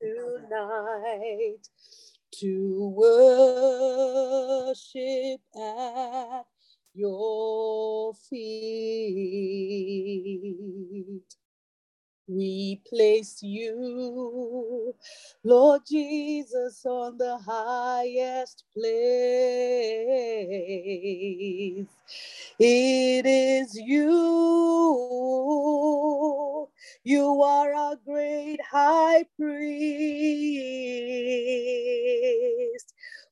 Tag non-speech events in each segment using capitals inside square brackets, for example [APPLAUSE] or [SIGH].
tonight to worship at your feet. We place you, Lord Jesus, on the highest place. It is you. You are our great high priest.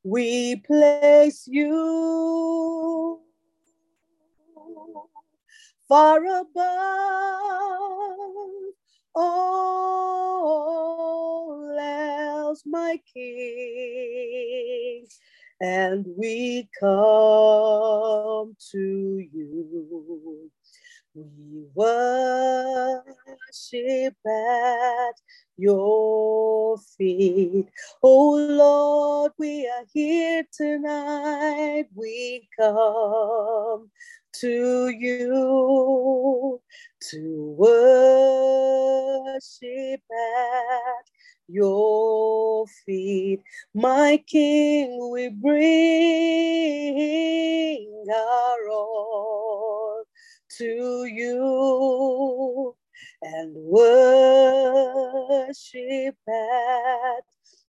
We place you far above all else, my King. And we come to you. We worship at your feet. Oh Lord, we are here tonight. We come to you to worship at your feet. My King, we bring our all to you and worship at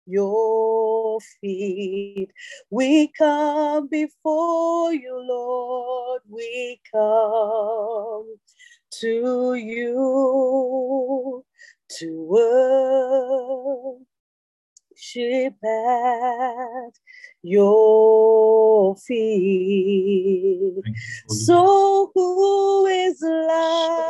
your feet. We come before you, Lord. We come to you to worship at your feet. So who is like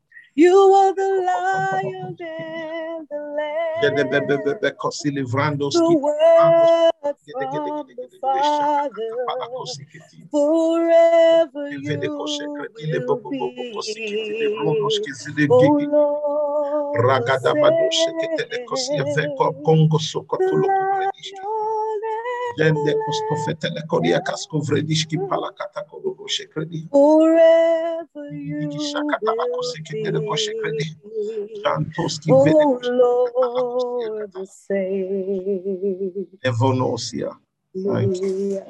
You are the lion and the lamb. The word from the Father. Forever you will be. Oh Lord, the Kostofetele koria kasko vrediški palakata korobo shekredi. Forever you shakata la will koseketele ko shekredi. Jantoski vede Oh ko Lord, the same. Evonosia. Thank you.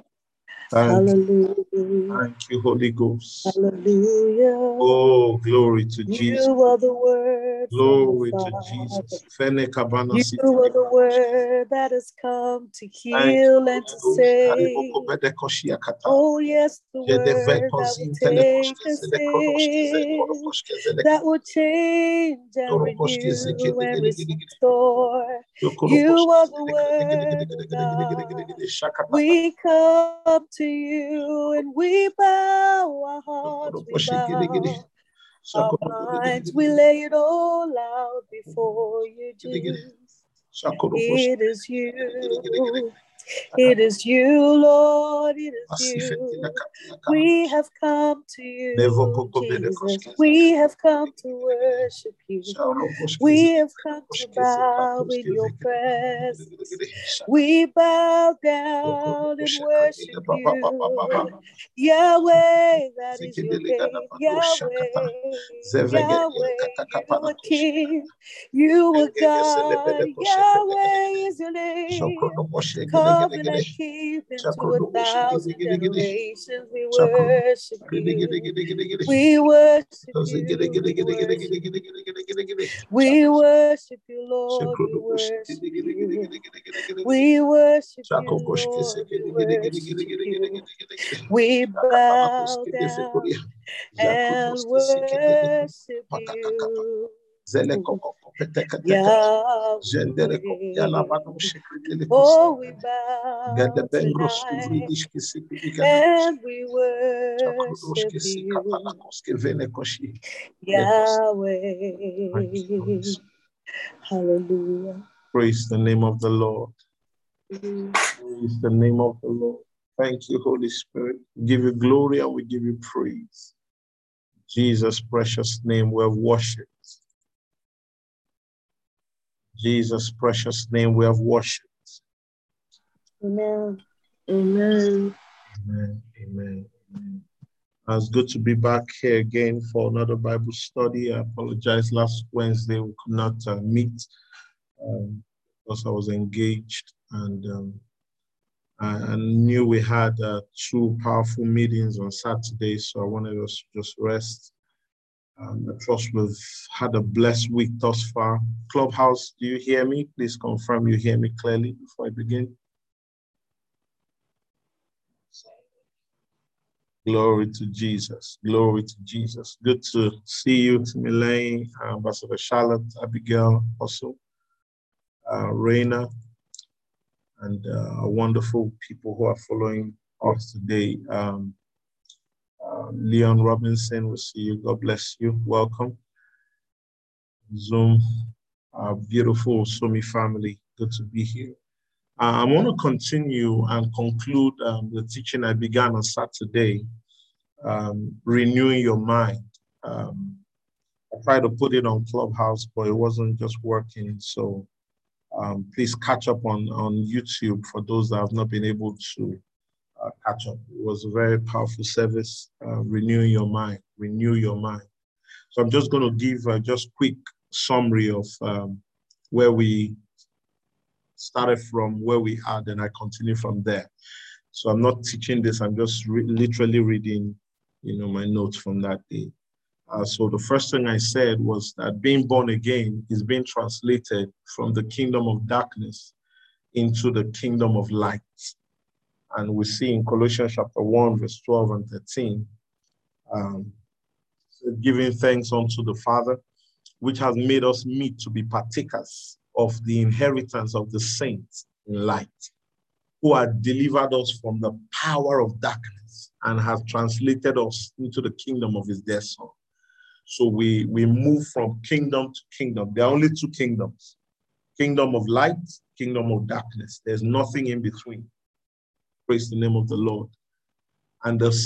Hallelujah. Thank you. Hallelujah. Thank you, Holy Ghost. Hallelujah. Oh, glory to Jesus. You are the word Glory to. Jesus. You are the word that has come to heal and to save. Hariboko bede koshia kata. Oh, yes, the word that will zin take us zele kronoshke zele in, korokoshke zele that will change and renew and restore. You are the word God. We come to you and we bow our hearts, we bow our minds, we lay it all out before you. Jesus. It is you. It is you, Lord. It is you. We have come to you, Jesus. We have come to worship you. We have come to bow in your presence. We bow down and worship you. Yahweh, that is your name. Yahweh, Yahweh, you are King. You are God. Yahweh is your name. Covenant keeping to a thousand generations. We worship you. We worship you. We worship you. We worship you, Lord. We worship you. We worship you, Lord. We worship you. We bow down and worship you. Mm. Yahweh. Oh, we bow and we worship you. Yahweh. Hallelujah. Praise the name of the Lord. Mm. Praise the name of the Lord. Thank you, Holy Spirit. We give you glory and we give you praise. Jesus' precious name, we have worshipped. Jesus' precious name we have worshipped. Amen. Amen. Amen. Amen. Amen. It's good to be back here again for another Bible study. I apologize. Last Wednesday we could not uh, meet um, because I was engaged and um, I, I, knew we had uh, two powerful meetings on Saturday, so I wanted us to just rest. Um, I trust we've had a blessed week thus far. Clubhouse, do you hear me? Please confirm you hear me clearly before I begin. Glory to Jesus. Glory to Jesus. Good to see you, Timilane, Ambassador Charlotte, Abigail, also, uh, Raina, and uh, wonderful people who are following us today. Um, uh, Leon Robinson, we see you. God bless you. Welcome. Zoom, our beautiful Sumi family. Good to be here. Uh, I want to continue and conclude um, the teaching I began on Saturday, um, renewing your mind. Um, I tried to put it on Clubhouse, but it wasn't just working. So um, please catch up on, on YouTube for those that have not been able to catch up. It was a very powerful service, uh, renewing your mind, renew your mind. So I'm just going to give uh, just quick summary of um, where we started from where we are, then I continue from there. So I'm not teaching this, I'm just re- literally reading, you know, my notes from that day. Uh, so the first thing I said was that being born again is being translated from the kingdom of darkness into the kingdom of light. And we see in Colossians chapter 1, verse 12 and 13, um, giving thanks unto the Father, which has made us meet to be partakers of the inheritance of the saints in light, who had delivered us from the power of darkness and has translated us into the kingdom of his dear son. So we, we move from kingdom to kingdom. There are only two kingdoms kingdom of light, kingdom of darkness. There's nothing in between. Praise the name of the Lord. And the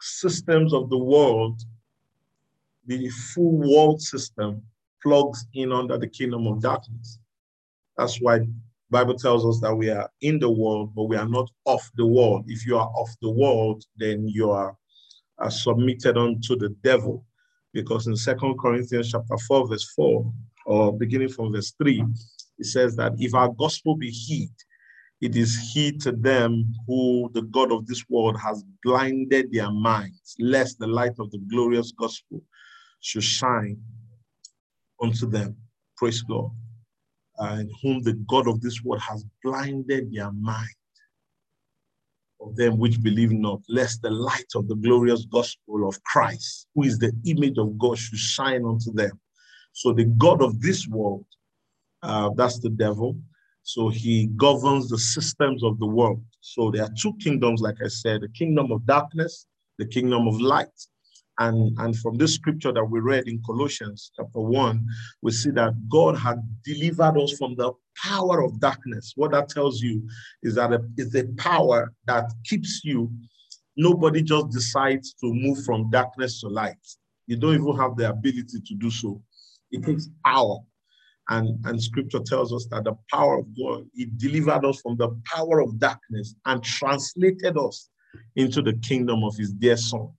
systems of the world, the full world system, plugs in under the kingdom of darkness. That's why Bible tells us that we are in the world, but we are not of the world. If you are of the world, then you are, are submitted unto the devil. Because in Second Corinthians chapter 4, verse 4, or beginning from verse 3, it says that if our gospel be hid, it is he to them who the God of this world has blinded their minds, lest the light of the glorious gospel should shine unto them. Praise God and whom the God of this world has blinded their mind of them which believe not, lest the light of the glorious gospel of Christ, who is the image of God, should shine unto them. So the God of this world, uh, that's the devil. So he governs the systems of the world. So there are two kingdoms, like I said, the kingdom of darkness, the kingdom of light. And, and from this scripture that we read in Colossians chapter 1, we see that God had delivered us from the power of darkness. What that tells you is that it's a power that keeps you. Nobody just decides to move from darkness to light. You don't even have the ability to do so. It takes power. And, and scripture tells us that the power of God, He delivered us from the power of darkness and translated us into the kingdom of His dear Son,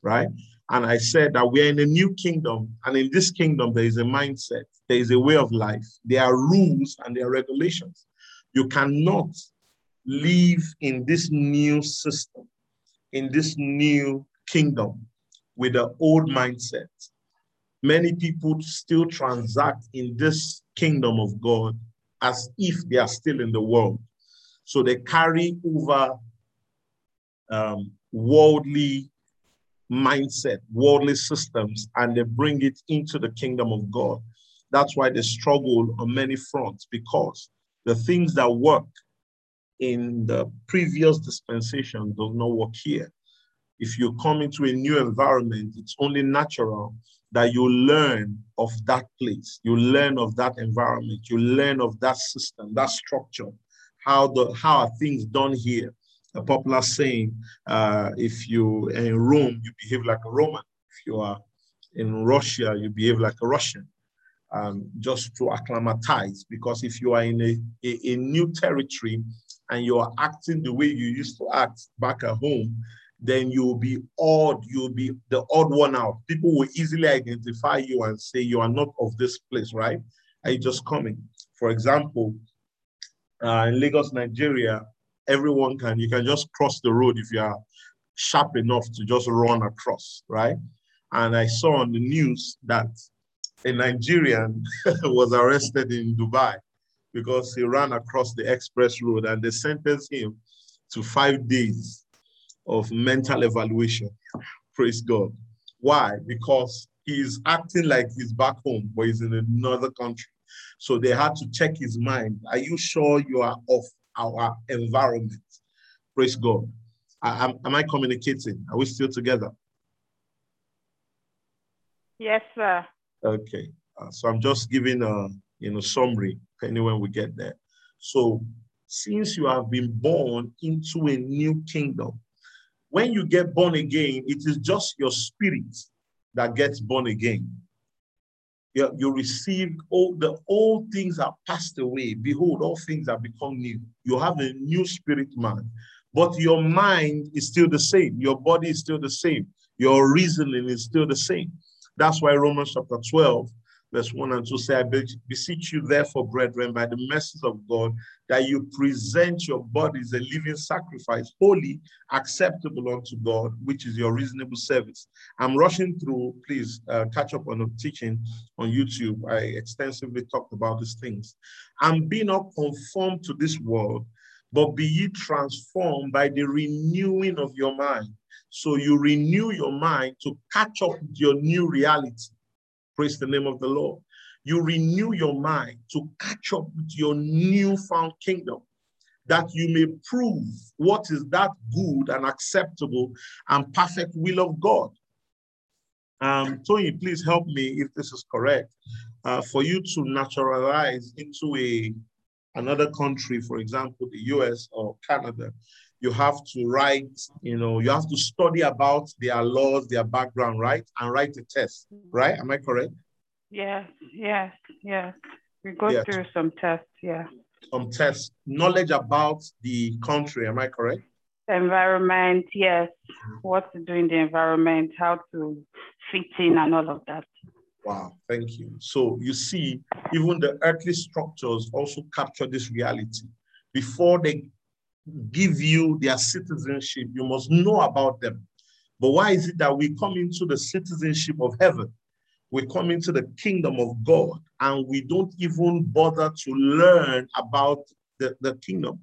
right? And I said that we're in a new kingdom. And in this kingdom, there is a mindset, there is a way of life, there are rules and there are regulations. You cannot live in this new system, in this new kingdom with the old mindset. Many people still transact in this kingdom of God as if they are still in the world. So they carry over um, worldly mindset, worldly systems, and they bring it into the kingdom of God. That's why they struggle on many fronts because the things that work in the previous dispensation does not work here. If you come into a new environment, it's only natural that you learn of that place, you learn of that environment, you learn of that system, that structure, how the how are things done here, a popular saying, uh, if you in Rome, you behave like a Roman. If you are in Russia, you behave like a Russian. um, just to acclimatize. Because if you are in a, a, a new territory and you are acting the way you used to act back at home, then you'll be odd, you'll be the odd one out. People will easily identify you and say you are not of this place, right? Are you just coming? For example, uh, in Lagos, Nigeria, everyone can, you can just cross the road if you are sharp enough to just run across, right? And I saw on the news that a Nigerian [LAUGHS] was arrested in Dubai because he ran across the express road and they sentenced him to five days of mental evaluation. Praise God. Why? Because he's acting like he's back home, but he's in another country. So they had to check his mind. Are you sure you are of our environment? Praise God. I, am, am I communicating? Are we still together? Yes, sir. Okay. Uh, so I'm just giving a you know summary, depending when we get there. So since you have been born into a new kingdom, when you get born again, it is just your spirit that gets born again. You, you receive all the old things are passed away. Behold, all things have become new. You have a new spirit man, but your mind is still the same. Your body is still the same. Your reasoning is still the same. That's why Romans chapter 12, verse 1 and 2 say, I beseech you, therefore, brethren, by the mercies of God, that you present your bodies a living sacrifice, holy, acceptable unto God, which is your reasonable service. I'm rushing through. Please uh, catch up on the teaching on YouTube. I extensively talked about these things. And be not conformed to this world, but be ye transformed by the renewing of your mind so you renew your mind to catch up with your new reality. Praise the name of the Lord. You renew your mind to catch up with your newfound kingdom, that you may prove what is that good and acceptable and perfect will of God. Um, Tony, please help me if this is correct. Uh, for you to naturalize into a another country, for example, the US or Canada, you have to write, you know, you have to study about their laws, their background, right? And write a test, right? Am I correct? Yes, yes, yes. We go yes. through some tests, yeah. Some tests, knowledge about the country, am I correct? Environment, yes. What to do in the environment, how to fit in and all of that. Wow, thank you. So you see, even the earthly structures also capture this reality. Before they give you their citizenship, you must know about them. But why is it that we come into the citizenship of heaven? We come into the kingdom of God and we don't even bother to learn about the, the kingdom.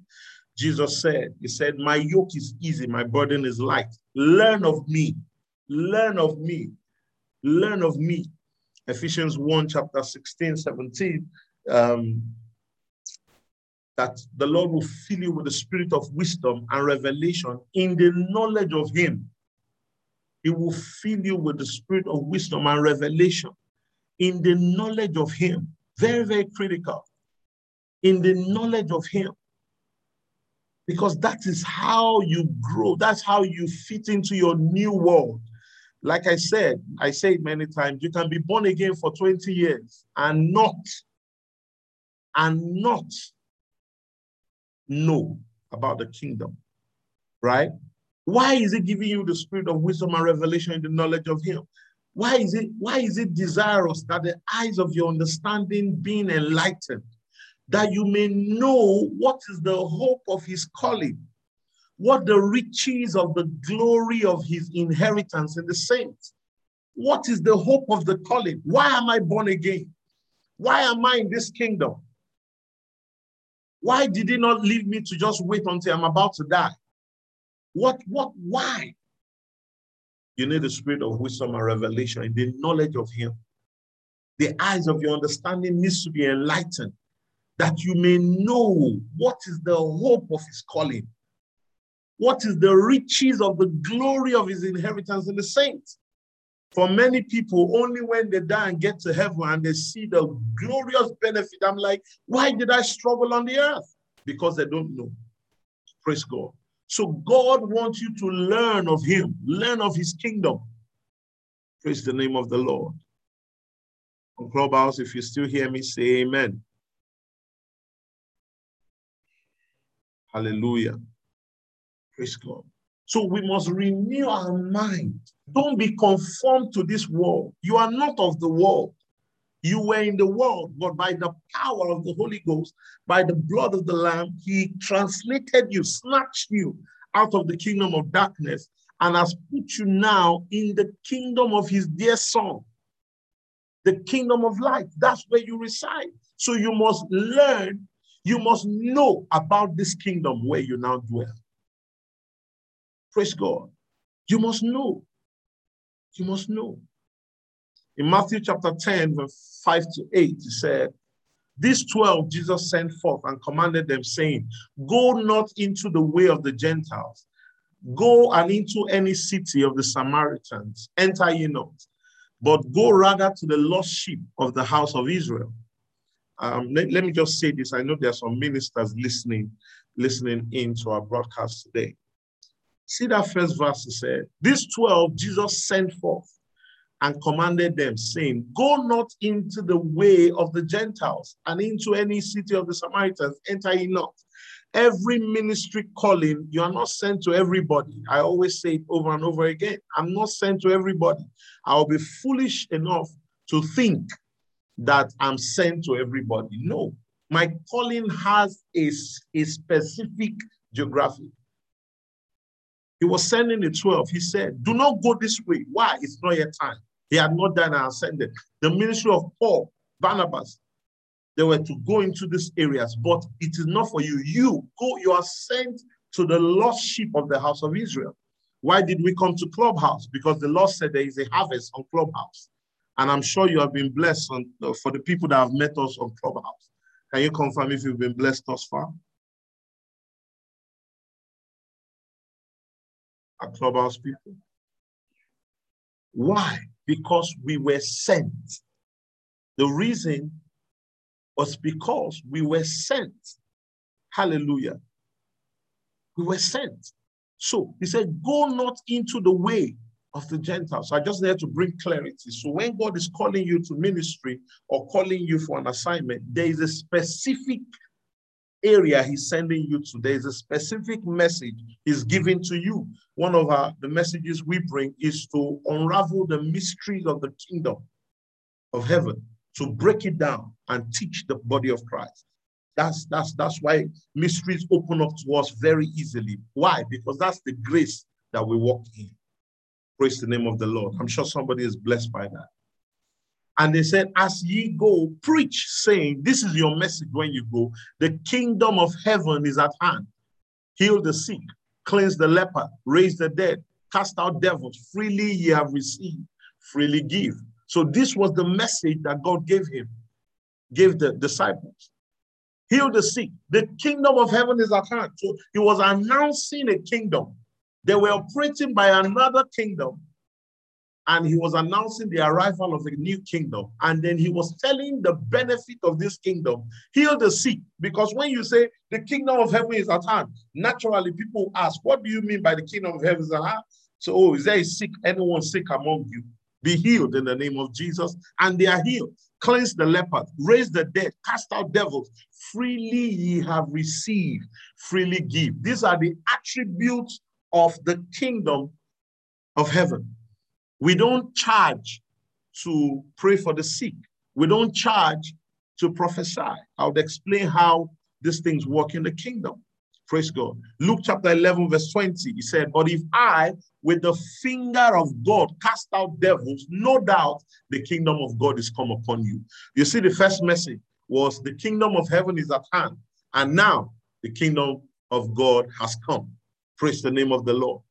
Jesus said, He said, My yoke is easy, my burden is light. Learn of me. Learn of me. Learn of me. Ephesians 1, chapter 16, 17. Um, that the Lord will fill you with the spirit of wisdom and revelation in the knowledge of Him. He will fill you with the spirit of wisdom and revelation in the knowledge of Him. Very, very critical. In the knowledge of Him. Because that is how you grow, that's how you fit into your new world. Like I said, I say it many times, you can be born again for 20 years and not, and not know about the kingdom, right? Why is it giving you the spirit of wisdom and revelation in the knowledge of him? Why is it why is it desirous that the eyes of your understanding being enlightened, that you may know what is the hope of his calling, what the riches of the glory of his inheritance in the saints? What is the hope of the calling? Why am I born again? Why am I in this kingdom? Why did he not leave me to just wait until I'm about to die? What, what, why? You need the spirit of wisdom and revelation and the knowledge of him. The eyes of your understanding needs to be enlightened that you may know what is the hope of his calling. What is the riches of the glory of his inheritance in the saints? For many people, only when they die and get to heaven and they see the glorious benefit, I'm like, why did I struggle on the earth? Because they don't know. Praise God. So God wants you to learn of him, learn of his kingdom. Praise the name of the Lord. On Clubhouse, if you still hear me, say amen. Hallelujah. Praise God. So we must renew our mind. Don't be conformed to this world. You are not of the world. You were in the world, but by the power of the Holy Ghost, by the blood of the Lamb, He translated you, snatched you out of the kingdom of darkness, and has put you now in the kingdom of His dear Son, the kingdom of light. That's where you reside. So you must learn, you must know about this kingdom where you now dwell. Praise God. You must know. You must know. In Matthew chapter 10, verse 5 to 8, he said, These 12 Jesus sent forth and commanded them, saying, Go not into the way of the Gentiles, go and into any city of the Samaritans, enter ye not, but go rather to the lost sheep of the house of Israel. Um, let, let me just say this. I know there are some ministers listening, listening into our broadcast today. See that first verse, he said, These 12 Jesus sent forth and commanded them, saying, Go not into the way of the Gentiles and into any city of the Samaritans, enter ye not. Every ministry calling, you are not sent to everybody. I always say it over and over again. I'm not sent to everybody. I'll be foolish enough to think that I'm sent to everybody. No, my calling has a, a specific geography. He was sending the 12. He said, Do not go this way. Why? It's not yet time. He had not done and ascended. The ministry of Paul, Barnabas, they were to go into these areas, but it is not for you. You go, you are sent to the lost sheep of the house of Israel. Why did we come to Clubhouse? Because the Lord said there is a harvest on Clubhouse. And I'm sure you have been blessed on, for the people that have met us on Clubhouse. Can you confirm if you've been blessed thus far? Our Clubhouse people. Why? Because we were sent. The reason was because we were sent. Hallelujah. We were sent. So he said, Go not into the way of the Gentiles. I just need to bring clarity. So when God is calling you to ministry or calling you for an assignment, there is a specific area he's sending you to. There is a specific message he's giving to you. One of our the messages we bring is to unravel the mysteries of the kingdom of heaven, to break it down and teach the body of Christ. That's that's that's why mysteries open up to us very easily. Why? Because that's the grace that we walk in. Praise the name of the Lord. I'm sure somebody is blessed by that. And they said, As ye go, preach, saying, This is your message when you go. The kingdom of heaven is at hand. Heal the sick, cleanse the leper, raise the dead, cast out devils. Freely ye have received, freely give. So this was the message that God gave him, gave the disciples. Heal the sick. The kingdom of heaven is at hand. So he was announcing a kingdom they were operating by another kingdom, and he was announcing the arrival of a new kingdom. And then he was telling the benefit of this kingdom heal the sick. Because when you say the kingdom of heaven is at hand, naturally people ask, What do you mean by the kingdom of heaven is at hand? So, oh, is there a sick, anyone sick among you? Be healed in the name of Jesus. And they are healed. Cleanse the leper, raise the dead, cast out devils. Freely ye have received, freely give. These are the attributes of the kingdom of heaven. We don't charge to pray for the sick. We don't charge to prophesy. I would explain how these things work in the kingdom. Praise God. Luke chapter 11, verse 20, he said, But if I, with the finger of God, cast out devils, no doubt the kingdom of God is come upon you. You see, the first message was the kingdom of heaven is at hand. And now the kingdom of God has come. Praise the name of the Lord.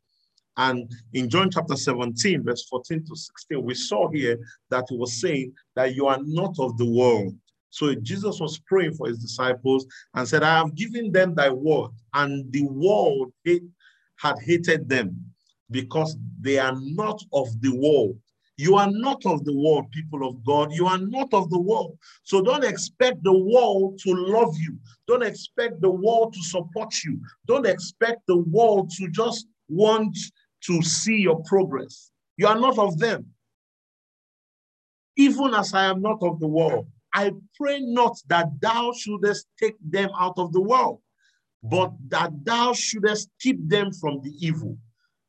And in John chapter 17, verse 14 to 16, we saw here that he was saying that you are not of the world. So Jesus was praying for his disciples and said, I have given them thy word, and the world hate, had hated them because they are not of the world, you are not of the world, people of God. You are not of the world. So don't expect the world to love you. Don't expect the world to support you. Don't expect the world to just want to see your progress. You are not of them. even as I am not of the world. I pray not that thou shouldest take them out of the world, but that thou shouldest keep them from the evil.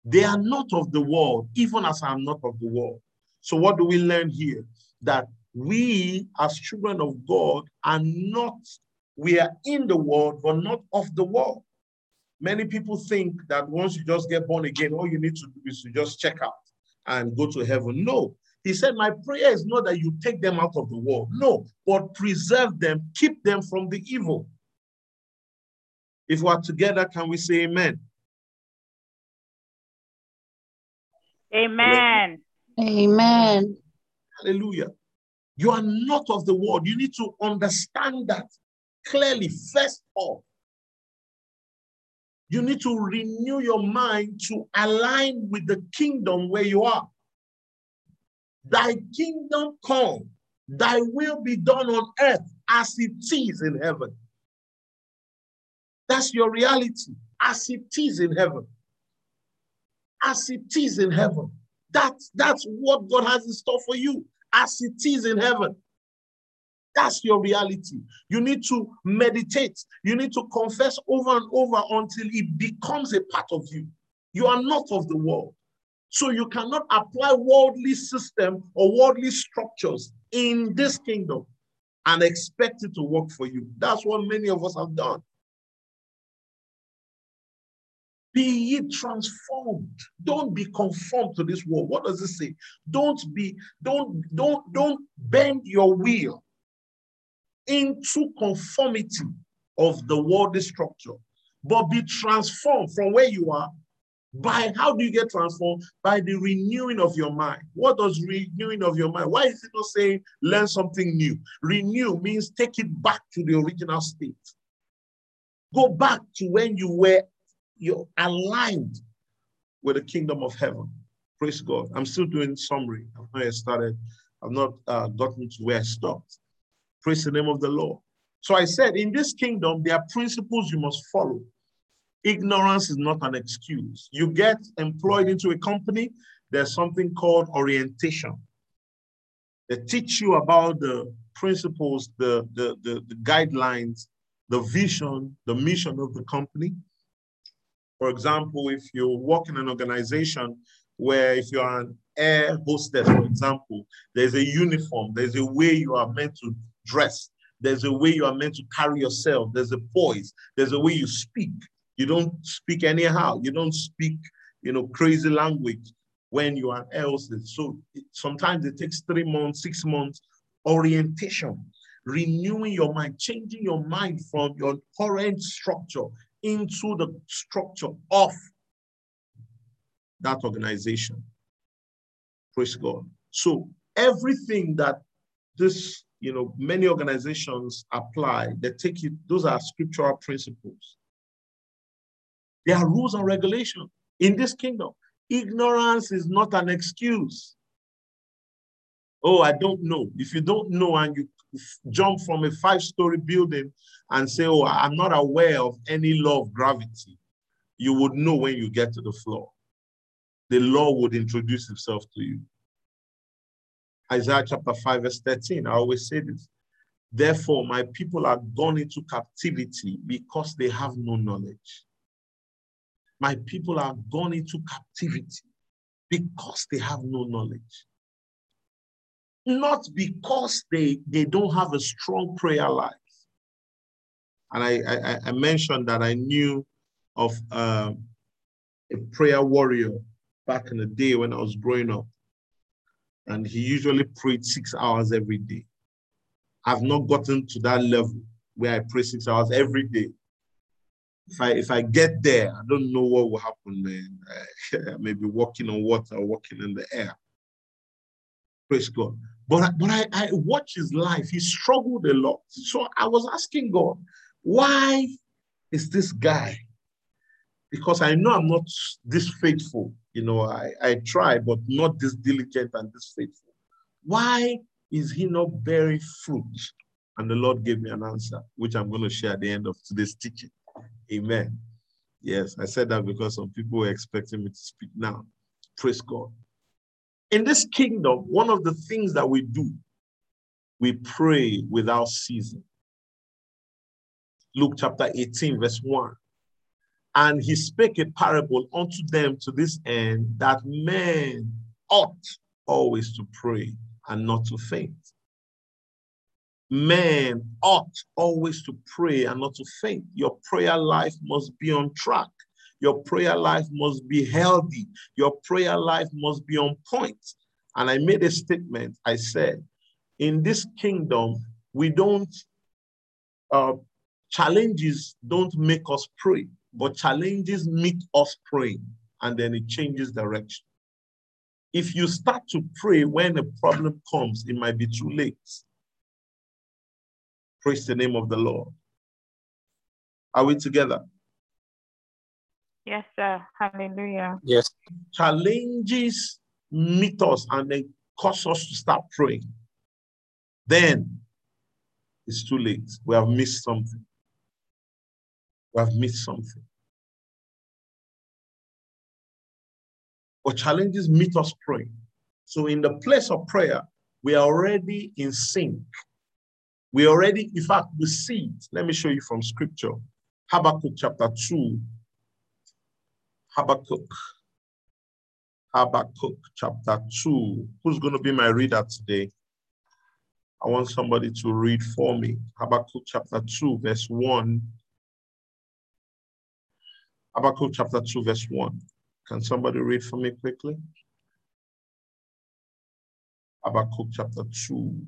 They are not of the world, even as I am not of the world. So, what do we learn here? That we, as children of God, are not, we are in the world, but not of the world. Many people think that once you just get born again, all you need to do is to just check out and go to heaven. No, he said, My prayer is not that you take them out of the world. No, but preserve them, keep them from the evil. If we're together, can we say amen? Amen. Amen. Hallelujah. You are not of the world. You need to understand that clearly, first off. You need to renew your mind to align with the kingdom where you are. Thy kingdom come, thy will be done on earth as it is in heaven. That's your reality, as it is in heaven. As it is in heaven. That's, that's what God has in store for you, as it is in heaven. That's your reality. You need to meditate. You need to confess over and over until it becomes a part of you. You are not of the world. So you cannot apply worldly system or worldly structures in this kingdom and expect it to work for you. That's what many of us have done. Be ye transformed. Don't be conformed to this world. What does it say? Don't be, don't, don't, don't bend your will into conformity of the worldly structure, but be transformed from where you are by how do you get transformed? By the renewing of your mind. What does renewing of your mind? Why is it not saying learn something new? Renew means take it back to the original state. Go back to when you were you're aligned with the kingdom of heaven. Praise God. I'm still doing summary. I've not started. I've not uh, gotten to where I stopped. Praise the name of the Lord. So I said, in this kingdom, there are principles you must follow. Ignorance is not an excuse. You get employed into a company, there's something called orientation. They teach you about the principles, the, the, the, the guidelines, the vision, the mission of the company. For example, if you work in an organization where if you're an air hostess, for example, there's a uniform, there's a way you are meant to dress, there's a way you are meant to carry yourself, there's a voice, there's a way you speak. You don't speak anyhow. You don't speak, you know, crazy language when you are else. So sometimes it takes three months, six months orientation, renewing your mind, changing your mind from your current structure into the structure of that organization. Praise God. So everything that this, you know, many organizations apply, they take it, those are scriptural principles. There are rules and regulations in this kingdom. Ignorance is not an excuse. Oh, I don't know. If you don't know and you jump from a five story building and say, Oh, I'm not aware of any law of gravity, you would know when you get to the floor. The law would introduce itself to you. Isaiah chapter 5, verse 13. I always say this. Therefore, my people are gone into captivity because they have no knowledge. My people are gone into captivity because they have no knowledge. Not because they, they don't have a strong prayer life. And I, I, I mentioned that I knew of uh, a prayer warrior back in the day when I was growing up. And he usually prayed six hours every day. I've not gotten to that level where I pray six hours every day if I if I get there, I don't know what will happen, man. I [LAUGHS] may be walking on water, walking in the air. Praise God. But, but I, I watch his life. He struggled a lot. So I was asking God, why is this guy? Because I know I'm not this faithful. You know, I, I try, but not this diligent and this faithful. Why is he not bearing fruit? And the Lord gave me an answer, which I'm going to share at the end of today's teaching. Amen. Yes, I said that because some people were expecting me to speak now. Praise God. In this kingdom, one of the things that we do, we pray without ceasing. Luke chapter 18, verse 1. And he spake a parable unto them to this end that men ought always to pray and not to faint. Men ought always to pray and not to faint. Your prayer life must be on track. Your prayer life must be healthy. Your prayer life must be on point. And I made a statement. I said, in this kingdom, we don't, uh, challenges don't make us pray, but challenges meet us praying, and then it changes direction. If you start to pray when a problem comes, it might be too late. Praise the name of the Lord. Are we together? Yes, sir. Hallelujah. Yes. Challenges meet us and they cause us to start praying. Then it's too late. We have missed something. We have missed something. But challenges meet us praying. So in the place of prayer, we are already in sync we already, in fact, we see it. Let me show you from scripture. Habakkuk chapter 2. Habakkuk. Habakkuk chapter 2. Who's going to be my reader today? I want somebody to read for me. Habakkuk chapter 2, verse 1. Habakkuk chapter 2, verse 1. Can somebody read for me quickly? Habakkuk chapter 2,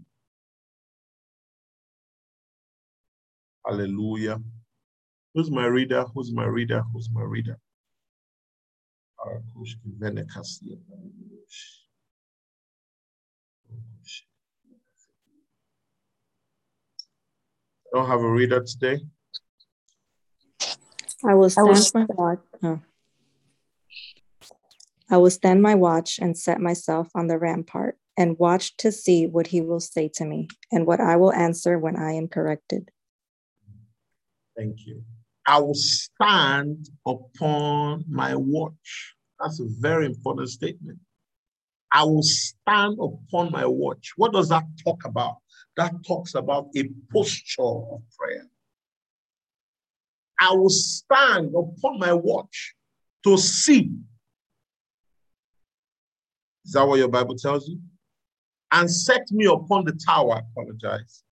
Hallelujah. Who's my reader? Who's my reader? Who's my reader? I don't have a reader today. I will stand I will... my watch. Oh. I will stand my watch and set myself on the rampart and watch to see what he will say to me and what I will answer when I am corrected. Thank you. I will stand upon my watch. That's a very important statement. I will stand upon my watch. What does that talk about? That talks about a posture of prayer. I will stand upon my watch to see. Is that what your Bible tells you? And set me upon the tower. I apologize.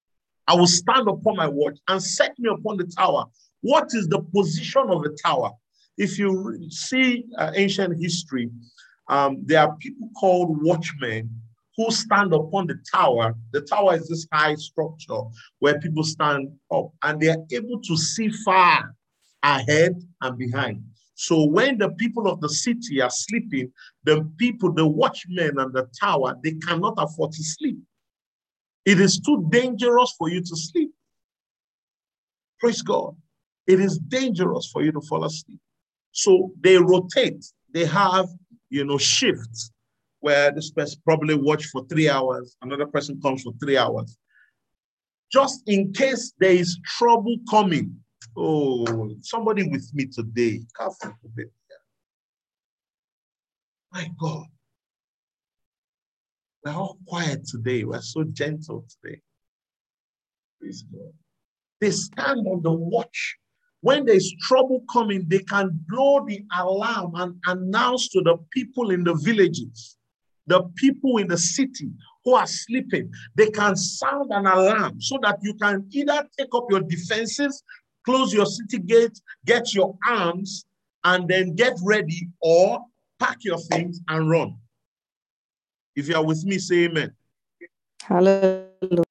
I will stand upon my watch and set me upon the tower. What is the position of the tower? If you see uh, ancient history, um, there are people called watchmen who stand upon the tower. The tower is this high structure where people stand up and they are able to see far ahead and behind. So when the people of the city are sleeping, the people, the watchmen and the tower, they cannot afford to sleep. It is too dangerous for you to sleep. Praise God. It is dangerous for you to fall asleep. So they rotate. They have, you know, shifts where this person probably watch for three hours, another person comes for three hours. Just in case there is trouble coming. Oh, somebody with me today. My God. We're all quiet today. We're so gentle today. Praise God. They stand on the watch. When there's trouble coming, they can blow the alarm and announce to the people in the villages, the people in the city who are sleeping. They can sound an alarm so that you can either take up your defenses, close your city gate, get your arms, and then get ready, or pack your things and run. If you are with me, say amen. Hallelujah.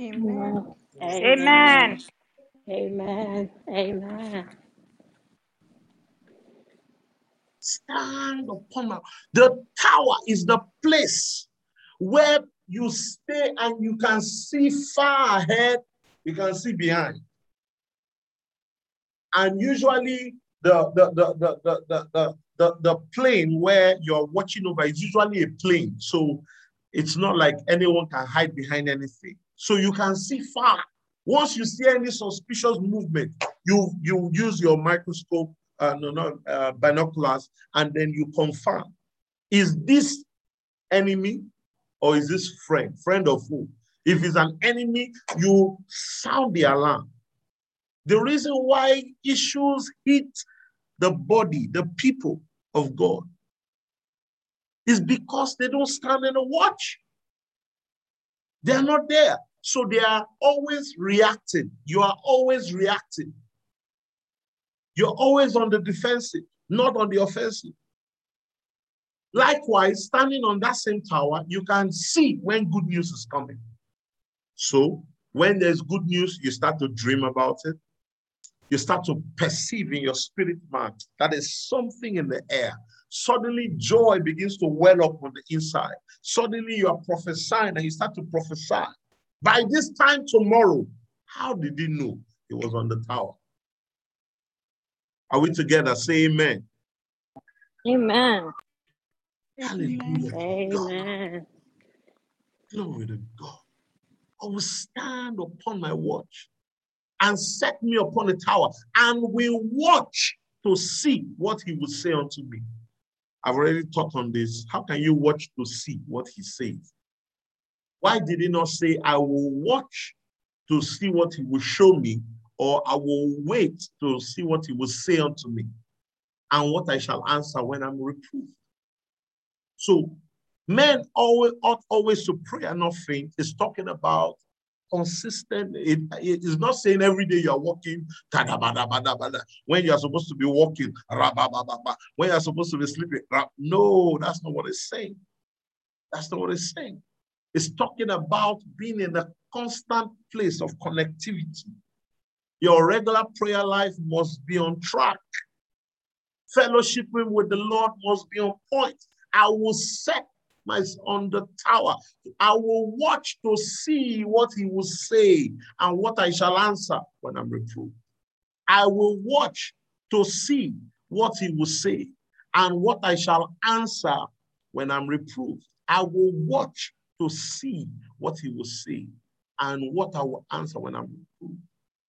Amen. Amen. Amen. Amen. Stand upon my the tower is the place where you stay and you can see far ahead, you can see behind. And usually the the the the the, the, the the, the plain where you're watching over is usually a plain. So it's not like anyone can hide behind anything. So you can see far. Once you see any suspicious movement, you, you use your microscope, uh, no, no, uh, binoculars, and then you confirm. Is this enemy or is this friend? Friend of who? If it's an enemy, you sound the alarm. The reason why issues hit the body, the people of God, is because they don't stand in a watch. They are not there. So they are always reacting. You are always reacting. You're always on the defensive, not on the offensive. Likewise, standing on that same tower, you can see when good news is coming. So when there's good news, you start to dream about it. You start to perceive in your spirit man that there's something in the air. Suddenly, joy begins to well up on the inside. Suddenly, you are prophesying and you start to prophesy. By this time tomorrow, how did he know he was on the tower? Are we together? Say amen. Amen. Hallelujah. Amen. Glory to God. I will stand upon my watch and set me upon the tower and will watch to see what he will say unto me. I've already taught on this. How can you watch to see what he says? Why did he not say, I will watch to see what he will show me, or I will wait to see what he will say unto me, and what I shall answer when I'm reproved? So, men always ought always to pray and not faint. It's talking about consistent. It, it is not saying every day you are walking when you are supposed to be walking. When you are supposed to be sleeping. No, that's not what it's saying. That's not what it's saying. It's talking about being in a constant place of connectivity. Your regular prayer life must be on track. Fellowshipping with the Lord must be on point. I will set my on the tower. I will watch to see what he will say and what I shall answer when I'm reproved. I will watch to see what he will say and what I shall answer when I'm reproved. I will watch to see what he will say and what I will answer when I'm reproved.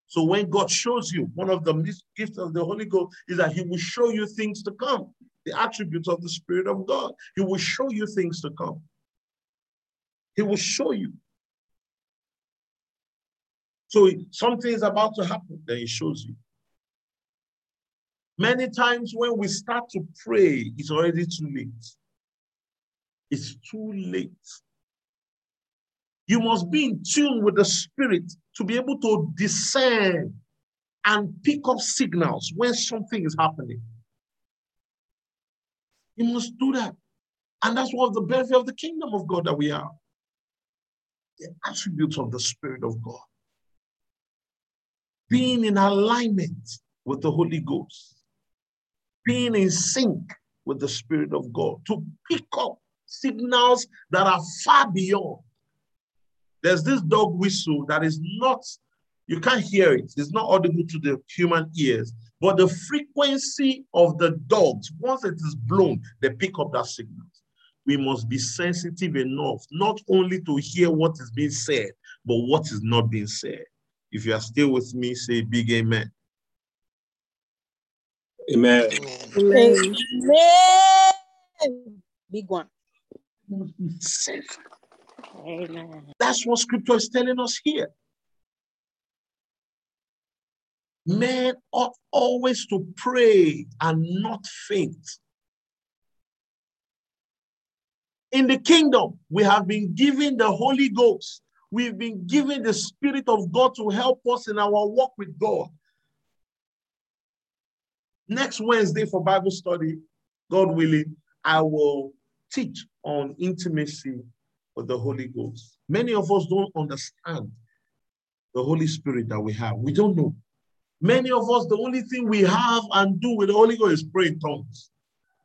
So when God shows you, one of the gifts of the Holy Ghost is that he will show you things to come, the attributes of the Spirit of God. He will show you things to come. He will show you. So something is about to happen, then he shows you. Many times when we start to pray, it's already too late. It's too late. You must be in tune with the Spirit to be able to discern and pick up signals when something is happening. You must do that. And that's one of the benefit of the kingdom of God that we are. The attributes of the Spirit of God. Being in alignment with the Holy Ghost. Being in sync with the Spirit of God. To pick up signals that are far beyond there's this dog whistle that is not, you can't hear it. It's not audible to the human ears. But the frequency of the dogs, once it is blown, they pick up that signal. We must be sensitive enough, not only to hear what is being said, but what is not being said. If you are still with me, say big amen. Amen. Amen. Big one. Sensitive. Amen. That's what scripture is telling us here. Men ought always to pray and not faint. In the kingdom, we have been given the Holy Ghost. We've been given the Spirit of God to help us in our walk with God. Next Wednesday for Bible study, God willing, I will teach on intimacy with the Holy Ghost. Many of us don't understand the Holy Spirit that we have. We don't know. Many of us, the only thing we have and do with the Holy Ghost is pray in tongues.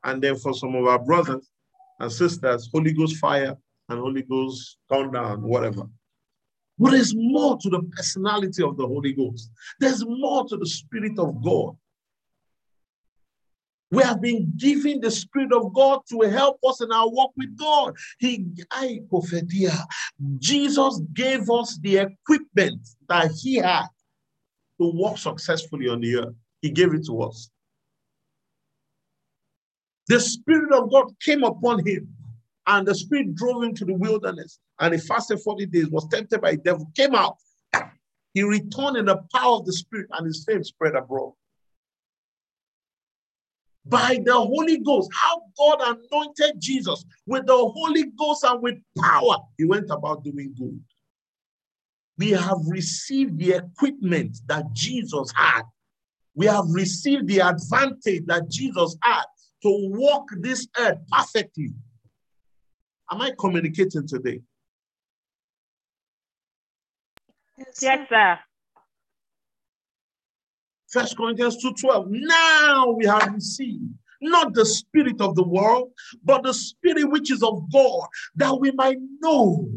And then for some of our brothers and sisters, Holy Ghost fire and Holy Ghost countdown, whatever. But there's more to the personality of the Holy Ghost. There's more to the Spirit of God. We have been given the Spirit of God to help us in our walk with God. He, Jesus gave us the equipment that He had to walk successfully on the earth. He gave it to us. The Spirit of God came upon Him, And the spirit drove him to the wilderness. And he fasted 40 days, was tempted by the devil, came out. He returned in the power of the spirit, and his fame spread abroad. By the Holy Ghost, how God anointed Jesus with the Holy Ghost and with power, he went about doing good. We have received the equipment that Jesus had. We have received the advantage that Jesus had to walk this earth perfectly. Am I communicating today? Yes, sir. First Corinthians 2:12. Now we have received not the spirit of the world, but the spirit which is of God, that we might know,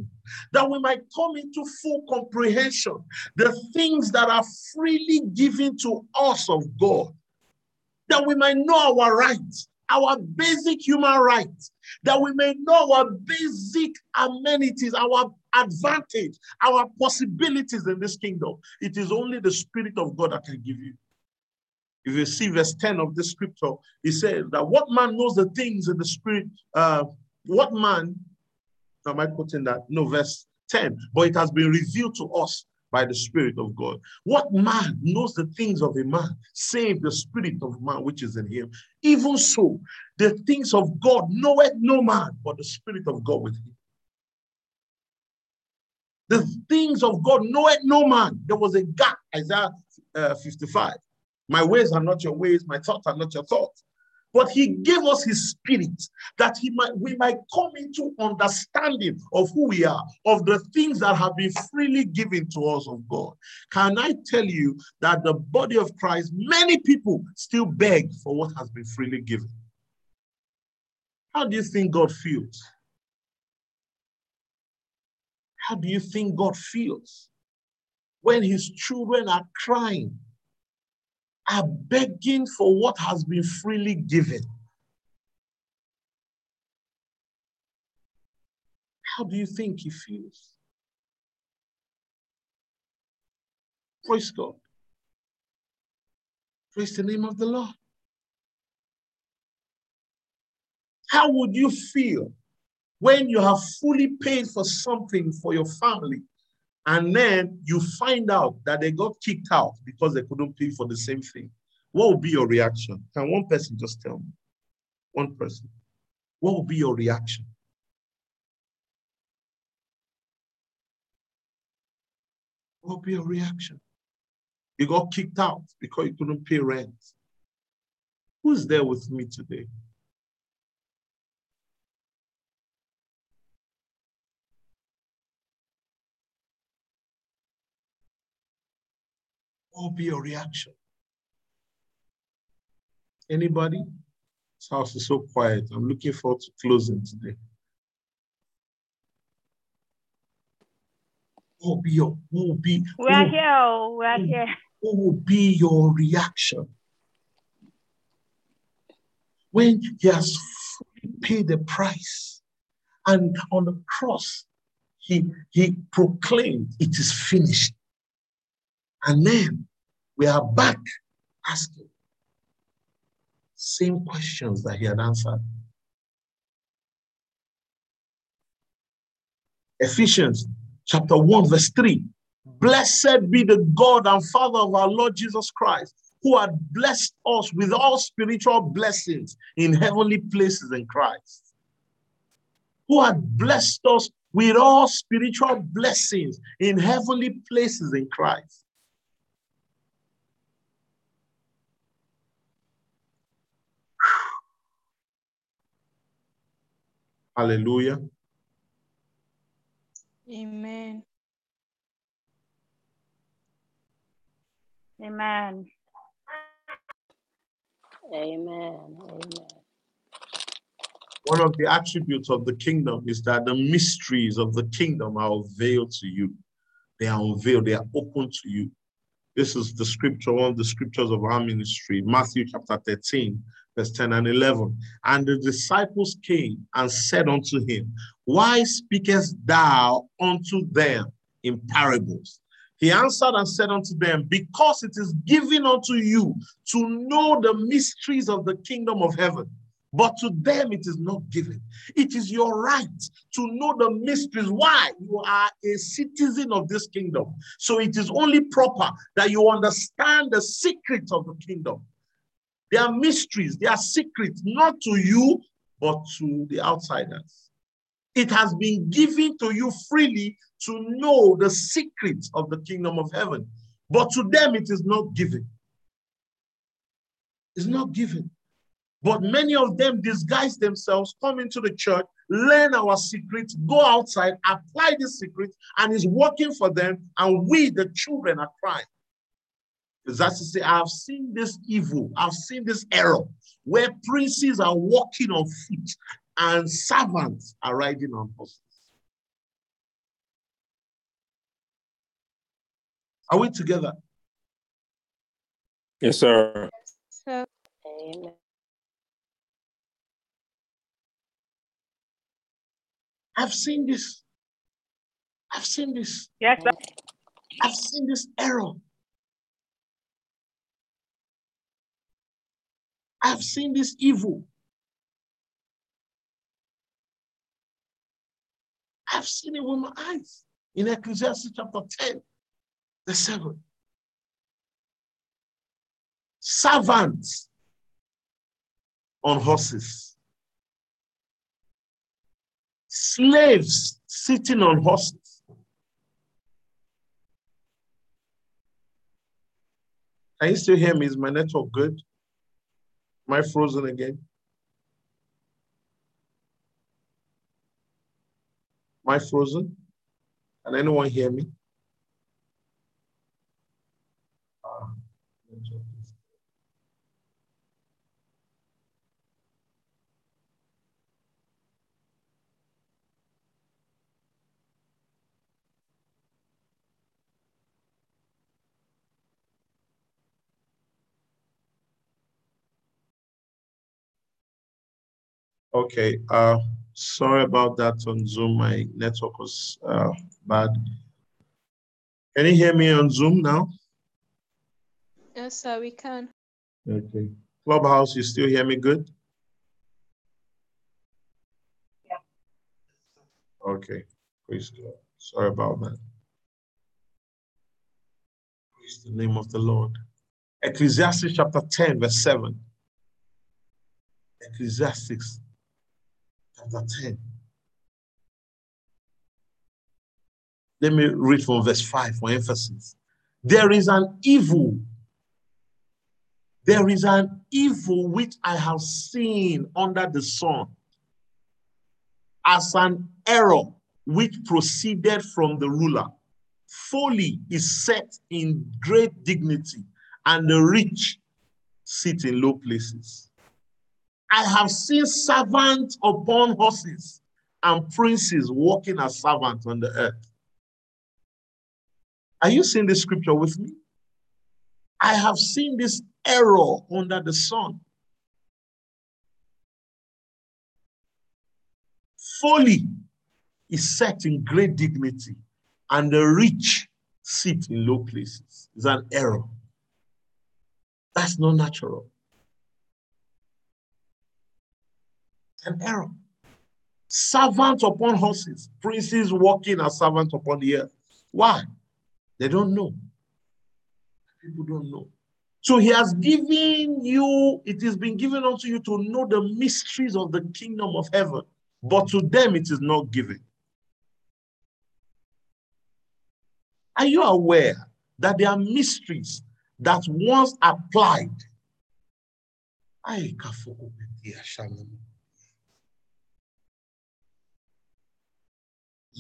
that we might come into full comprehension the things that are freely given to us of God, that we might know our rights, our basic human rights, that we may know our basic amenities, our advantage, our possibilities in this kingdom. It is only the Spirit of God that can give you. If you see verse 10 of this scripture, he says that what man knows the things in the spirit, uh, what man, am I quoting that? No, verse 10, but it has been revealed to us by the Spirit of God. What man knows the things of a man, save the Spirit of man which is in him? Even so, the things of God knoweth no man, but the Spirit of God with him. The things of God knoweth no man. There was a gap, Isaiah uh, 55. My ways are not your ways, my thoughts are not your thoughts. But he gave us his spirit that he might we might come into understanding of who we are, of the things that have been freely given to us of God. Can I tell you that the body of Christ, many people still beg for what has been freely given? How do you think God feels? How do you think God feels when his children are crying are begging for what has been freely given. How do you think he feels? Praise God. Praise the name of the Lord. How would you feel when you have fully paid for something for your family and then you find out that they got kicked out because they couldn't pay for the same thing, what will be your reaction? Can one person just tell me? One person. What will be your reaction? What will be your reaction? You got kicked out because you couldn't pay rent. Who's there with me today? Will be your reaction? Anybody? This house is so quiet. I'm looking forward to closing today. What will be your what will be We are here. We are here. what will be your reaction? When he has paid the price and on the cross, he, he proclaimed, It is finished. And then we are back asking same questions that he had answered. Ephesians chapter 1, verse 3. Blessed be the God and Father of our Lord Jesus Christ, who had blessed us with all spiritual blessings in heavenly places in Christ. Who had blessed us with all spiritual blessings in heavenly places in Christ. Hallelujah. Amen. Amen. Amen. Amen. One of the attributes of the kingdom is that the mysteries of the kingdom are unveiled to you. They are unveiled, they are open to you. This is the scripture, one of the scriptures of our ministry, Matthew chapter 13, verse 10 and 11. And the disciples came and said unto him, Why speakest thou unto them in parables? He answered and said unto them, Because it is given unto you to know the mysteries of the kingdom of heaven, but to them it is not given. It is your right to know the mysteries. Why? You are a citizen of this kingdom. So it is only proper that you understand the secrets of the kingdom. There are mysteries, there are secrets, not to you, but to the outsiders. It has been given to you freely to know the secrets of the kingdom of heaven. But to them, it is not given. It's not given. But many of them disguise themselves, come into the church, learn our secrets, go outside, apply the secrets, and it's working for them. And we, the children, are crying. Because that's to say, I've seen this evil, I've seen this error where princes are walking on foot and servants are riding on horses. Are we together? Yes, sir. So, amen. I've seen this. I've seen this. Yes, sir. I've seen this error. I've seen this evil. I've seen it with my eyes in Ecclesiastes chapter 10, the 7. Servants on horses, slaves sitting on horses. Can you still hear me? Is my network good? Am I frozen again? Am I frozen? Can anyone hear me? Ah, Okay, uh, sorry about that on Zoom. My network was uh, bad. Can you hear me on Zoom now? Yes, sir, we can. Okay. Clubhouse, you still hear me good? Yeah. Okay, praise God. Sorry about that. Praise the name of the Lord. Ecclesiastes chapter 10, verse 7. Ecclesiastes chapter 10. Let me read from verse 5 for emphasis. There is an evil there is an evil which I have seen under the sun as an error which proceeded from the ruler. Folly is set in great dignity, and the rich sit in low places. I have seen servants upon horses and princes walking as servants on the earth. Are you seeing this scripture with me? I have seen this error under the sun. Folly is set in great dignity, and the rich sit in low places. It's an error. That's not natural. An error. Servants upon horses, princes walking as servants upon the earth. Why? They don't know. People don't know. So he has given you, it has been given unto you to know the mysteries of the kingdom of heaven, but to them it is not given. Are you aware that there are mysteries that once applied?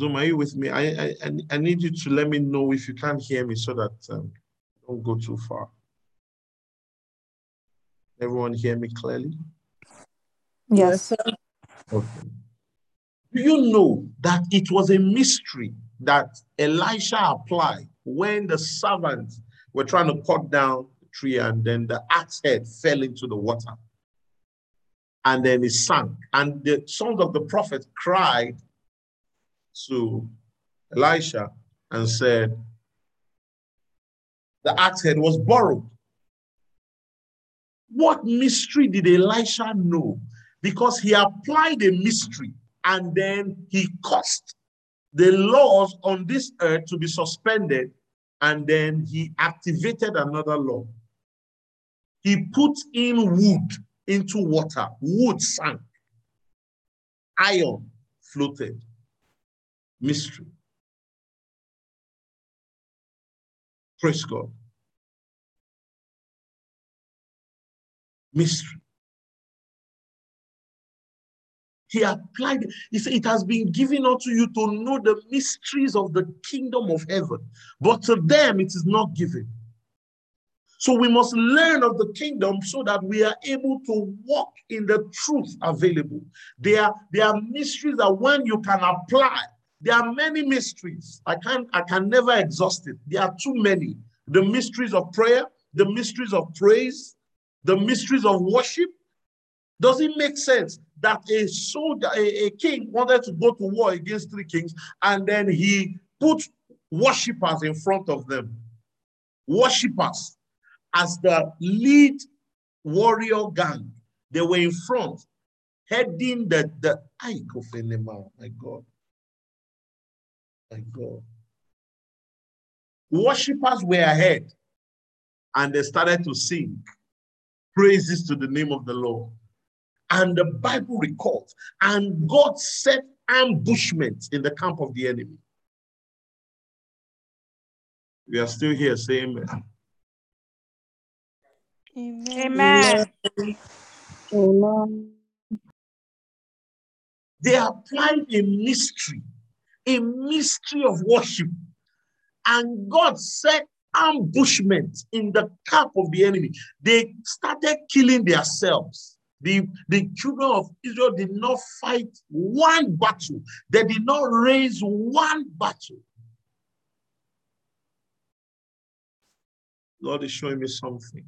Zoom, are you with me? I, I, I- I need you to let me know if you can't hear me so that um, don't go too far. Everyone hear me clearly? Yes. Okay. Do you know that it was a mystery that Elisha applied when the servants were trying to cut down the tree and then the axe head fell into the water and then it sank? And the sons of the prophet cried to Elisha and said, The axe head was borrowed. What mystery did Elisha know because he applied a mystery and then he caused the laws on this earth to be suspended and then he activated another law. He put in wood into water, wood sank, iron floated. Mystery. Praise God. Mystery. He applied, he said, It has been given unto you to know the mysteries of the kingdom of heaven, but to them it is not given. So we must learn of the kingdom so that we are able to walk in the truth available. There there are mysteries that when you can apply, there are many mysteries. I can't, I can never exhaust it. There are too many. The mysteries of prayer, the mysteries of praise, the mysteries of worship. Does it make sense that a soldier, a, a king wanted to go to war against three kings, and then he put worshippers in front of them? Worshippers as the lead warrior gang. They were in front, heading the the Ike of animal. my God. My God. Worshippers were ahead and they started to sing praises to the name of the Lord. And the Bible records, and God set ambushments in the camp of the enemy. We are still here, saying amen. Amen. Amen. They applied a mystery, a mystery of worship. And God set ambushment in the camp of the enemy. They started killing themselves. The, the children of Israel did not fight one battle, they did not raise one battle. Lord is showing me something.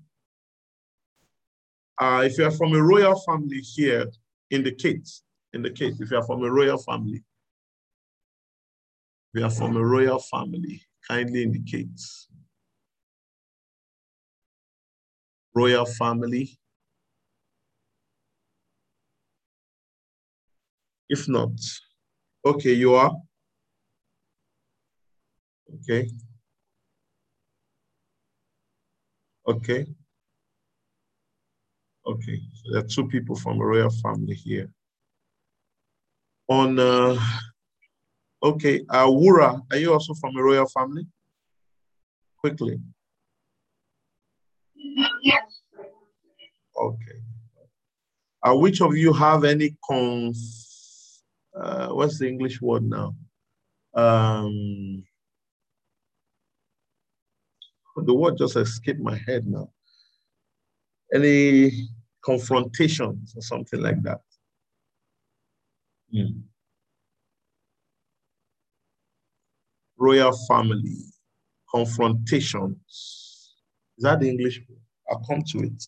Uh, if you are from a royal family here, indicate, indicate if you are from a royal family. You are from a royal family, kindly indicates. Royal family. If not, okay, you are. Okay. Okay. Okay, so there are two people from a royal family here. On, uh, okay, uh, Wura, are you also from a royal family? Quickly. Yes. Okay. Uh, which of you have any conf, uh, what's the English word now? Um, the word just escaped my head now any confrontations or something like that? Hmm. Royal family, confrontations. Is that the English? I'll come to it.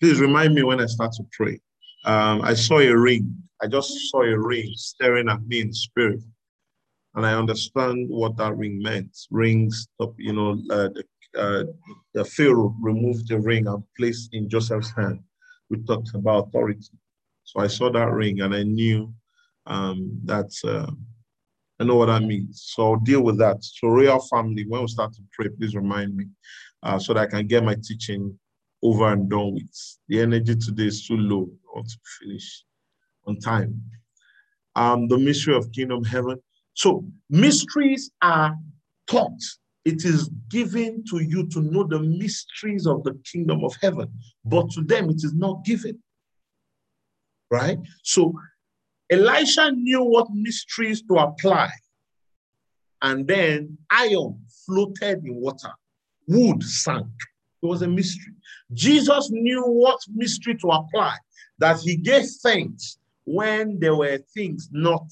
Please remind me when I start to pray. Um, I saw a ring. I just saw a ring staring at me in spirit. And I understand what that ring meant. Rings, you know, uh, the uh, the Pharaoh removed the ring and placed in Joseph's hand. We talked about authority. So I saw that ring and I knew um, that uh, I know what that means. So I'll deal with that. So royal family, when we start to pray, please remind me uh, so that I can get my teaching over and done with. The energy today is too low. I want to finish on time. Um, the mystery of kingdom heaven. So mysteries are taught it is given to you to know the mysteries of the kingdom of heaven, but to them it is not given. Right? So Elisha knew what mysteries to apply. And then iron floated in water, wood sank. It was a mystery. Jesus knew what mystery to apply, that he gave thanks when there were things not,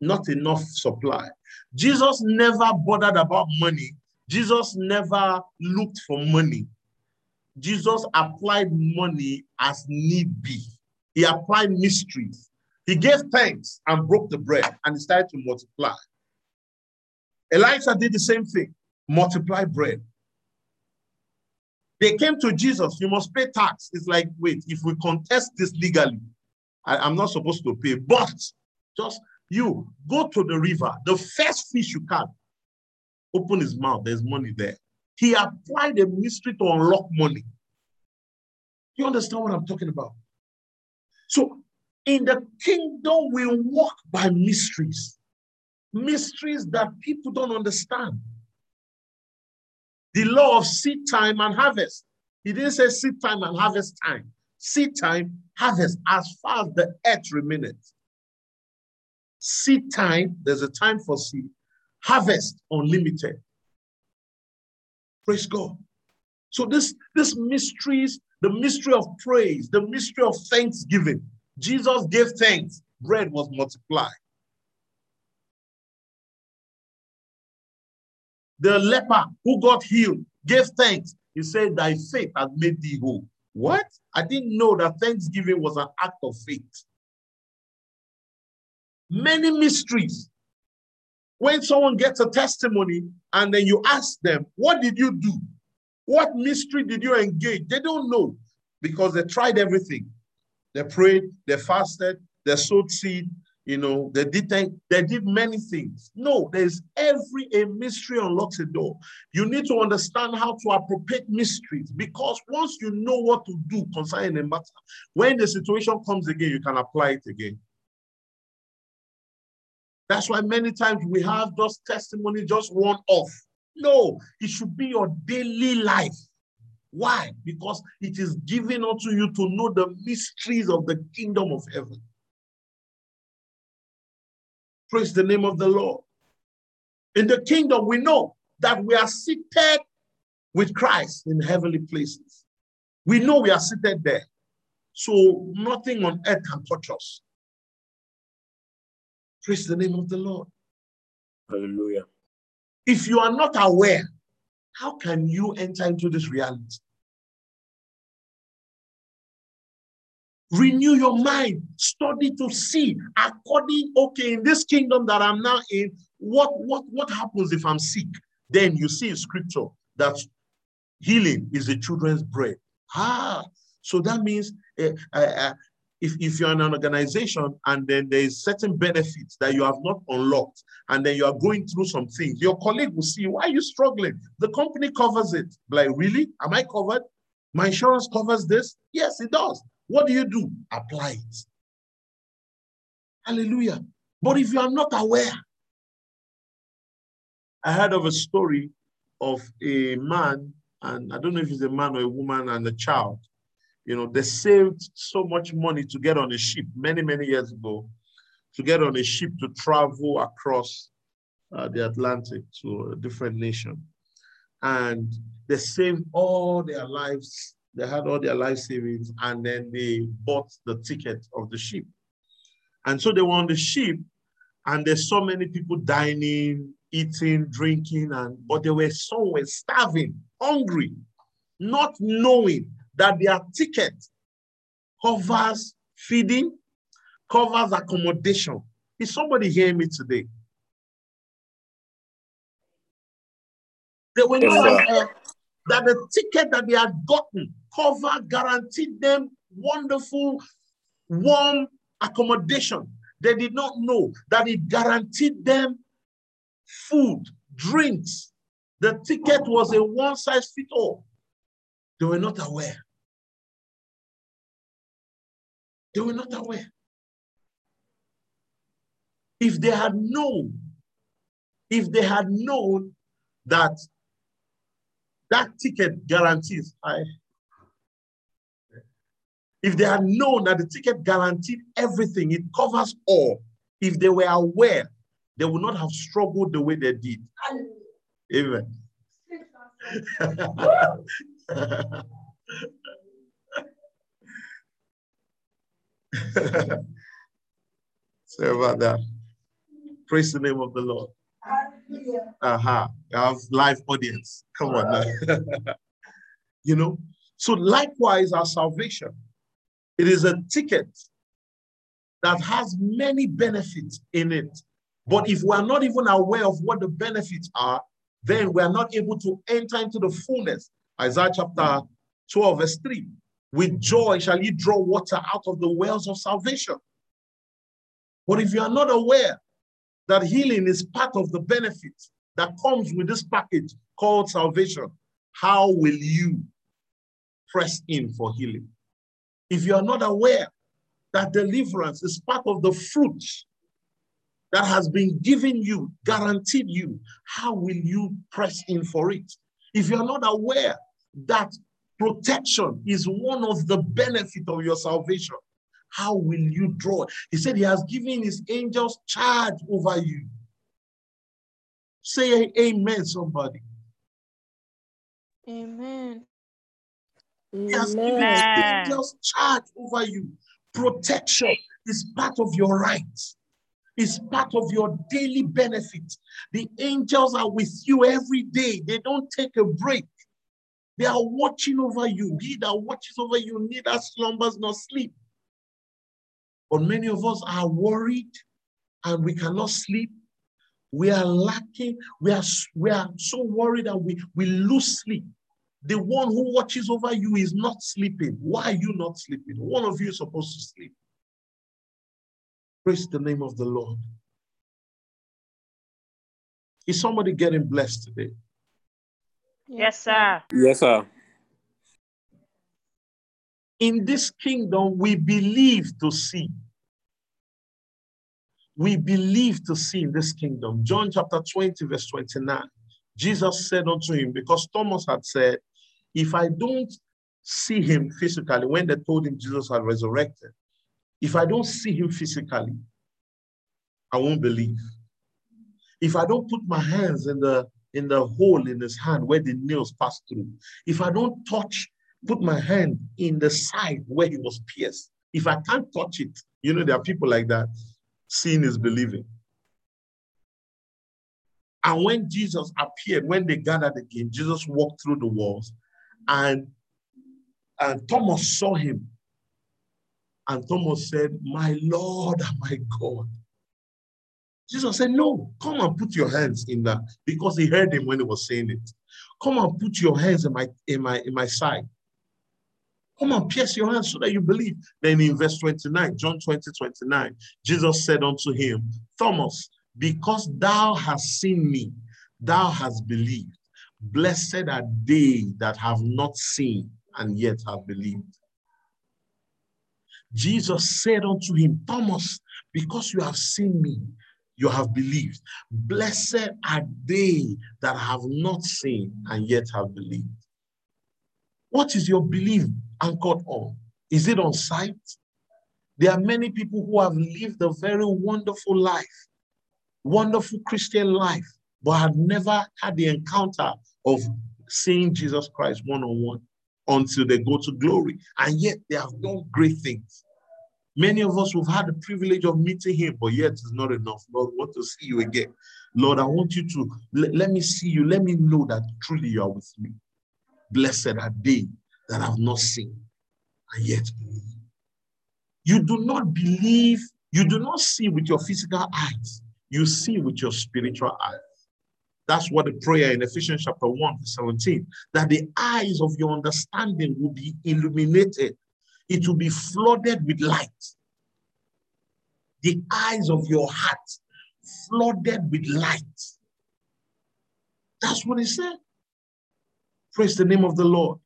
not enough supply. Jesus never bothered about money. Jesus never looked for money. Jesus applied money as need be. He applied mysteries. He gave thanks and broke the bread and he started to multiply. Elijah did the same thing, multiply bread. They came to Jesus, you must pay tax. It's like, wait, if we contest this legally, I, am not supposed to pay. But just you go to the river, the first fish you catch, open his mouth, there's money there. He applied a mystery to unlock money. You understand what I'm talking about? So in the kingdom, we walk by mysteries, mysteries that people don't understand. The law of seed time and harvest. He didn't say seed time and harvest time. Seed time, harvest, as far as the earth remains. Seed time, there's a time for seed. Harvest, unlimited. Praise God. So this, this mysteries, the mystery of praise, the mystery of thanksgiving. Jesus gave thanks, bread was multiplied. The leper who got healed gave thanks. He said, Thy faith has made thee whole. What? I didn't know that thanksgiving was an act of faith. Many mysteries. When someone gets a testimony and then you ask them, What did you do? What mystery did you engage? They don't know because they tried everything. They prayed, they fasted, they sowed seed, you know, they did they did many things. No, there's every a mystery unlocks a door. You need to understand how to appropriate mysteries because once you know what to do concerning a matter, when the situation comes again, you can apply it again. That's why many times we have those testimony just one off. No, it should be your daily life. Why? Because it is given unto you to know the mysteries of the kingdom of heaven. Praise the name of the Lord. In the kingdom, we know that we are seated with Christ in heavenly places. We know we are seated there. So nothing on earth can touch us. Praise the name of the Lord. Hallelujah. If you are not aware, how can you enter into this reality? Renew your mind. Study to see according, okay, in this kingdom that I'm now in, what, what, what happens if I'm sick? Then you see in scripture that healing is the children's bread. Ah, so that means uh, uh, if, if you're in an organization and then there's certain benefits that you have not unlocked and then you are going through some things, your colleague will see, why are you struggling? The company covers it. Like, really? Am I covered? My insurance covers this? Yes, it does. What do you do? Apply it. Hallelujah. But if you are not aware, I heard of a story of a man, and I don't know if it's a man or a woman and a child. You know, they saved so much money to get on a ship many, many years ago, to get on a ship to travel across uh, the Atlantic to a different nation. And they saved all their lives they had all their life savings and then they bought the ticket of the ship. And so they were on the ship and there's so many people dining, eating, drinking, and but they were somewhere starving, hungry, not knowing that their ticket covers feeding, covers accommodation. Is somebody hearing me today? They were not aware that the ticket that they had gotten cover, guaranteed them wonderful, warm accommodation. They did not know that it guaranteed them food, drinks. The ticket was a one size fit all. They were not aware. They were not aware. If they had known, if they had known that that ticket guarantees, I, if they had known that the ticket guaranteed everything, it covers all, if they were aware, they would not have struggled the way they did. Amen. [LAUGHS] [LAUGHS] Sorry about that. Praise the name of the Lord. Uh-huh. I have live audience. Come on [LAUGHS] you know, so likewise our salvation it is a ticket that has many benefits in it. But if we are not even aware of what the benefits are, then we are not able to enter into the fullness Isaiah chapter 12, verse 3. With joy shall you draw water out of the wells of salvation. But if you are not aware that healing is part of the benefit that comes with this package called salvation, how will you press in for healing? If you are not aware that deliverance is part of the fruit that has been given you, guaranteed you, how will you press in for it? If you're not aware that protection is one of the benefit of your salvation, how will you draw? He said he has given his angels charge over you. Say amen, somebody. Amen. He has given his angels charge over you. Protection is part of your rights. It's part of your daily benefit. The angels are with you every day. They don't take a break. They are watching over you. He that watches over you neither slumbers nor sleep. But many of us are worried and we cannot sleep. We are lacking. We are, we are so worried that we, we lose sleep. The one who watches over you is not sleeping. Why are you not sleeping? One of you is supposed to sleep. Praise the name of the Lord. Is somebody getting blessed today? Yes, sir. Yes, sir. In this kingdom, we believe to see. We believe to see in this kingdom. John chapter 20, verse 29. Jesus said unto him, because Thomas had said, If I don't see him physically, when they told him Jesus had resurrected, if I don't see him physically, I won't believe. If I don't put my hands in the in the hole in his hand where the nails passed through, if I don't touch, put my hand in the side where he was pierced, if I can't touch it, you know, there are people like that. Seeing is believing. And when Jesus appeared, when they gathered again, Jesus walked through the walls and, and Thomas saw him. And Thomas said, My Lord and my God. Jesus said, No, come and put your hands in that because he heard him when he was saying it. Come and put your hands in my in my in my side. Come and pierce your hands so that you believe. Then in verse 29, John 20, 29, Jesus said unto him, Thomas, because thou hast seen me, thou hast believed. Blessed are they that have not seen and yet have believed. Jesus said unto him, Thomas, because you have seen me, you have believed. Blessed are they that have not seen and yet have believed. What is your belief anchored on? Is it on sight? There are many people who have lived a very wonderful life, wonderful Christian life, but have never had the encounter of seeing Jesus Christ one on one until they go to glory. And yet they have done great things. Many of us have had the privilege of meeting him, but yet it's not enough. Lord, I want to see you again. Lord, I want you to let, let me see you. Let me know that truly you are with me. Blessed are they that have not seen and yet believe. You do not believe, you do not see with your physical eyes, you see with your spiritual eyes. That's what the prayer in Ephesians chapter 1, verse 17, that the eyes of your understanding will be illuminated it will be flooded with light. The eyes of your heart flooded with light. That's what he said. Praise the name of the Lord.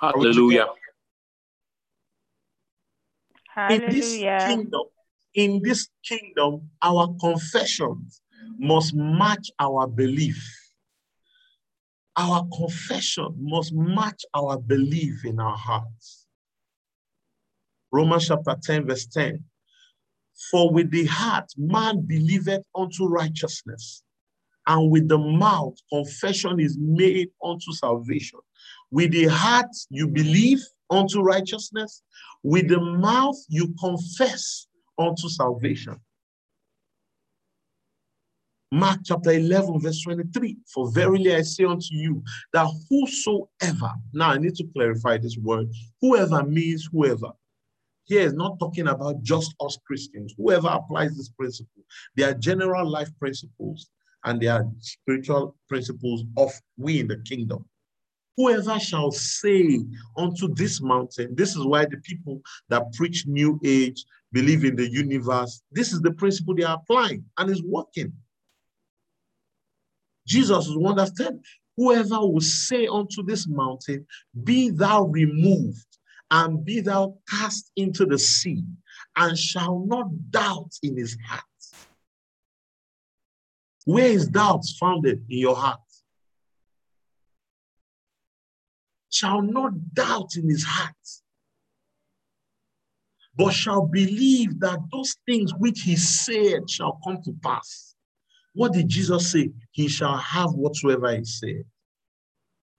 Hallelujah. In this kingdom, in this kingdom, our confessions must match our belief our confession must match our belief in our hearts. Romans chapter 10, verse 10. For with the heart man believeth unto righteousness, and with the mouth confession is made unto salvation. With the heart you believe unto righteousness, with the mouth you confess unto salvation. Mark chapter 11, verse 23. For verily I say unto you that whosoever, now I need to clarify this word, whoever means whoever. Here is not talking about just us Christians. Whoever applies this principle, they are general life principles and they are spiritual principles of we in the kingdom. Whoever shall say unto this mountain, this is why the people that preach new age believe in the universe. This is the principle they are applying and is working. Jesus is one that said, Whoever will say unto this mountain, Be thou removed and be thou cast into the sea, and shall not doubt in his heart. Where is doubt founded in your heart? Shall not doubt in his heart, but shall believe that those things which he said shall come to pass. What did Jesus say? He shall have whatsoever he said.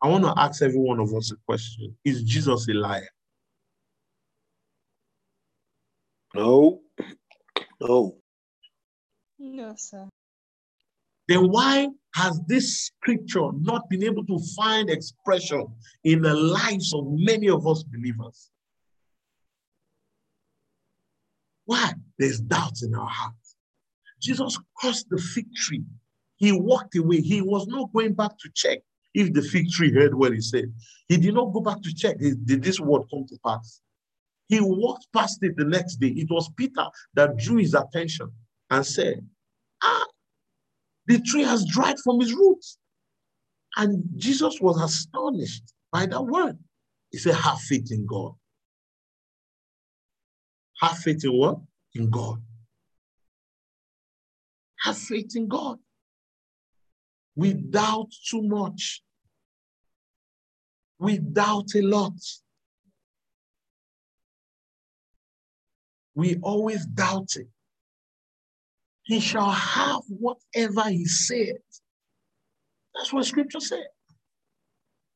I want to ask every one of us a question Is Jesus a liar? No. No. No, sir. Then why has this scripture not been able to find expression in the lives of many of us believers? Why? There's doubt in our hearts. Jesus crossed the fig tree. He walked away. He was not going back to check if the fig tree heard what he said. He did not go back to check, did this word come to pass? He walked past it the next day. It was Peter that drew his attention and said, Ah, the tree has dried from its roots. And Jesus was astonished by that word. He said, Have faith in God. Have faith in what? In God. Have faith in God. We doubt too much. We doubt a lot. We always doubt it. He shall have whatever he said. That's what scripture said.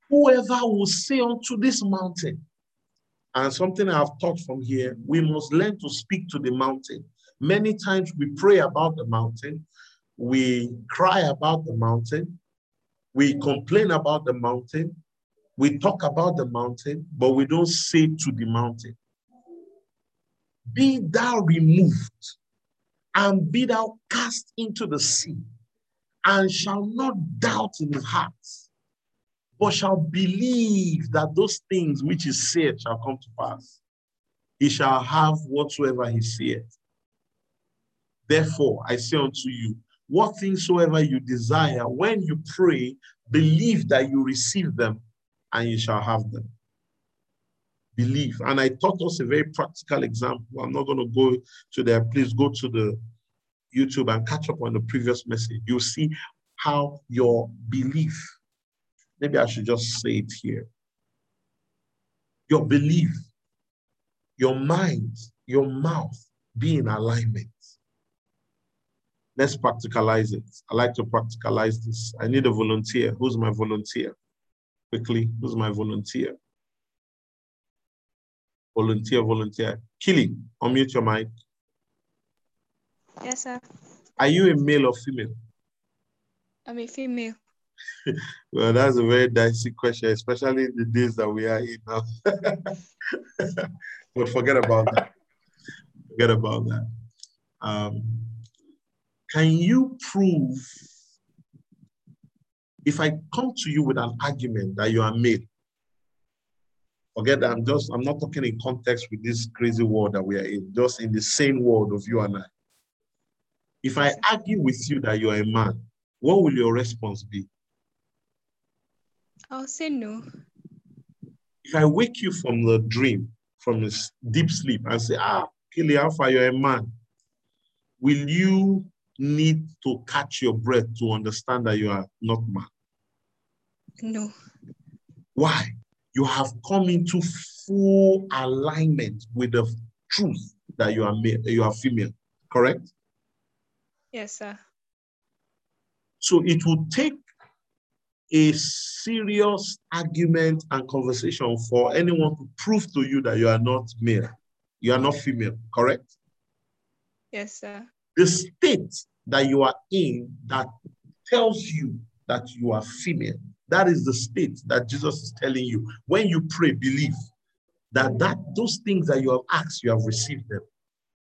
Whoever will say unto this mountain, and something I've taught from here, we must learn to speak to the mountain. Many times we pray about the mountain, we cry about the mountain, we complain about the mountain, we talk about the mountain, but we don't say to the mountain, Be thou removed and be thou cast into the sea, and shall not doubt in his heart, but shall believe that those things which he said shall come to pass. He shall have whatsoever he said. Therefore, I say unto you, what things soever you desire, when you pray, believe that you receive them and you shall have them. Believe. And I taught us a very practical example. I'm not going to go to there. Please go to the YouTube and catch up on the previous message. You'll see how your belief, maybe I should just say it here. Your belief, your mind, your mouth be in alignment. Let's practicalize it. I like to practicalize this. I need a volunteer. Who's my volunteer? Quickly, who's my volunteer? Volunteer, volunteer. Killy, unmute your mic. Yes, sir. Are you a male or female? I'm a female. [LAUGHS] well, that's a very dicey question, especially in the days that we are in now. [LAUGHS] but forget about that. Forget about that. Um, can you prove if I come to you with an argument that you are male? Forget that I'm just, I'm not talking in context with this crazy world that we are in, just in the same world of you and I. If I argue with you that you are a man, what will your response be? I'll say no. If I wake you from the dream, from this deep sleep, and say, ah, Kili Alpha, you're a man, will you need to catch your breath to understand that you are not man? No. Why? You have come into full alignment with the truth that you are male, you are female, correct? Yes, sir. So it will take a serious argument and conversation for anyone to prove to you that you are not male, you are not female, correct? Yes, sir. The state that you are in that tells you that you are female, that is the state that Jesus is telling you. When you pray, believe that, that those things that you have asked, you have received them.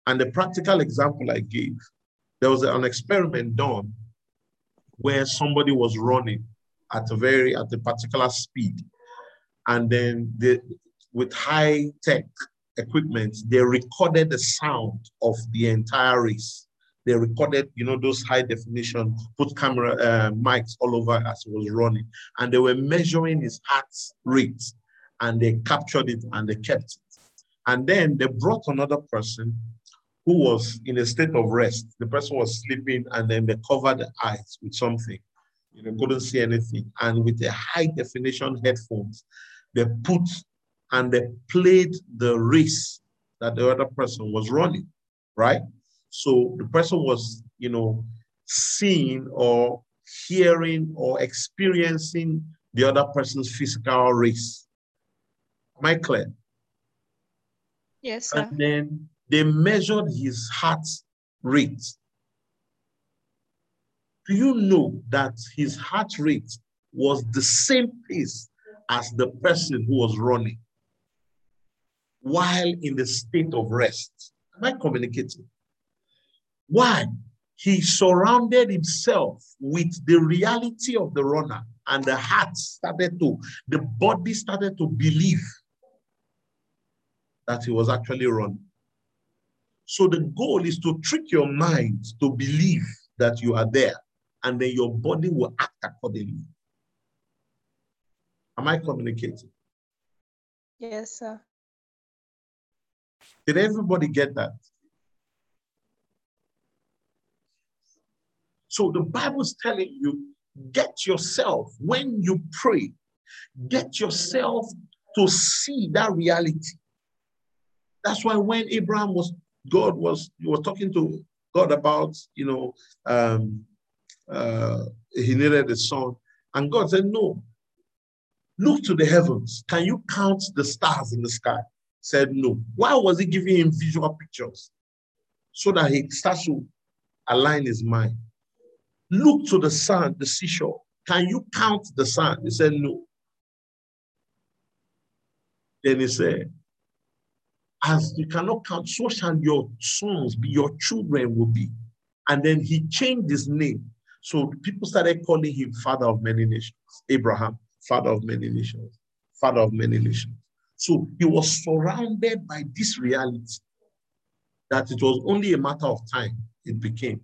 And the practical example I gave, there was an experiment done where somebody was running at a very at a particular speed, and then with high tech equipment, they recorded the sound of the entire race. They recorded, you know, those high definition, put camera uh, mics all over as he was running, and they were measuring his heart rate, and they captured it and they kept it. And then they brought another person who was in a state of rest. The person was sleeping, and then they covered the eyes with something. You know, couldn't see anything. And with the high definition headphones, they put and they played the race that the other person was running, right? So the person was, you know, seeing or hearing or experiencing the other person's physical race. Am I clear? Yes, sir. And then they measured his heart rate. Do you know that his heart rate was the same pace as the person who was running while in the state of rest? Am I communicating? Why? He surrounded himself with the reality of the runner, and the heart started to, the body started to believe that he was actually running. So the goal is to trick your mind to believe that you are there, and then your body will act accordingly. Am I communicating? Yes, sir. Did everybody get that? So the Bible is telling you get yourself, when you pray, get yourself to see that reality. That's why when Abraham was, God was, you were talking to God about, you know, um, uh, he needed a son. And God said, No, look to the heavens. Can you count the stars in the sky? Said no. Why was he giving him visual pictures? So that he starts to align his mind. Look to the sun, the seashore. Can you count the sun? He said, No. Then he said, As you cannot count, so shall your sons be, your children will be. And then he changed his name. So people started calling him father of many nations. Abraham, father of many nations, father of many nations. So he was surrounded by this reality that it was only a matter of time it became.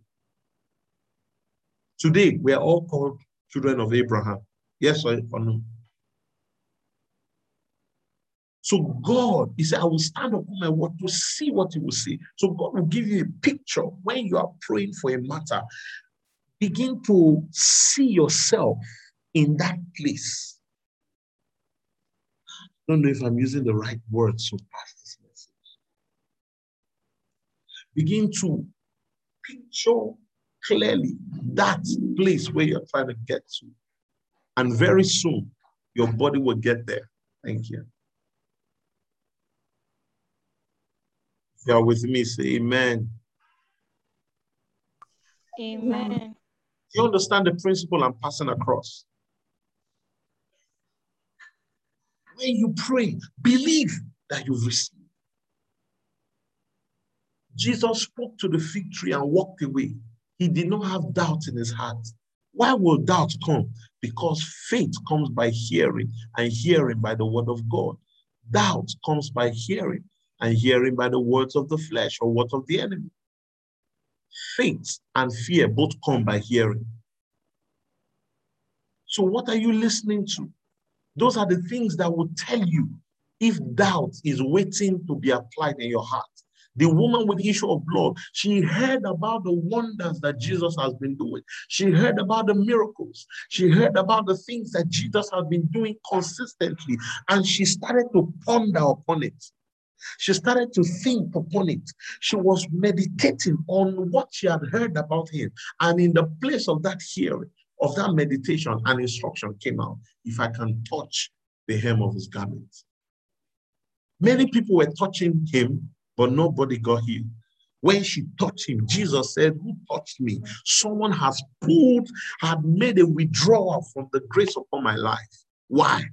Today, we are all called children of Abraham. Yes or, no? So God, He said, I will stand upon my word to see what He will see. So God will give you a picture when you are praying for a matter. Begin to see yourself in that place. I don't know if I'm using the right words to pass this message. Begin to picture clearly that place where you're trying to get to. And very soon, your body will get there. Thank you. If you are with me, say amen. Amen. You understand the principle I'm passing across? When you pray, believe that you've received. Jesus spoke to the fig tree and walked away. He did not have doubt in his heart. Why will doubt come? Because faith comes by hearing, and hearing by the word of God. Doubt comes by hearing, and hearing by the words of the flesh or words of the enemy. Faith and fear both come by hearing. So, what are you listening to? Those are the things that will tell you if doubt is waiting to be applied in your heart. The woman with issue of blood, she heard about the wonders that Jesus has been doing. She heard about the miracles. She heard about the things that Jesus has been doing consistently. And she started to ponder upon it. She started to think upon it. She was meditating on what she had heard about him. And in the place of that hearing, of that meditation, an instruction came out. If I can touch the hem of his garment. Many people were touching him, but nobody got healed. When she touched him, Jesus said, Who touched me? Someone has pulled, had made a withdrawal from the grace upon my life. Why?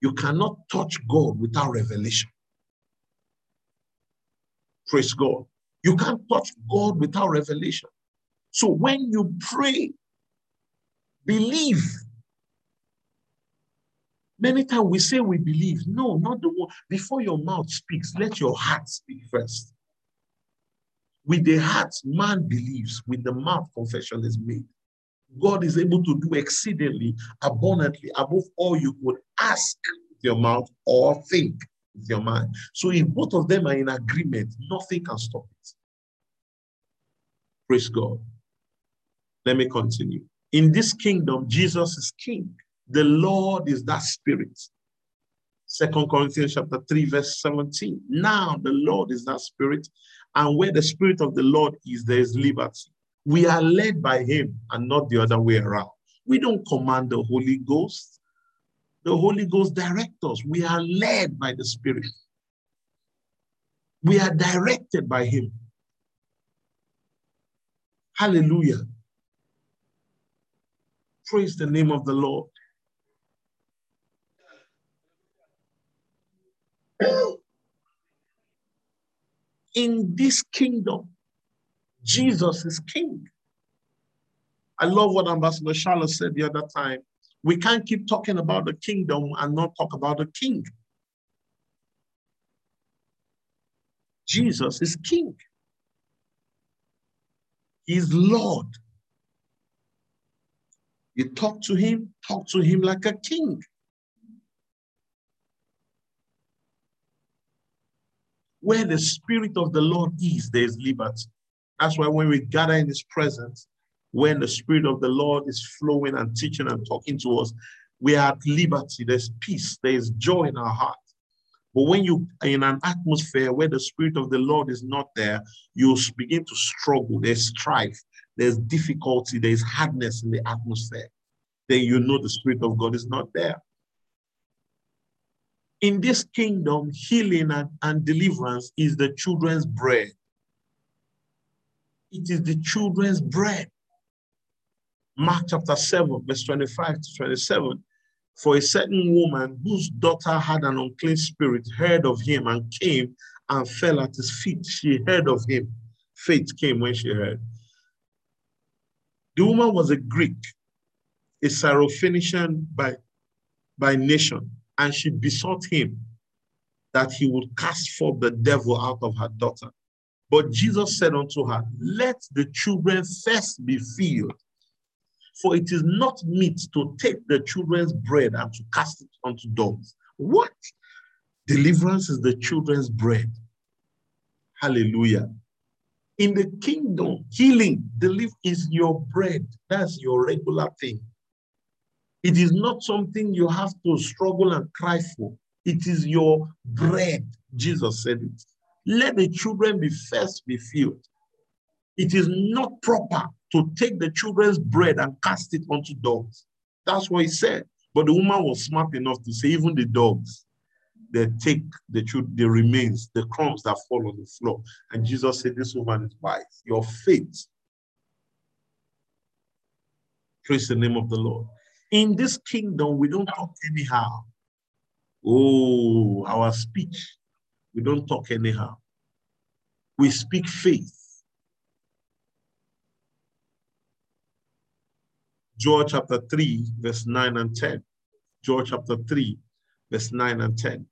You cannot touch God without revelation. Praise God. You can't touch God without revelation. So when you pray, Believe. Many times we say we believe. No, not the one. Before your mouth speaks, let your heart speak first. With the heart, man believes. With the mouth, confession is made. God is able to do exceedingly abundantly above all you could ask with your mouth or think with your mind. So if both of them are in agreement, nothing can stop it. Praise God. Let me continue. In this kingdom, Jesus is king. The Lord is that spirit. Second Corinthians chapter 3, verse 17. Now the Lord is that spirit, and where the spirit of the Lord is, there is liberty. We are led by him and not the other way around. We don't command the Holy Ghost. The Holy Ghost directs us. We are led by the Spirit. We are directed by him. Hallelujah. Praise the name of the Lord. In this kingdom, Jesus is king. I love what Ambassador Charlotte said the other time. We can't keep talking about the kingdom and not talk about the king. Jesus is king. He's Lord. You talk to him, talk to him like a king. Where the Spirit of the Lord is, there's liberty. That's why when we gather in His presence, when the Spirit of the Lord is flowing and teaching and talking to us, we are at liberty. There's peace, there's joy in our heart. But when you are in an atmosphere where the Spirit of the Lord is not there, you begin to struggle. There's strife, there's difficulty, there's hardness in the atmosphere. Then you know the Spirit of God is not there. In this kingdom, healing and, and deliverance is the children's bread. It is the children's bread. Mark chapter 7, verse 25 to 27. For a certain woman whose daughter had an unclean spirit heard of him and came and fell at his feet. She heard of him. Faith came when she heard. The woman was a Greek, a Syrophoenician by, by nation, and she besought him that he would cast forth the devil out of her daughter. But Jesus said unto her, Let the children first be filled, for it is not meet to take the children's bread and to cast it unto dogs. What? Deliverance is the children's bread. Hallelujah. In the kingdom, healing, deliver is your bread. That's your regular thing. It is not something you have to struggle and cry for. It is your bread. Jesus said it. Let the children be first be filled. It is not proper to take the children's bread and cast it onto dogs. That's what he said. But the woman was smart enough to say, even the dogs, they take the, the remains, the crumbs that fall on the floor. And Jesus said, This woman is wise. Your faith. Praise the name of the Lord. In this kingdom, we don't talk anyhow. Oh, our speech we don't talk anyhow. We speak faith. Joel chapter 3, verse 9 and 10. Joel chapter 3, verse 9 and 10.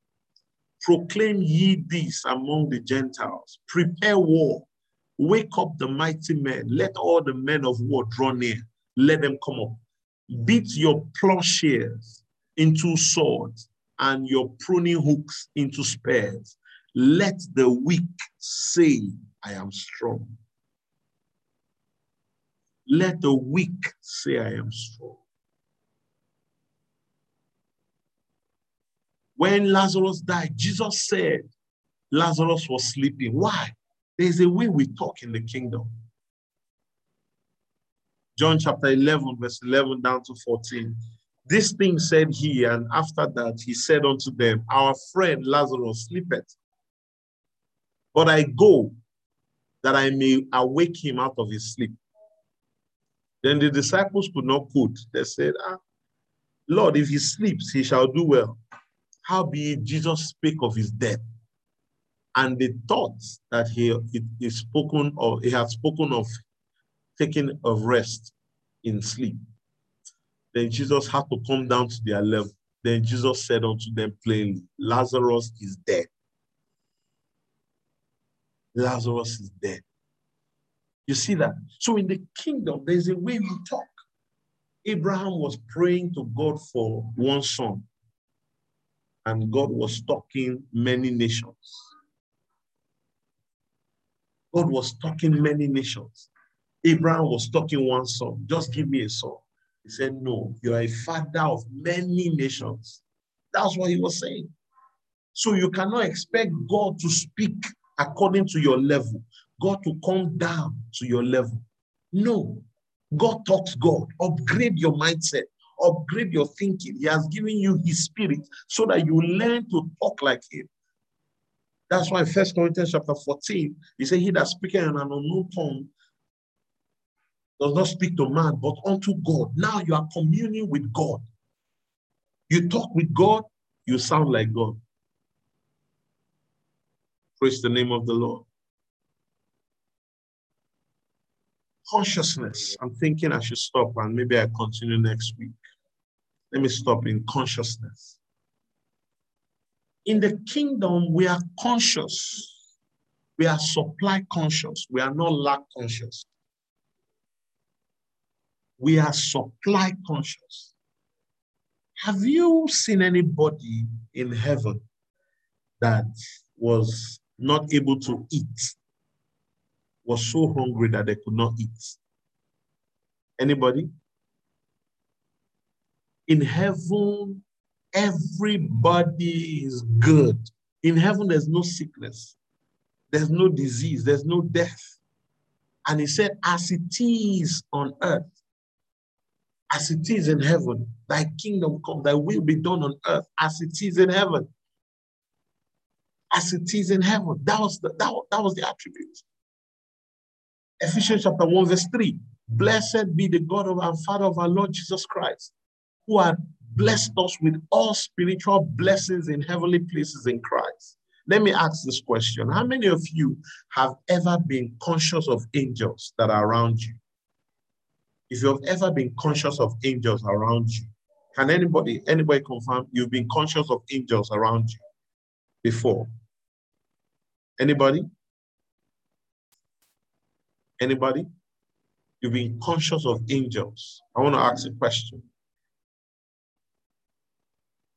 Proclaim ye this among the Gentiles. Prepare war. Wake up the mighty men. Let all the men of war draw near. Let them come up. Beat your plowshares into swords and your pruning hooks into spears. Let the weak say, I am strong. Let the weak say, I am strong. When Lazarus died, Jesus said Lazarus was sleeping. Why? There's a way we talk in the kingdom. John chapter 11, verse 11 down to 14. This thing said he, and after that he said unto them, Our friend Lazarus sleepeth, but I go that I may awake him out of his sleep. Then the disciples could not put. They said, ah, Lord, if he sleeps, he shall do well. Howbeit Jesus spake of his death. And they thought that he is spoken or he had spoken of taking of rest in sleep. Then Jesus had to come down to their level. Then Jesus said unto them plainly, Lazarus is dead. Lazarus is dead. You see that? So in the kingdom, there's a way we talk. Abraham was praying to God for one son, and God was talking many nations. God was talking many nations. Abraham was talking one son, just give me a son. He said, No, you are a father of many nations. That's what he was saying. So you cannot expect God to speak according to your level, God to come down to your level. No, God talks God. Upgrade your mindset, upgrade your thinking. He has given you his spirit so that you learn to talk like him. That's why First Corinthians chapter 14, he said, He that speaketh in an unknown tongue does not speak to man, but unto God. Now you are communing with God. You talk with God, you sound like God. Praise the name of the Lord. Consciousness. I'm thinking I should stop and maybe I continue next week. Let me stop in consciousness. In the kingdom, we are conscious. We are supply conscious. We are not lack conscious. We are supply conscious. Have you seen anybody in heaven that was not able to eat, was so hungry that they could not eat? Anybody? In heaven, everybody is good. In heaven, there's no sickness, there's no disease, there's no death. And he said, as it is on earth, as it is in heaven, thy kingdom come, thy will be done on earth as it is in heaven. As it is in heaven. That was the, that, that was the attribute. Ephesians chapter 1, verse 3. Blessed be the God of our Father of our Lord Jesus Christ, who had blessed us with all spiritual blessings in heavenly places in Christ. Let me ask this question. How many of you have ever been conscious of angels that are around you? If you have ever been conscious of angels around you, can anybody anybody confirm you've been conscious of angels around you before? Anybody? Anybody? You've been conscious of angels. I want to ask a question.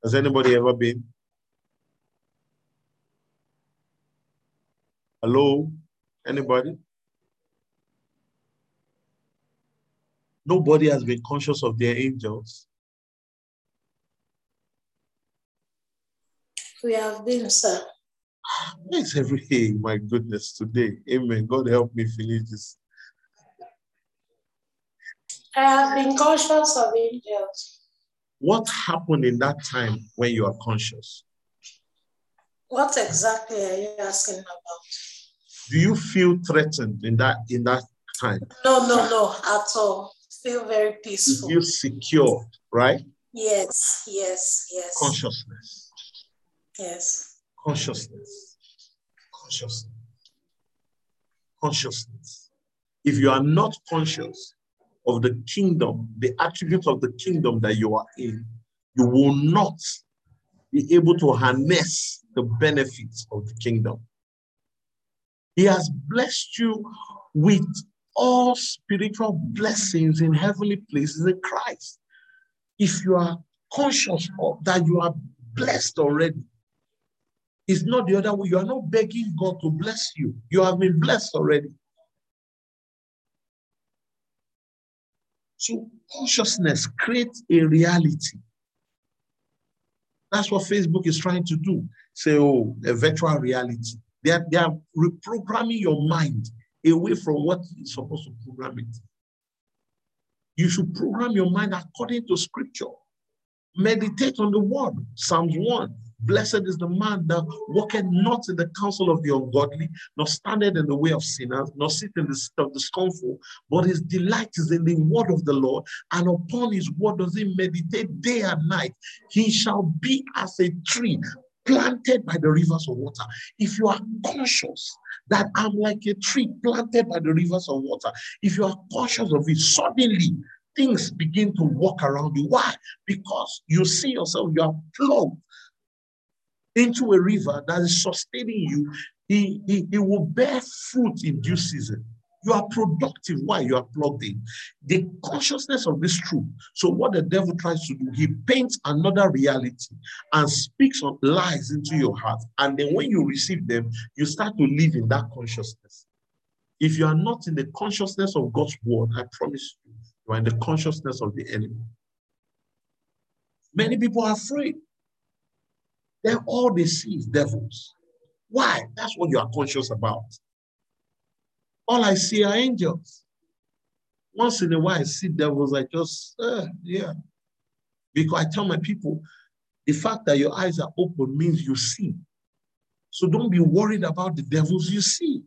Has anybody ever been? Hello? Anybody? Nobody has been conscious of their angels. We have been, sir. It's every day, my goodness, today. Amen. God help me finish this. I have been conscious of angels. What happened in that time when you are conscious? What exactly are you asking about? Do you feel threatened in that in that time? No, no, no, at all. Feel very peaceful. You feel secure, right? Yes, yes, yes. Consciousness. Yes. Consciousness. Consciousness. Consciousness. If you are not conscious of the kingdom, the attributes of the kingdom that you are in, you will not be able to harness the benefits of the kingdom. He has blessed you with all spiritual blessings in heavenly places in Christ. If you are conscious of that, you are blessed already. It's not the other way. You are not begging God to bless you. You have been blessed already. So consciousness creates a reality. That's what Facebook is trying to do. Say, oh, a virtual reality. They are, they are reprogramming your mind away from what is supposed to program it. You should program your mind according to scripture. Meditate on the word. Psalms 1. Blessed is the man that walketh not in the counsel of the ungodly, nor standeth in the way of sinners, nor sit in the seat of the scornful, but his delight is in the word of the Lord, and upon his word does he meditate day and night. He shall be as a tree planted by the rivers of water. If you are conscious that I'm like a tree planted by the rivers of water, if you are conscious of it, suddenly things begin to walk around you. Why? Because you see yourself, you are plugged into a river that is sustaining you. He, he, he will bear fruit in due season. You are productive while you are plugged in. The consciousness of this truth. So, what the devil tries to do, he paints another reality and speaks on lies into your heart. And then, when you receive them, you start to live in that consciousness. If you are not in the consciousness of God's word, I promise you, you are in the consciousness of the enemy. Many people are afraid. Then all they see is devils. Why? That's what you are conscious about. All I see are angels. Once in a while, I see devils. I just, uh, yeah. Because I tell my people, the fact that your eyes are open means you see. So don't be worried about the devils you see.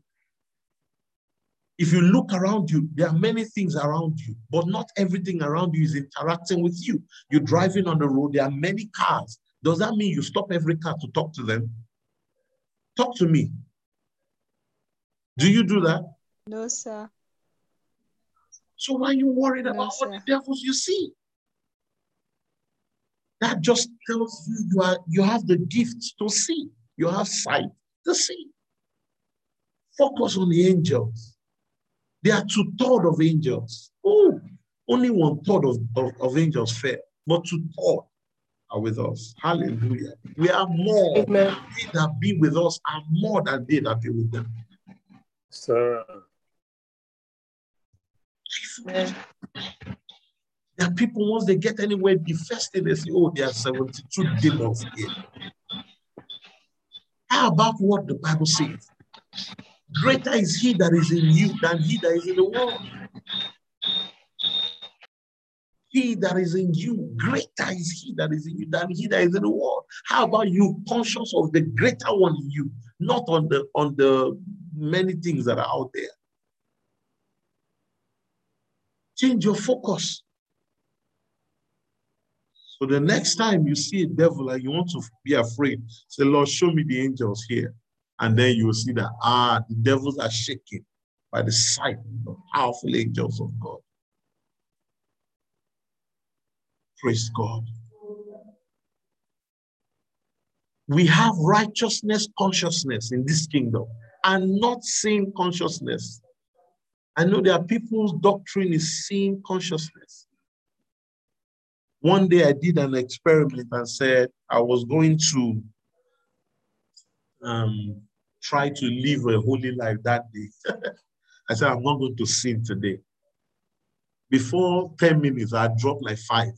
If you look around you, there are many things around you, but not everything around you is interacting with you. You're driving on the road, there are many cars. Does that mean you stop every car to talk to them? Talk to me. Do you do that? No, sir. So why are you worried No, about what the devils you see? That just tells you you are you have the gift to see. You have sight to see. Focus on the angels. There are two third of angels. Oh, only one third of, of, of angels fell, but two third are with us. Hallelujah. We are more. Amen. They that be with us are more than they that be with them. Sir. There are people, once they get anywhere, the first thing they say, oh, there are 72 demons here. How about what the Bible says? Greater is he that is in you than he that is in the world. He that is in you, greater is he that is in you than he that is in the world. How about you conscious of the greater one in you, not on the on the many things that are out there? Change your focus. So the next time you see a devil and you want to be afraid, say, Lord, show me the angels here. And then you will see that, ah, the devils are shaken by the sight of powerful angels of God. Praise God. We have righteousness consciousness in this kingdom and not sin consciousness. I know there are people's doctrine is sin consciousness. One day I did an experiment and said I was going to um, try to live a holy life that day. [LAUGHS] I said, I'm not going to sin today. Before 10 minutes, I dropped like five,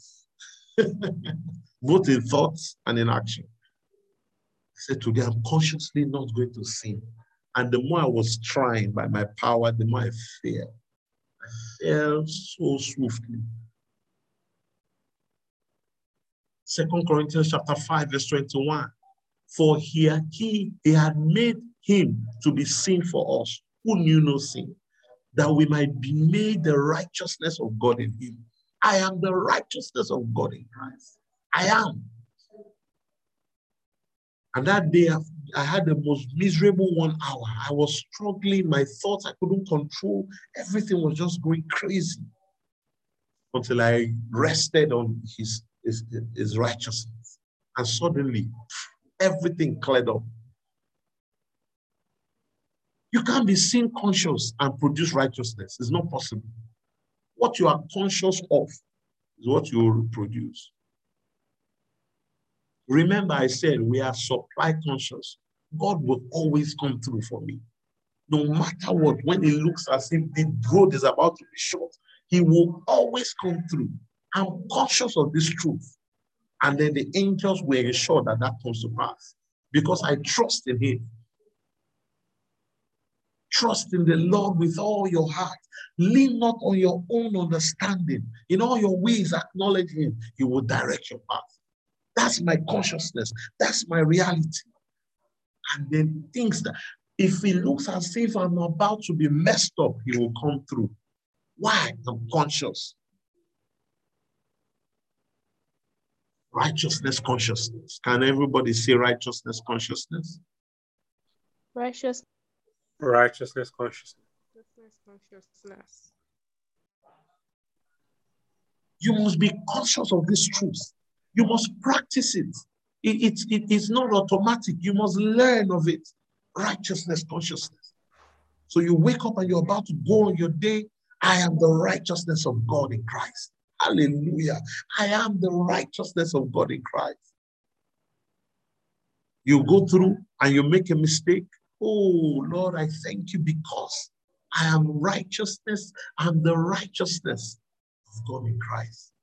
[LAUGHS] both in thoughts and in action. I said, Today I'm consciously not going to sin. And the more I was trying by my power, the more I fell. I fell so swiftly. Second Corinthians chapter 5, verse 21. For here he, he had made him to be sin for us, who knew no sin, that we might be made the righteousness of God in him. I am the righteousness of God in Christ. I am. And that day, I- had the most miserable one hour. I was struggling. My thoughts I couldn't control. Everything was just going crazy until I rested on his, his, his righteousness. And suddenly, everything cleared up. You can't be sin conscious and produce righteousness. It's not possible. What you are conscious of is what you will produce. Remember, I said we are supply conscious. God will always come through for me. No matter what, when it looks as if the road is about to be short, He will always come through. I'm conscious of this truth. And then the angels will ensure that that comes to pass because I trust in Him. Trust in the Lord with all your heart. Lean not on your own understanding. In all your ways, acknowledge Him. He will direct your path. That's my consciousness. That's my reality. And then thinks that, if he looks as if I'm about to be messed up, He will come through. Why? I'm conscious. Righteousness consciousness. Can everybody say righteousness consciousness? Righteous Righteousness consciousness. Righteousness consciousness. You must be conscious of this truth. You must practice it. It, it, it is not automatic. You must learn of it. Righteousness, consciousness. So you wake up and you're about to go on your day. I am the righteousness of God in Christ. Hallelujah. I am the righteousness of God in Christ. You go through and you make a mistake. Oh, Lord, I thank you because I am righteousness. I'm the righteousness of God in Christ.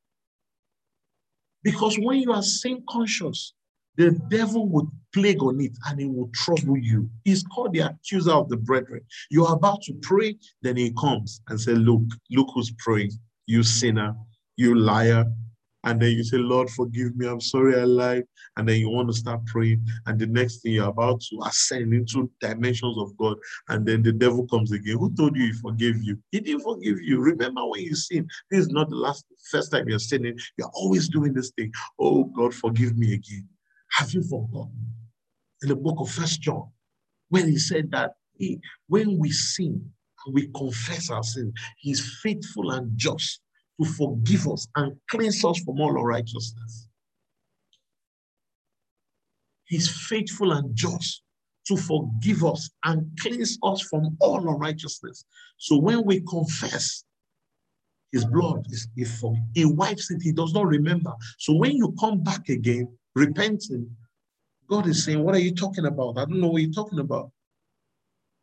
Because when you are sin conscious, the devil would plague on it and it will trouble you. He's called the accuser of the brethren. You're about to pray, then he comes and say, Look, look who's praying. You sinner, you liar, and then you say, Lord, forgive me. I'm sorry I lied. And then you want to start praying. And the next thing you're about to ascend into dimensions of God. And then the devil comes again. Who told you he forgave you? He didn't forgive you. Remember when you sin, this is not the last, first time you're sinning. You're always doing this thing. Oh, God, forgive me again. Have you forgotten? In the book of First John, when he said that he, when we sin and we confess our sin, he's faithful and just to forgive us and cleanse us from all unrighteousness. He's faithful and just to forgive us and cleanse us from all unrighteousness. So when we confess, his blood is he wipes it, he does not remember. So when you come back again, repenting, God is saying, What are you talking about? I don't know what you're talking about.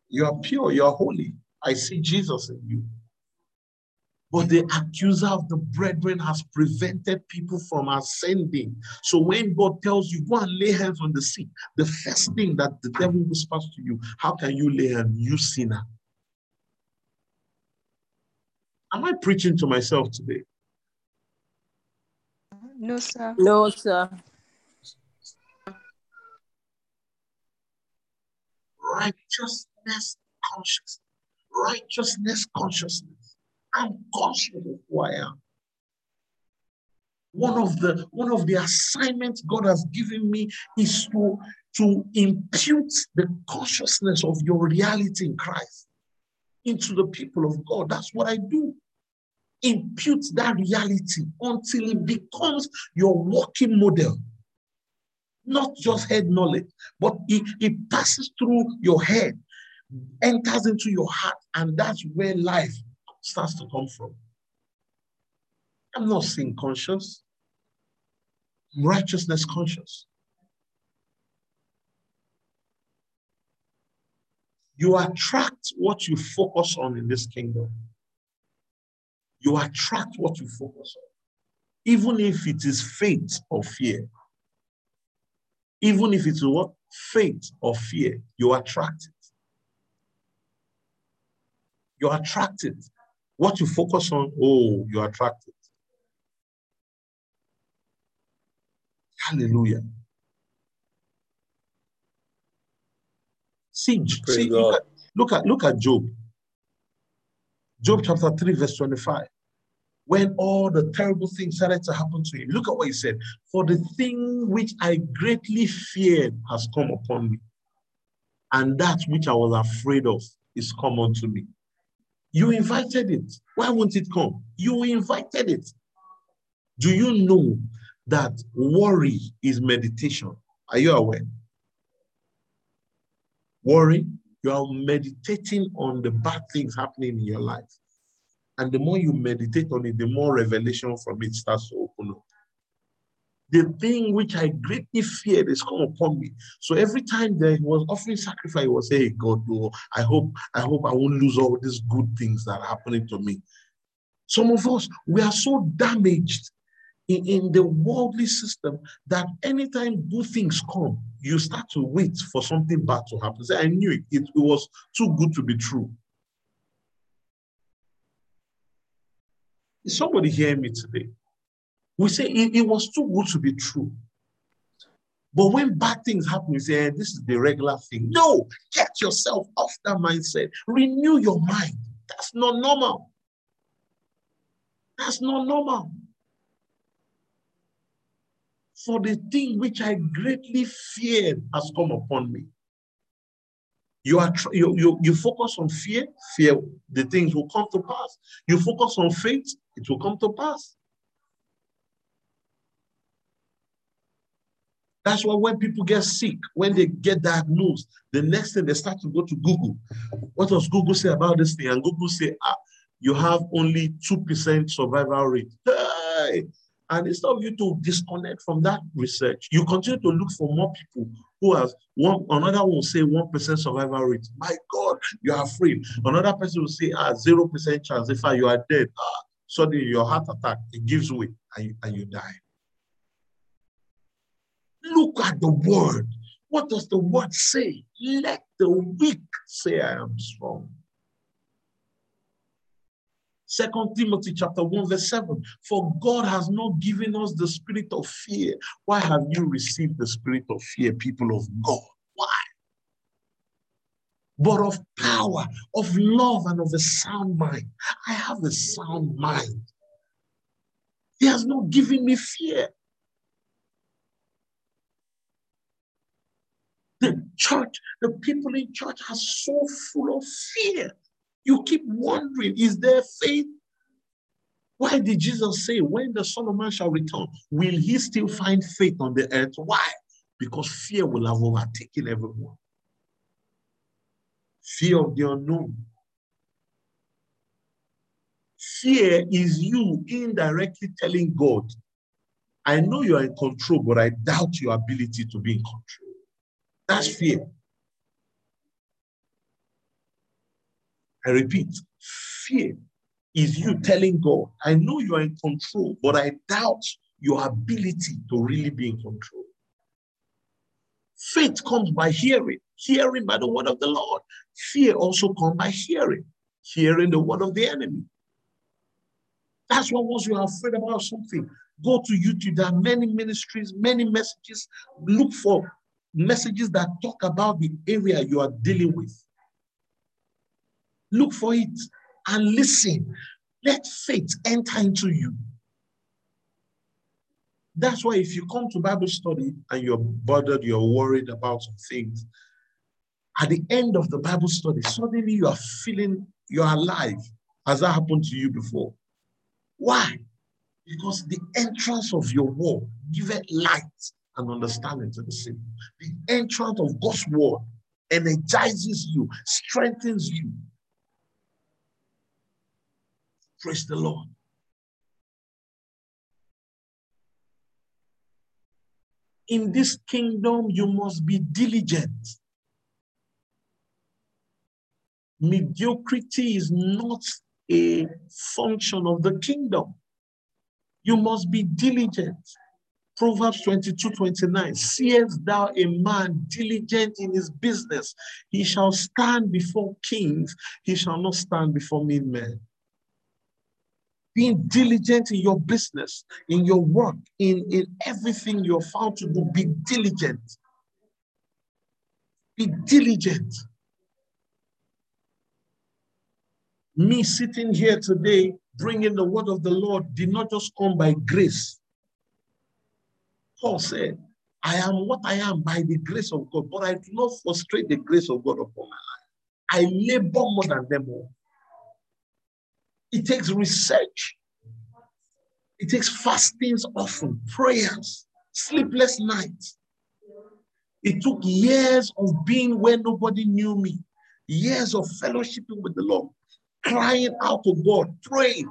You are pure, you are holy. I see Jesus in you. But the accuser of the brethren has prevented people from ascending. So when God tells you, go and lay hands on the sick, the first thing that the devil whispers to you, how can you lay hands, you sinner? Am I preaching to myself today? No, sir. No, sir. Righteousness consciousness. Righteousness consciousness. I'm conscious of who I am. One of the one of the assignments God has given me is to, to impute the consciousness of your reality in Christ into the people of God. That's what I do. Impute that reality until it becomes your walking model. Not just head knowledge, but it, it passes through your head, enters into your heart, and that's where life starts to come from. I'm not sin conscious, I'm righteousness conscious. You attract what you focus on in this kingdom. You attract what you focus on, even if it is faith or fear. Even if it's what? Faith or fear, you attract it. You attract it. What you focus on, oh, you're attracted. Hallelujah. See, see look, at, look at look at Job. Job chapter 3, verse 25. When all the terrible things started to happen to him, look at what he said. For the thing which I greatly feared has come upon me, and that which I was afraid of is come unto me. You invited it. Why won't it come? You invited it. Do you know that worry is meditation? Are you aware? Worry, you are meditating on the bad things happening in your life. And the more you meditate on it, the more revelation from it starts to open up the thing which I greatly feared is come upon me. So every time there was offering sacrifice, it was, hey God, oh, I hope, I hope I won't lose all these good things that are happening to me. Some of us, we are so damaged in, in the worldly system that anytime good things come, you start to wait for something bad to happen. I knew it, it, it was too good to be true. Is somebody hearing me today? We say it, it was too good to be true. But when bad things happen, you say, eh, this is the regular thing. No, get yourself off that mindset. Renew your mind. That's not normal. That's not normal. For the thing which I greatly feared has come upon me. You are you, you, you focus on fear, fear, the things will come to pass. You focus on faith, it will come to pass. That's why when people get sick, when they get diagnosed, the next thing they start to go to Google. What does Google say about this thing? And Google say, ah, you have only 2% survival rate. Hey! And instead of you to disconnect from that research, you continue to look for more people who has one, another will say 1% survival rate. My God, you are free. Another person will say, ah, 0% chance. If you are dead, ah, suddenly your heart attack, it gives way and you, and you die. Look at the word. What does the word say? Let the weak say I am strong. Second Timothy chapter 1, verse 7. For God has not given us the spirit of fear. Why have you received the spirit of fear, people of God? Why? But of power, of love, and of a sound mind. I have a sound mind. He has not given me fear. The church, the people in church are so full of fear. You keep wondering, is there faith? Why did Jesus say, when the Son of Man shall return, will he still find faith on the earth? Why? Because fear will have overtaken everyone. Fear of the unknown. Fear is you indirectly telling God, I know you are in control, but I doubt your ability to be in control. That's fear. I repeat, fear is you telling God, I know you are in control, but I doubt your ability to really be in control. Faith comes by hearing, hearing by the word of the Lord. Fear also comes by hearing, hearing the word of the enemy. That's why once you are afraid about something, go to YouTube. There are many ministries, many messages. Look for messages that talk about the area you are dealing with. Look for it and listen. Let faith enter into you. That's why if you come to Bible study and you're bothered, you're worried about some things, at the end of the Bible study, suddenly you are feeling you're alive. Has that happened to you before? Why? Because the entrance of your word giveth light and understanding to the simple. The entrance of God's word energizes you, strengthens you. Praise the Lord. In this kingdom, you must be diligent. Mediocrity is not a function of the kingdom. You must be diligent. Proverbs 22 29. Seest thou a man diligent in his business? He shall stand before kings, he shall not stand before mean men. Being diligent in your business, in your work, in, in everything you're found to do, be diligent. Be diligent. Me sitting here today, bringing the word of the Lord, did not just come by grace. Paul said, I am what I am by the grace of God, but I do not frustrate the grace of God upon my life. I labor more than them all. It takes research. It takes fastings often, prayers, sleepless nights. It took years of being where nobody knew me, years of fellowshipping with the Lord, crying out to God, praying.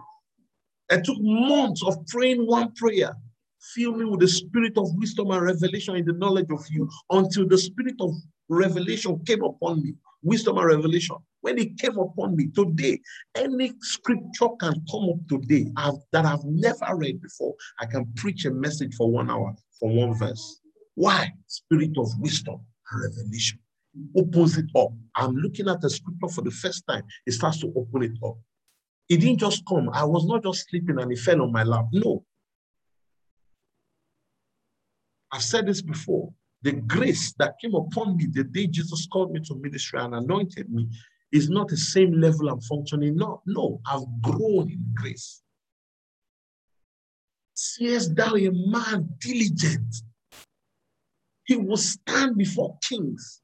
It took months of praying one prayer. Fill me with the spirit of wisdom and revelation in the knowledge of you until the spirit of revelation came upon me. Wisdom and revelation. When it came upon me today, any scripture can come up today that I've never read before. I can preach a message for one hour from one verse. Why? Spirit of wisdom and revelation opens it up. I'm looking at the scripture for the first time. It starts to open it up. It didn't just come. I was not just sleeping and it fell on my lap. No. I've said this before. The grace that came upon me the day Jesus called me to ministry and anointed me is not the same level I'm functioning. No, no, I've grown in grace. Seest thou a man diligent? He will stand before kings.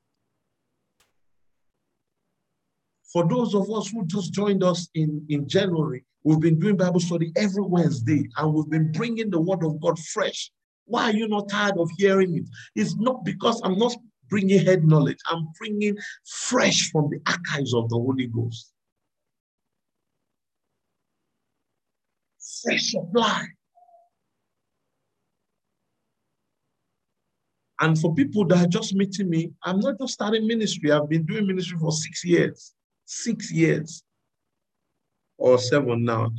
For those of us who just joined us in, in January, we've been doing Bible study every Wednesday and we've been bringing the word of God fresh Why are you not tired of hearing it? It's not because I'm not bringing head knowledge, I'm bringing fresh from the archives of the Holy Ghost. Fresh supply. And for people that are just meeting me, I'm not just starting ministry. I've been doing ministry for six years. Six years. Or seven now.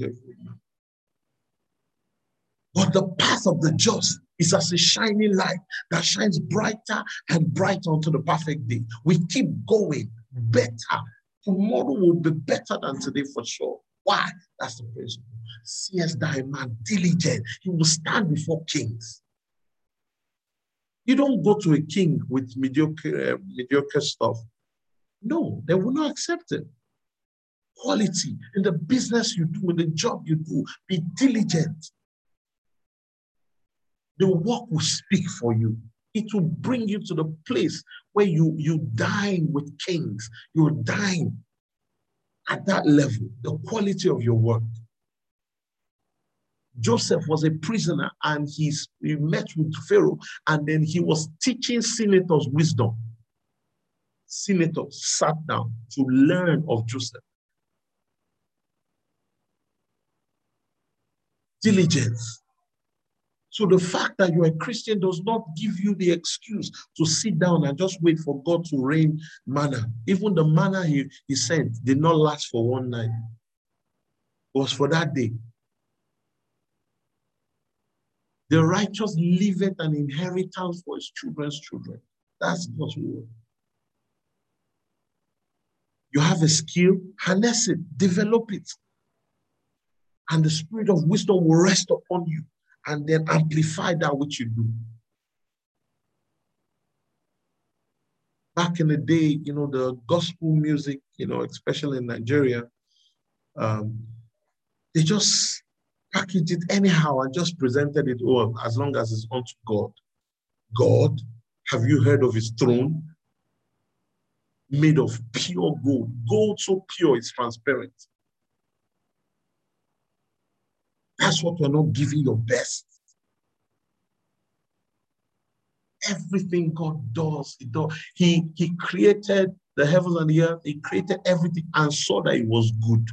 But the path of the just is as a shining light that shines brighter and brighter unto the perfect day. We keep going better. Tomorrow will be better than today for sure. Why? That's the principle. Seest thy man diligent, he will stand before kings. You don't go to a king with mediocre, uh, mediocre stuff. No, they will not accept it. Quality in the business you do, in the job you do, be diligent the work will speak for you. It will bring you to the place where you, you dine with kings. You dine at that level, the quality of your work. Joseph was a prisoner and he's, he met with Pharaoh and then he was teaching senators wisdom. Senators sat down to learn of Joseph. Diligence so the fact that you're a Christian does not give you the excuse to sit down and just wait for God to rain manna. Even the manna he, he sent did not last for one night. It was for that day. The righteous leaveth an inheritance for his children's children. That's God's word. You have a skill, harness it, develop it. And the spirit of wisdom will rest upon you and then amplify that which you do. Back in the day, you know, the gospel music, you know, especially in Nigeria, um, they just packaged it anyhow and just presented it all as long as it's unto God. God, have you heard of his throne? Made of pure gold. Gold so pure, it's transparent. That's what you're not giving your best. Everything God does, He does. He, he created the heavens and the earth, He created everything and saw that it was good.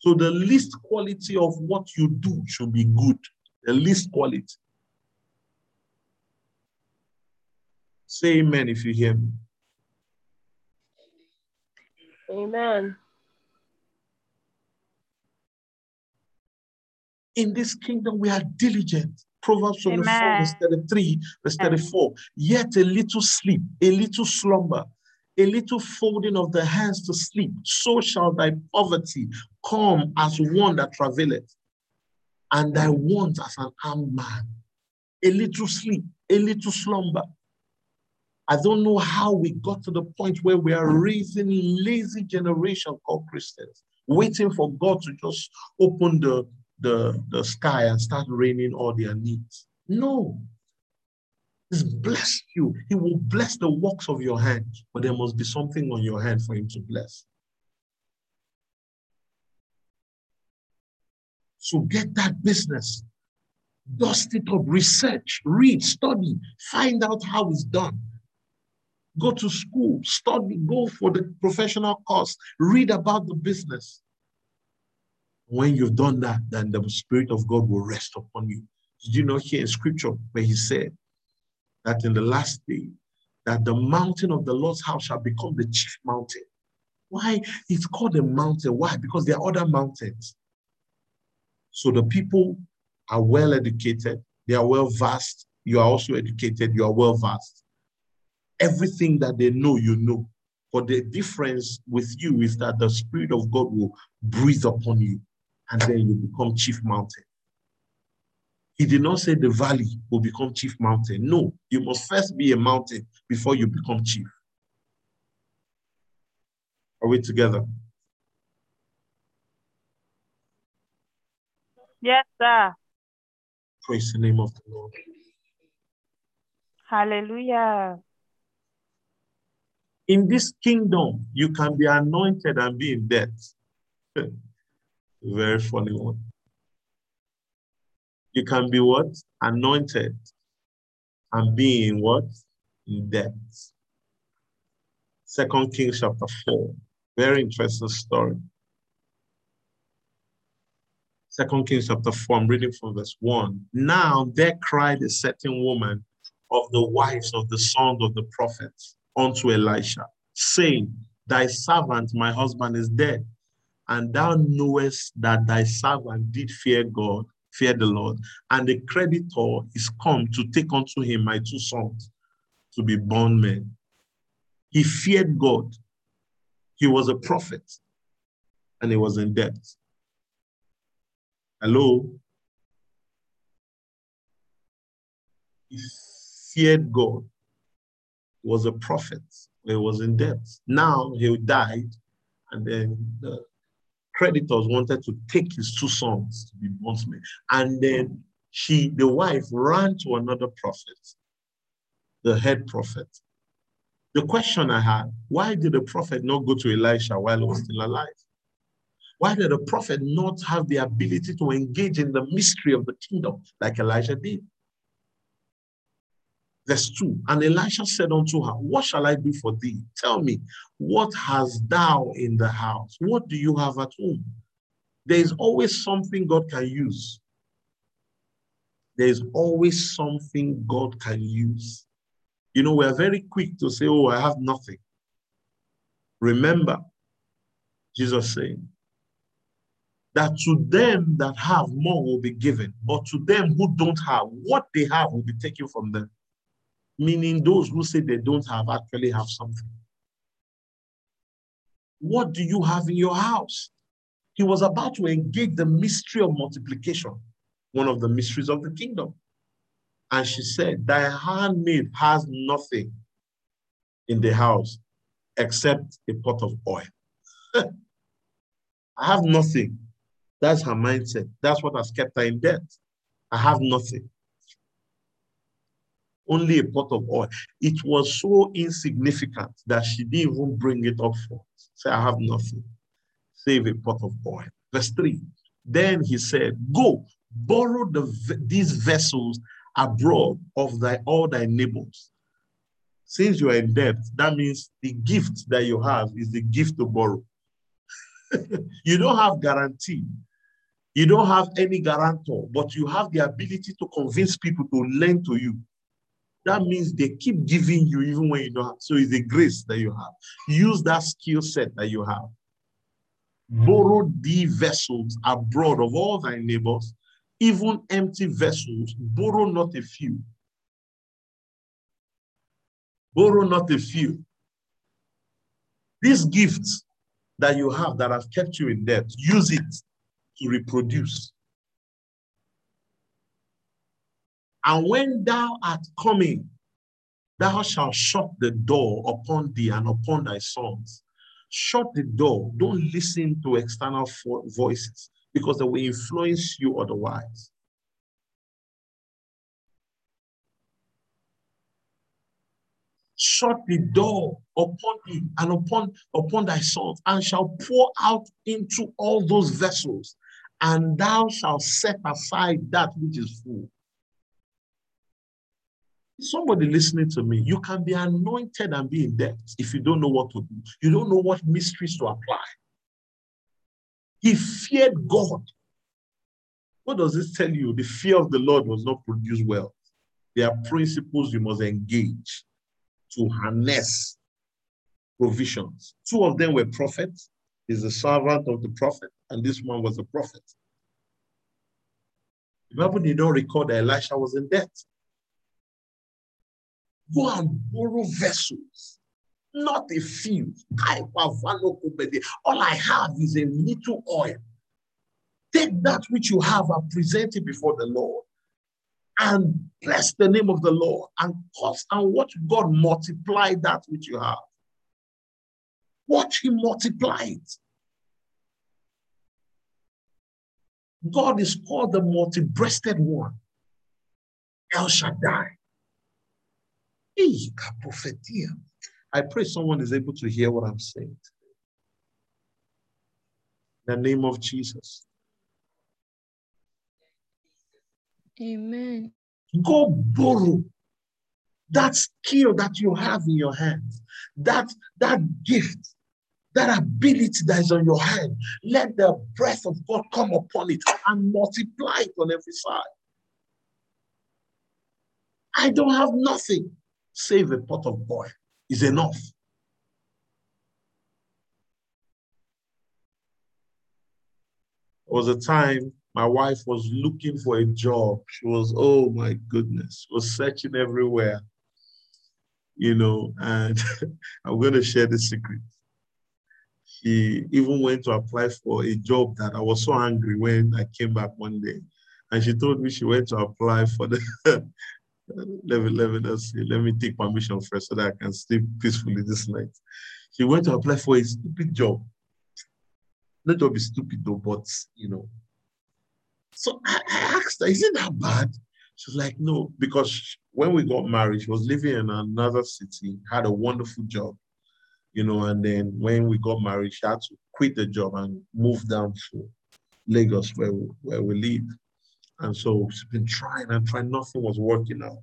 So the least quality of what you do should be good. The least quality. Say amen if you hear me. Amen. In this kingdom, we are diligent. Proverbs 24, verse 33, verse 34. Yet a little sleep, a little slumber, a little folding of the hands to sleep, so shall thy poverty come as one that traveleth, and thy want as an armed man. A little sleep, a little slumber. I don't know how we got to the point where we are raising lazy generation called Christians, waiting for God to just open the the, the sky and start raining all their needs. No. He's blessed you. He will bless the works of your hand, but there must be something on your hand for him to bless. So get that business, dust it up, research, read, study, find out how it's done. Go to school, study, go for the professional course, read about the business. When you've done that, then the Spirit of God will rest upon you. Did you not hear in scripture where he said that in the last day, that the mountain of the Lord's house shall become the chief mountain? Why? It's called a mountain. Why? Because there are other mountains. So the people are well educated, they are well versed. You are also educated, you are well versed. Everything that they know, you know. But the difference with you is that the Spirit of God will breathe upon you and then you become chief mountain. He did not say the valley will become chief mountain. No, you must first be a mountain before you become chief. Are we together? Yes, sir. Praise the name of the Lord. Hallelujah. In this kingdom, you can be anointed and be in debt. [LAUGHS] Very funny one. You can be what? Anointed and be in what? In debt. Second Kings chapter 4. Very interesting story. Second Kings chapter 4, I'm reading from verse 1. Now there cried a certain woman of the wives of the sons of the prophets unto Elisha, saying, Thy servant, my husband, is dead, and thou knowest that thy servant did fear God, fear the Lord, and the creditor is come to take unto him my two sons to be bondmen. He feared God. He was a prophet, and he was in debt. Hello? He feared God, was a prophet, he was in debt. Now he died, and then the creditors wanted to take his two sons to be bondsmen. And then she, the wife, ran to another prophet, the head prophet. The question I had, why did the prophet not go to Elisha while he was still alive? Why did the prophet not have the ability to engage in the mystery of the kingdom like Elijah did? Verse 2 And Elisha said unto her, What shall I do for thee? Tell me, what hast thou in the house? What do you have at home? There is always something God can use. There is always something God can use. You know, we're very quick to say, Oh, I have nothing. Remember, Jesus saying, that to them that have more will be given, but to them who don't have, what they have will be taken from them. Meaning those who say they don't have actually have something. What do you have in your house? He was about to engage the mystery of multiplication, one of the mysteries of the kingdom. And she said, Thy handmaid has nothing in the house except a pot of oil. [LAUGHS] I have nothing that's her mindset. That's what has kept her in debt. I have nothing. Only a pot of oil. It was so insignificant that she didn't even bring it up for. Say, I have nothing. Save a pot of oil. Verse 3. Then he said, Go, borrow the, these vessels abroad of thy all thy neighbors. Since you are in debt, that means the gift that you have is the gift to borrow. [LAUGHS] you don't have guarantee you don't have any guarantor, but you have the ability to convince people to lend to you. That means they keep giving you even when you don't have. So it's a grace that you have. Use that skill set that you have. Mm-hmm. Borrow the vessels abroad of all thy neighbors, even empty vessels, borrow not a few. Borrow not a few. These gifts that you have that have kept you in debt, use it to reproduce. And when thou art coming, thou shalt shut the door upon thee and upon thy sons. Shut the door. Don't listen to external voices because they will influence you otherwise. shut the door upon thee and upon upon thy sons and shall pour out into all those vessels and thou shalt set aside that which is full. Somebody listening to me, you can be anointed and be in debt if you don't know what to do. You don't know what mysteries to apply. He feared God. What does this tell you? The fear of the Lord was not produce wealth. There are principles you must engage to harness provisions. Two of them were prophets. He's a servant of the prophet and this one was a prophet. The Bible did not record that Elisha was in debt. Go and borrow vessels, not a few. All I have is a little oil. Take that which you have and present it before the Lord and bless the name of the Lord and cause and watch God multiply that which you have. Watch him multiply it. God is called the multi-breasted one. El Shaddai. I pray someone is able to hear what I'm saying. In the name of Jesus. Amen. Go borrow that skill that you have in your hands, that, that gift, that ability that is on your hand. Let the breath of God come upon it and multiply it on every side. I don't have nothing save a pot of oil is enough. There was a time my wife was looking for a job. She was, oh my goodness, was searching everywhere, you know, and [LAUGHS] I'm going to share the secret. She even went to apply for a job that I was so angry when I came back one day. And she told me she went to apply for the [LAUGHS] let me let me see. Let me take permission first so that I can sleep peacefully this night. She went to apply for a stupid job. Not job is stupid though, but you know. So I, I asked her, is it that bad? She was like, no, because when we got married, she was living in another city, had a wonderful job, you know, and then when we got married, she had to quit the job and move down to Lagos where where we live. And so she's been trying and trying, nothing was working out.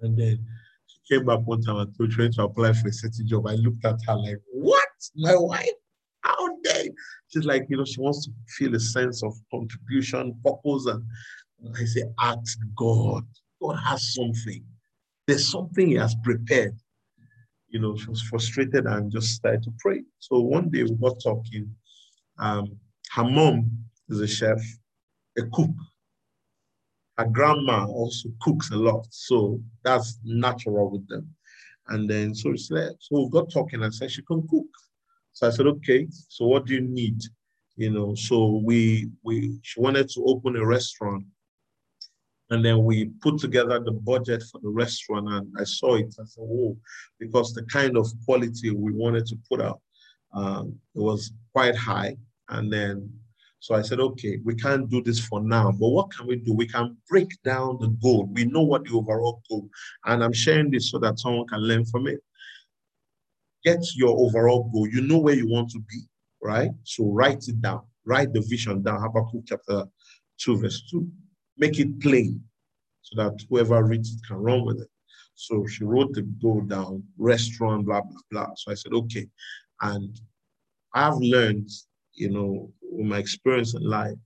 And then she came back one time and told trying to apply for a certain job. I looked at her like, what? My wife? How dare She's like, you know, she wants to feel a sense of contribution, purpose. And I say, ask God. God has something. There's something He has prepared. You know, she was frustrated and just started to pray. So one day we got talking. Um, her mom is a chef a cook. Her grandma also cooks a lot, so that's natural with them. And then so it's like, so we got talking and said she can cook. So I said, okay, so what do you need? You know, so we we she wanted to open a restaurant. And then we put together the budget for the restaurant and I saw it. I said, oh, because the kind of quality we wanted to put out, um, it was quite high. And then so I said, okay, we can't do this for now, but what can we do? We can break down the goal. We know what the overall goal, and I'm sharing this so that someone can learn from it. Get your overall goal. You know where you want to be, right? So write it down. Write the vision down. Habakkuk chapter 2, verse 2. Make it plain so that whoever reads it can run with it. So she wrote the goal down, restaurant, blah, blah, blah. So I said, okay. And I've learned you know, with my experience in life,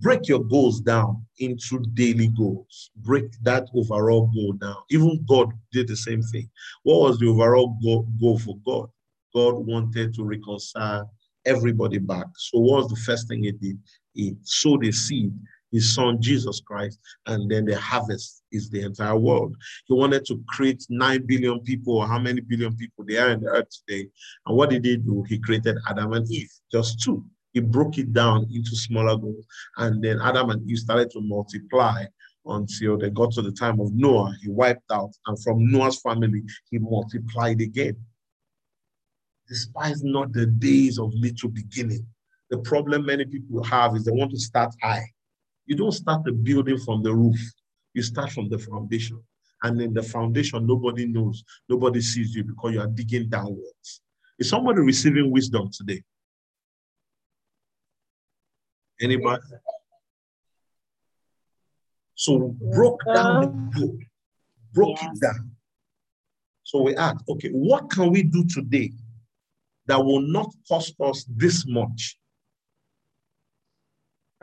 break your goals down into daily goals. Break that overall goal down. Even God did the same thing. What was the overall goal, for God? God wanted to reconcile everybody back. So what was the first thing he did? He sowed a seed his son Jesus Christ, and then the harvest is the entire world. He wanted to create 9 billion people, or how many billion people there are in the earth today. And what did he do? He created Adam and Eve, just two. He broke it down into smaller goals. And then Adam and Eve started to multiply until they got to the time of Noah. He wiped out. And from Noah's family, he multiplied again. Despise not the days of little beginning. The problem many people have is they want to start high. You don't start the building from the roof. You start from the foundation. And in the foundation, nobody knows, nobody sees you because you are digging downwards. Is somebody receiving wisdom today? Anybody? So broke down the code, broke yes. it down. So we ask, okay, what can we do today that will not cost us this much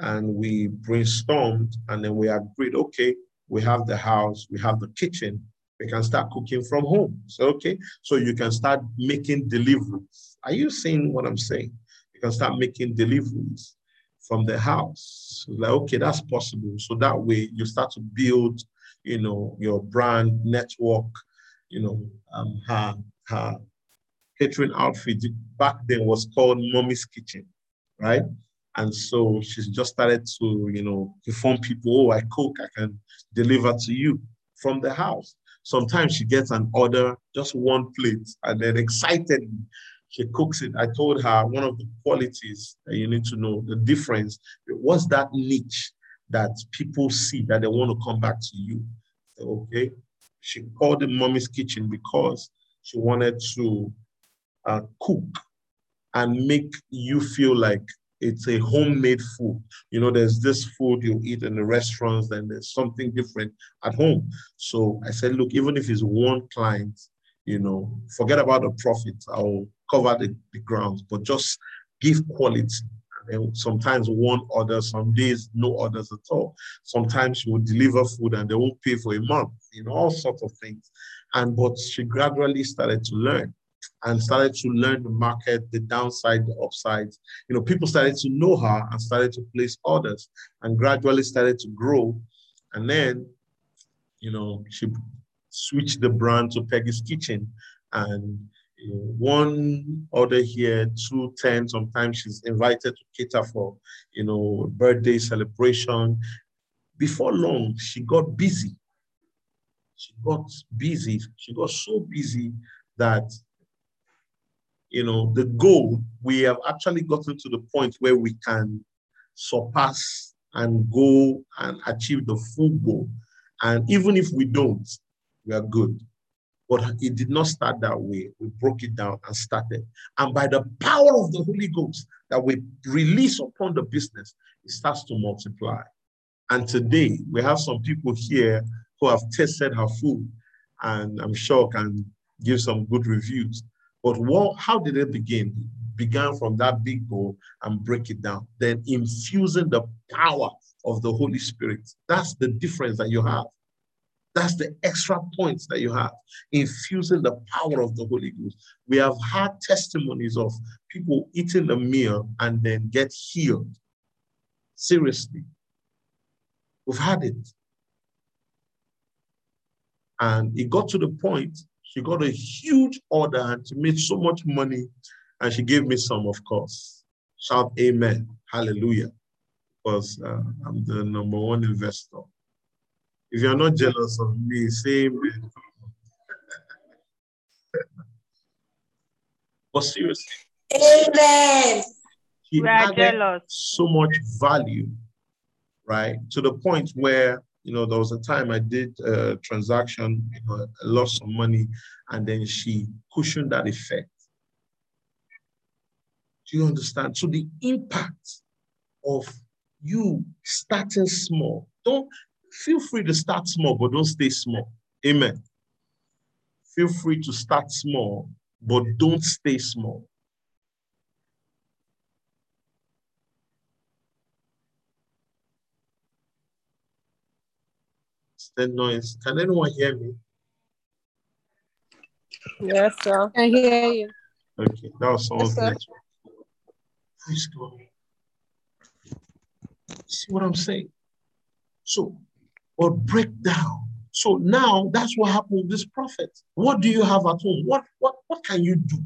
and we brainstormed and then we agreed, okay, we have the house, we have the kitchen, we can start cooking from home. So, okay, so you can start making deliveries. Are you seeing what I'm saying? You can start making deliveries from the house. Like, okay, that's possible. So that way you start to build, you know, your brand network, you know, um, her, her catering outfit back then was called Mommy's Kitchen, right? And so she's just started to, you know, inform people, oh, I cook, I can deliver to you from the house. Sometimes she gets an order, just one plate, and then excitedly she cooks it. I told her one of the qualities that you need to know, the difference, what's that niche that people see that they want to come back to you? Okay. She called it mommy's kitchen because she wanted to uh, cook and make you feel like it's a homemade food. You know, there's this food you eat in the restaurants, then there's something different at home. So I said, look, even if it's one client, you know, forget about the profit. I'll cover the, the grounds, but just give quality. And sometimes one order, some days no orders at all. Sometimes you will deliver food and they won't pay for a month, you know, all sorts of things. And but she gradually started to learn and started to learn the market, the downside, the upsides. You know, people started to know her and started to place orders and gradually started to grow. And then, you know, she switched the brand to Peggy's Kitchen. And one order here, two, ten, sometimes she's invited to cater for, you know, birthday celebration. Before long, she got busy. She got busy. She got so busy that you know, the goal, we have actually gotten to the point where we can surpass and go and achieve the full goal. And even if we don't, we are good. But it did not start that way. We broke it down and started. And by the power of the Holy Ghost that we release upon the business, it starts to multiply. And today, we have some people here who have tasted her food and I'm sure can give some good reviews. But what, how did it begin? began from that big goal and break it down. Then infusing the power of the Holy Spirit. That's the difference that you have. That's the extra points that you have. Infusing the power of the Holy Ghost. We have had testimonies of people eating the meal and then get healed. Seriously. We've had it. And it got to the point she got a huge order and she made so much money and she gave me some, of course. Shout amen. Hallelujah. Because uh, I'm the number one investor. If you're not jealous of me, say amen. [LAUGHS] but seriously. Amen. He We are jealous. so much value, right? To the point where you know, there was a time I did a transaction, you know, I lost some money, and then she cushioned that effect. Do you understand? So the impact of you starting small, don't feel free to start small, but don't stay small. Amen. Feel free to start small, but don't stay small. The noise. Can anyone hear me? Yes, sir. I hear you. Okay, that was someone's Yes, sir. network. Praise God. See what I'm saying? So, or break down. So now that's what happened with this prophet. What do you have at home? What what what can you do?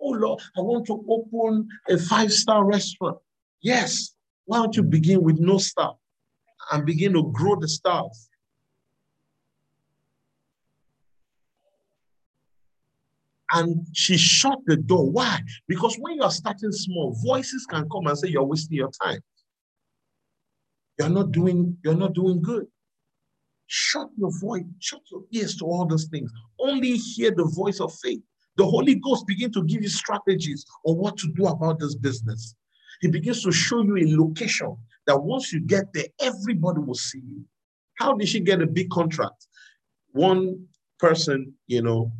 Oh Lord, I want to open a five-star restaurant. Yes. Why don't you begin with no star and begin to grow the stars? And she shut the door. Why? Because when you are starting small, voices can come and say you're wasting your time. You're not doing, you're not doing good. Shut your voice, shut your ears to all those things. Only hear the voice of faith. The Holy Ghost begin to give you strategies on what to do about this business. He begins to show you a location that once you get there, everybody will see you. How did she get a big contract? One person, you know,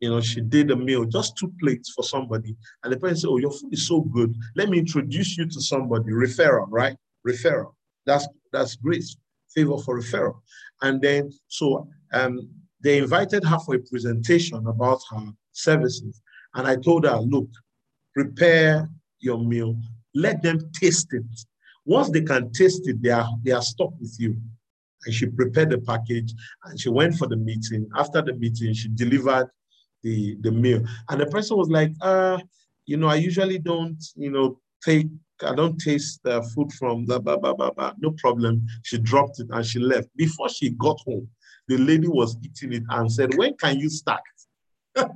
you know, she did a meal, just two plates for somebody. And the person said, Oh, your food is so good. Let me introduce you to somebody. Referral, right? Referral. That's that's great. Favor for referral. And then so um they invited her for a presentation about her services. And I told her, look, prepare your meal, let them taste it. Once they can taste it, they are they are stuck with you. And she prepared the package and she went for the meeting. After the meeting, she delivered the, the meal. And the person was like, uh, you know, I usually don't, you know, take, I don't taste the food from the blah, blah, blah, blah. No problem. She dropped it and she left. Before she got home, the lady was eating it and said, when can you start? [LAUGHS] there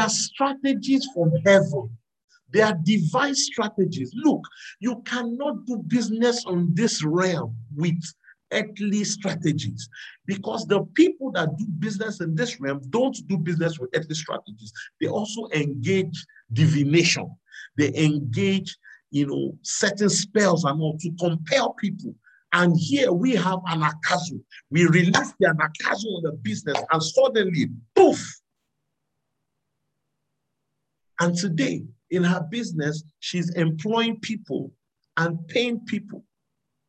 are strategies from heaven. There are device strategies. Look, you cannot do business on this realm with earthly strategies because the people that do business in this realm don't do business with earthly strategies. They also engage divination. They engage, you know, certain spells and all to compel people. And here we have anagkazo. We release the anagkazo on the business, and suddenly, poof. And today, in her business, she's employing people and paying people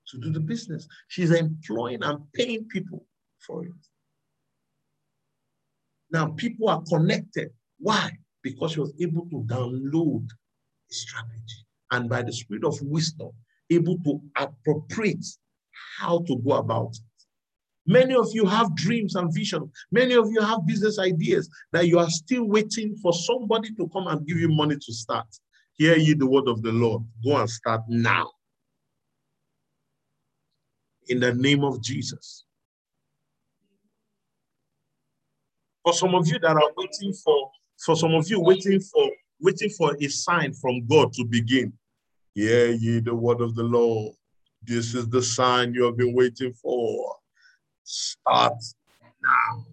to do the business. She's employing and paying people for it. Now, people are connected. Why? Because she was able to download a strategy and by the spirit of wisdom, able to appropriate how to go about it. Many of you have dreams and visions. Many of you have business ideas that you are still waiting for somebody to come and give you money to start. Hear ye the word of the Lord. Go and start now. In the name of Jesus. For some of you that are waiting for, for some of you waiting for, waiting for a sign from God to begin. Hear ye the word of the Lord. This is the sign you have been waiting for. Start now.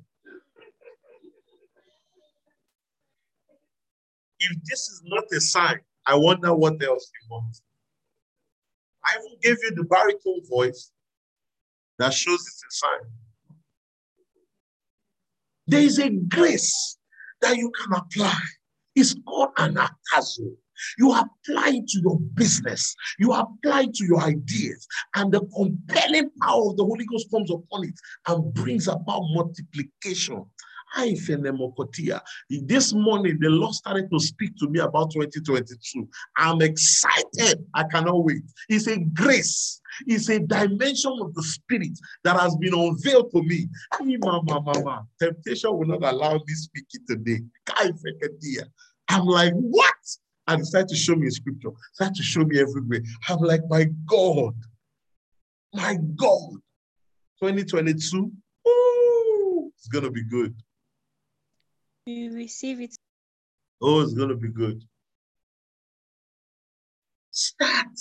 If this is not a sign, I wonder what else you want. I even gave you the baritone voice that shows it's a sign. There is a grace that you can apply. It's called anagkazo. You apply it to your business, you apply it to your ideas, and the compelling power of the Holy Ghost comes upon it and brings about multiplication. This morning, the Lord started to speak to me about 2022. I'm excited. I cannot wait. It's a grace, it's a dimension of the spirit that has been unveiled to me. Mama, mama, temptation will not allow me speaking today. I'm like, what? And he started to show me scripture, started to show me everywhere. I'm like, my God, my God. 2022, ooh, it's going to be good. We receive it. Oh, it's going to be good. Start.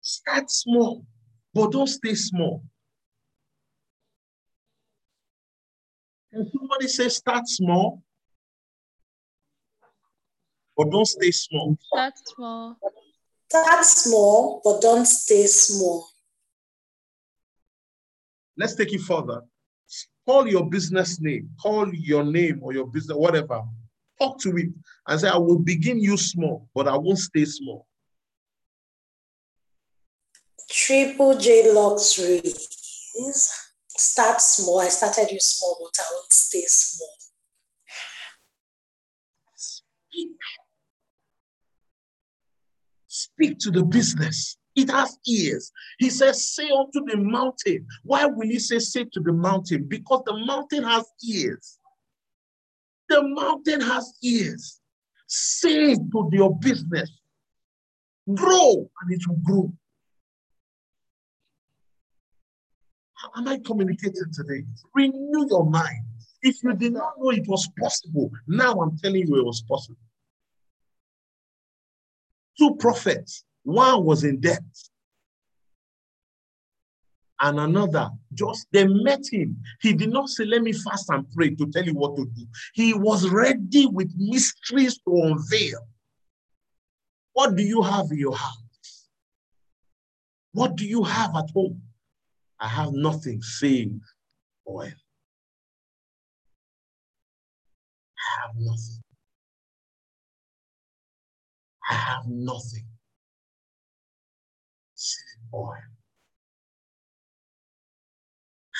Start small, but don't stay small. Can somebody say start small? But don't stay small. Start small. Start small, but don't stay small. Let's take it further. Call your business name, call your name or your business, whatever. Talk to it and say, I will begin you small, but I won't stay small. Triple J Luxury start small. I started you small, but I won't stay small. Speak. Speak to the business. It has ears. He says, Say unto the mountain. Why will he say, Say to the mountain? Because the mountain has ears. The mountain has ears. Say to your business, Grow, and it will grow. How Am I communicating today? Renew your mind. If you did not know it was possible, now I'm telling you it was possible. Two prophets, one was in debt, and another just they met him. He did not say, Let me fast and pray to tell you what to do. He was ready with mysteries to unveil. What do you have in your house? What do you have at home? I have nothing save oil. I have nothing. I have nothing oil.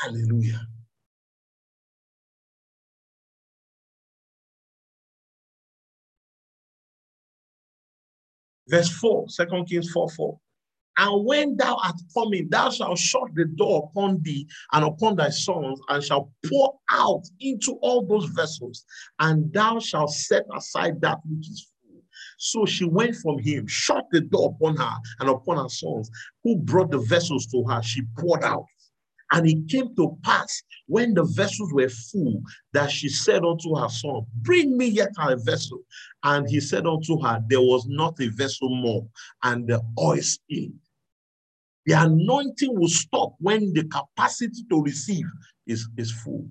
Hallelujah. Verse 4, 2 Kings 4 4. And when thou art coming, thou shalt shut the door upon thee and upon thy sons, and shalt pour out into all those vessels, and thou shalt set aside that which is. So she went from him, shut the door upon her and upon her sons, who brought the vessels to her. She poured out. And it came to pass when the vessels were full that she said unto her son, Bring me yet a vessel. And he said unto her, There was not a vessel more, and the oil spilled. The anointing will stop when the capacity to receive is, is full.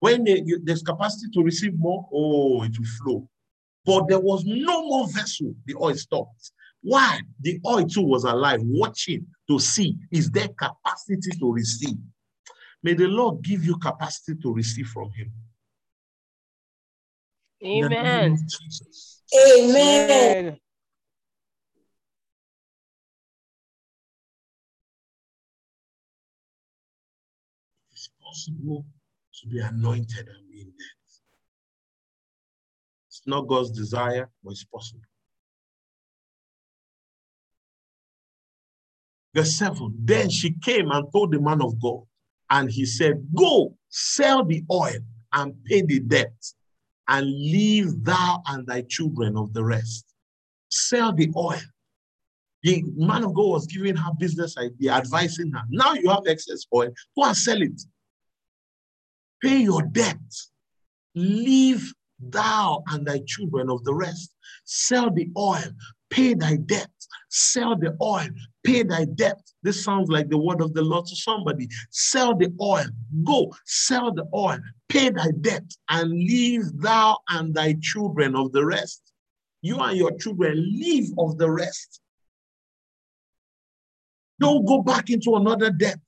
When there's capacity to receive more, oh, it will flow. But there was no more vessel. The oil stopped. Why? The oil too was alive, watching to see is there capacity to receive. May the Lord give you capacity to receive from Him. Amen. Jesus. Amen. It's possible to be anointed and be in death. Not God's desire, but it's possible. Verse 7 Then she came and told the man of God, and he said, Go, sell the oil and pay the debt, and leave thou and thy children of the rest. Sell the oil. The man of God was giving her business idea, advising her. Now you have excess oil, go and sell it. Pay your debt. Leave thou and thy children of the rest. Sell the oil, pay thy debt. Sell the oil, pay thy debt. This sounds like the word of the Lord to somebody. Sell the oil, go, sell the oil, pay thy debt, and leave thou and thy children of the rest. You and your children leave of the rest. Don't go back into another debt.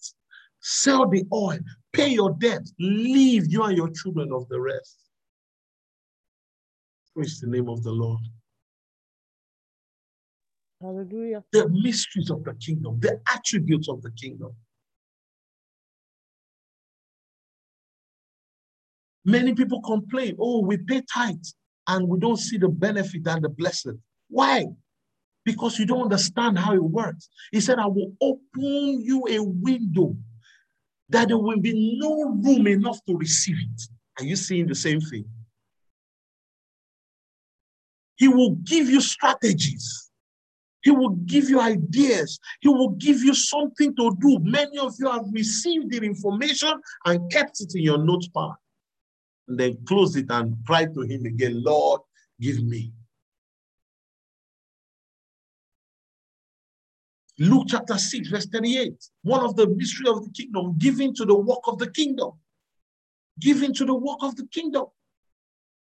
Sell the oil, pay your debt, leave you and your children of the rest. Praise the name of the Lord. Hallelujah. The mysteries of the kingdom, the attributes of the kingdom. Many people complain, oh, we pay tithes and we don't see the benefit and the blessing. Why? Because you don't understand how it works. He said, I will open you a window that there will be no room enough to receive it. Are you seeing the same thing? He will give you strategies. He will give you ideas. He will give you something to do. Many of you have received the information and kept it in your notepad. And then close it and cry to him again, Lord, give me. Luke chapter 6, verse 38. One of the mystery of the kingdom, giving to the work of the kingdom. Giving to the work of the kingdom.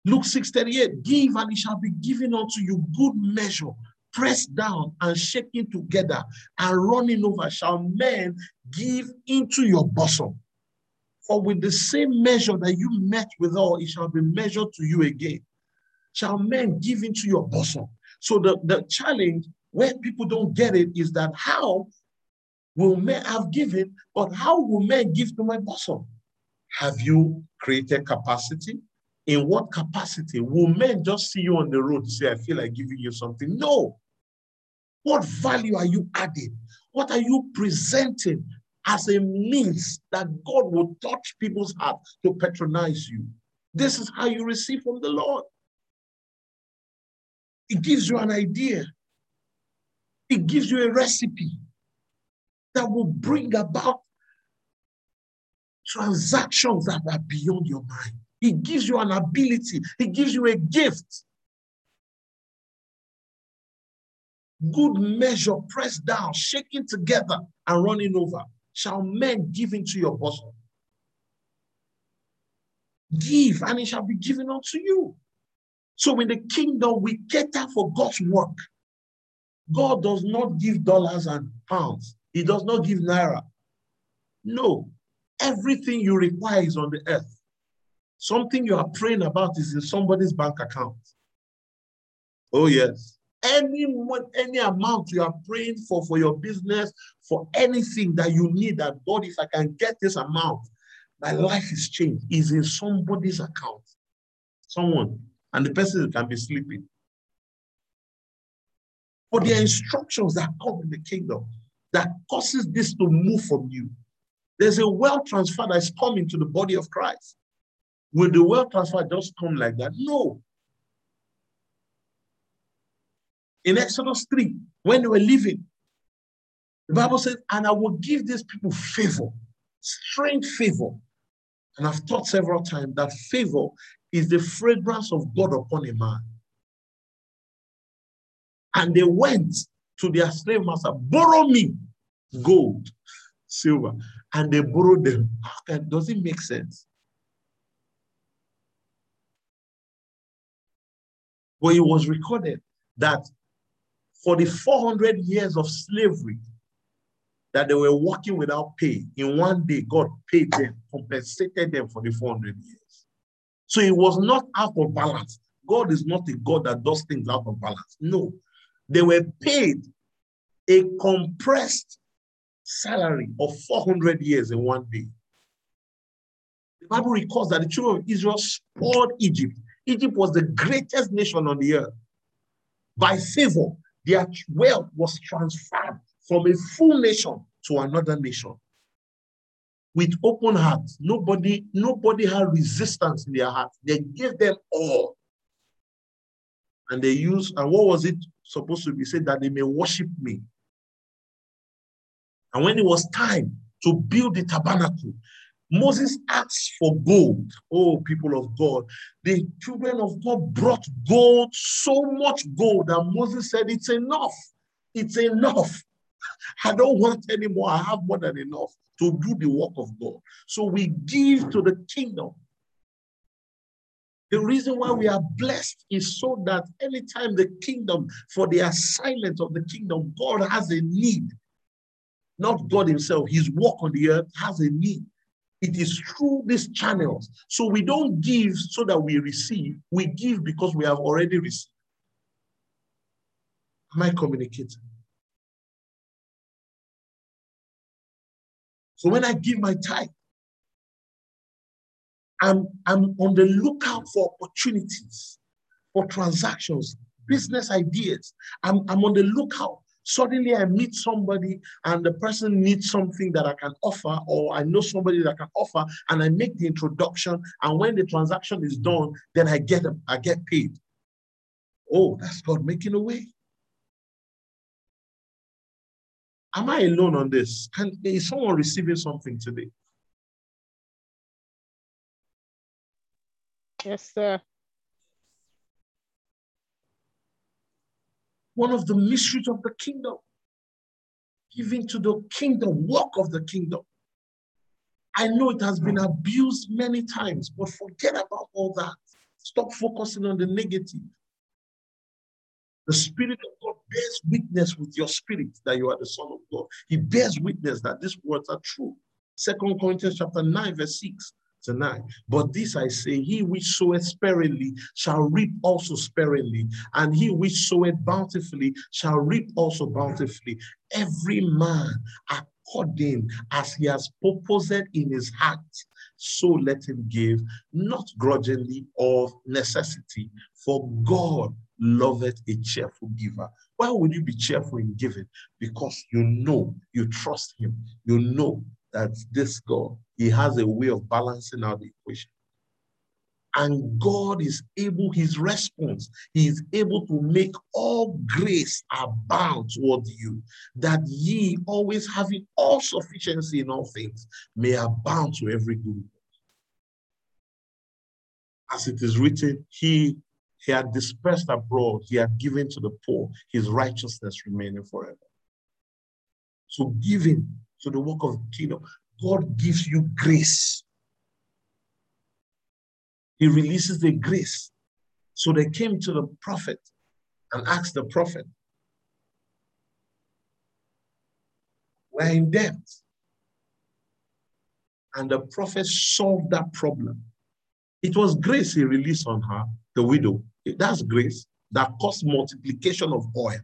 Luke 6 38, give and it shall be given unto you good measure, pressed down and shaken together and running over, shall men give into your bosom. For with the same measure that you met withal, it shall be measured to you again. Shall men give into your bosom? So the, the challenge where people don't get it is that how will men have given, but how will men give to my bosom? Have you created capacity? In what capacity? Will men just see you on the road and say, I feel like giving you something? No. What value are you adding? What are you presenting as a means that God will touch people's hearts to patronize you? This is how you receive from the Lord. It gives you an idea. It gives you a recipe that will bring about transactions that are beyond your mind. He gives you an ability. He gives you a gift. Good measure, pressed down, shaking together, and running over. Shall men give into your bosom? Give, and it shall be given unto you. So in the kingdom, we cater for God's work. God does not give dollars and pounds. He does not give naira. No, everything you require is on the earth. Something you are praying about is in somebody's bank account. Oh, yes. Any, any amount you are praying for, for your business, for anything that you need, that God, if I can get this amount, my life is changed, is in somebody's account. Someone. And the person can be sleeping. But there are instructions that come in the kingdom that causes this to move from you. There's a wealth transfer that's coming to the body of Christ. Will the wealth transfer just come like that? No. In Exodus 3, when they were leaving, the Bible says, and I will give these people favor, strange favor. And I've taught several times that favor is the fragrance of God upon a man. And they went to their slave master, borrow me gold, silver, and they borrowed them. Does it make sense? But it was recorded that for the 400 years of slavery that they were working without pay, in one day, God paid them, compensated them for the 400 years. So it was not out of balance. God is not a God that does things out of balance. No, they were paid a compressed salary of 400 years in one day. The Bible records that the children of Israel spoiled Egypt. Egypt was the greatest nation on the earth. By favor, their wealth was transferred from a full nation to another nation. With open hearts, nobody, nobody had resistance in their hearts. They gave them all. And they used, and what was it supposed to be said? That they may worship me. And when it was time to build the tabernacle, Moses asked for gold. Oh, people of God. The children of God brought gold, so much gold that Moses said, It's enough. It's enough. [LAUGHS] I don't want any more. I have more than enough to do the work of God. So we give to the kingdom. The reason why we are blessed is so that anytime the kingdom, for the assignment of the kingdom, God has a need. Not God Himself, His work on the earth has a need. It is through these channels. So we don't give so that we receive, we give because we have already received. Am I communicating? So when I give my tithe, I'm, I'm on the lookout for opportunities, for transactions, business ideas. I'm, I'm on the lookout Suddenly I meet somebody and the person needs something that I can offer, or I know somebody that can offer, and I make the introduction. And when the transaction is done, then I get I get paid. Oh, that's God making a way. Am I alone on this? Can is someone receiving something today? Yes, sir. One of the mysteries of the kingdom. Giving to the kingdom, work of the kingdom. I know it has been abused many times, but forget about all that. Stop focusing on the negative. The Spirit of God bears witness with your spirit that you are the Son of God. He bears witness that these words are true. Second Corinthians chapter 9, verse 6 But this I say, he which soweth sparingly shall reap also sparingly, and he which soweth bountifully shall reap also bountifully. Every man according as he has purposed in his heart, so let him give, not grudgingly of necessity, for God loveth a cheerful giver. Why would you be cheerful in giving? Because you know, you trust him, you know that this God, he has a way of balancing out the equation. And God is able, his response, he is able to make all grace abound toward you, that ye always having all sufficiency in all things may abound to every good. As it is written, he, he had dispersed abroad, he had given to the poor, his righteousness remaining forever. So giving to the work of the kingdom. God gives you grace. He releases the grace. So they came to the prophet and asked the prophet, We're in debt. And the prophet solved that problem. It was grace he released on her, the widow. That's grace that caused multiplication of oil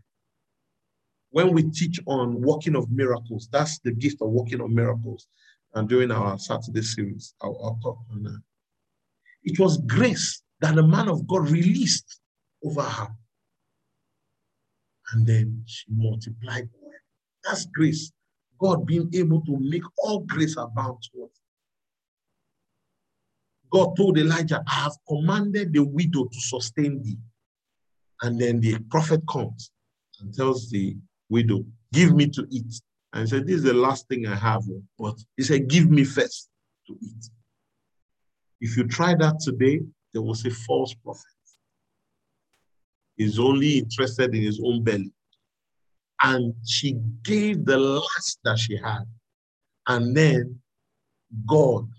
when we teach on working of miracles, that's the gift of working of miracles. And during our Saturday series, I'll, I'll talk on that. It was grace that the man of God released over her. And then she multiplied. That's grace. God being able to make all grace abound to us. God told Elijah, I have commanded the widow to sustain thee. And then the prophet comes and tells the widow, give mm. me to eat. And he said, This is the last thing I have. Oh. But he said, Give me first to eat. If you try that today, there was a false prophet. He's only interested in his own belly. And she gave the last that she had. And then God,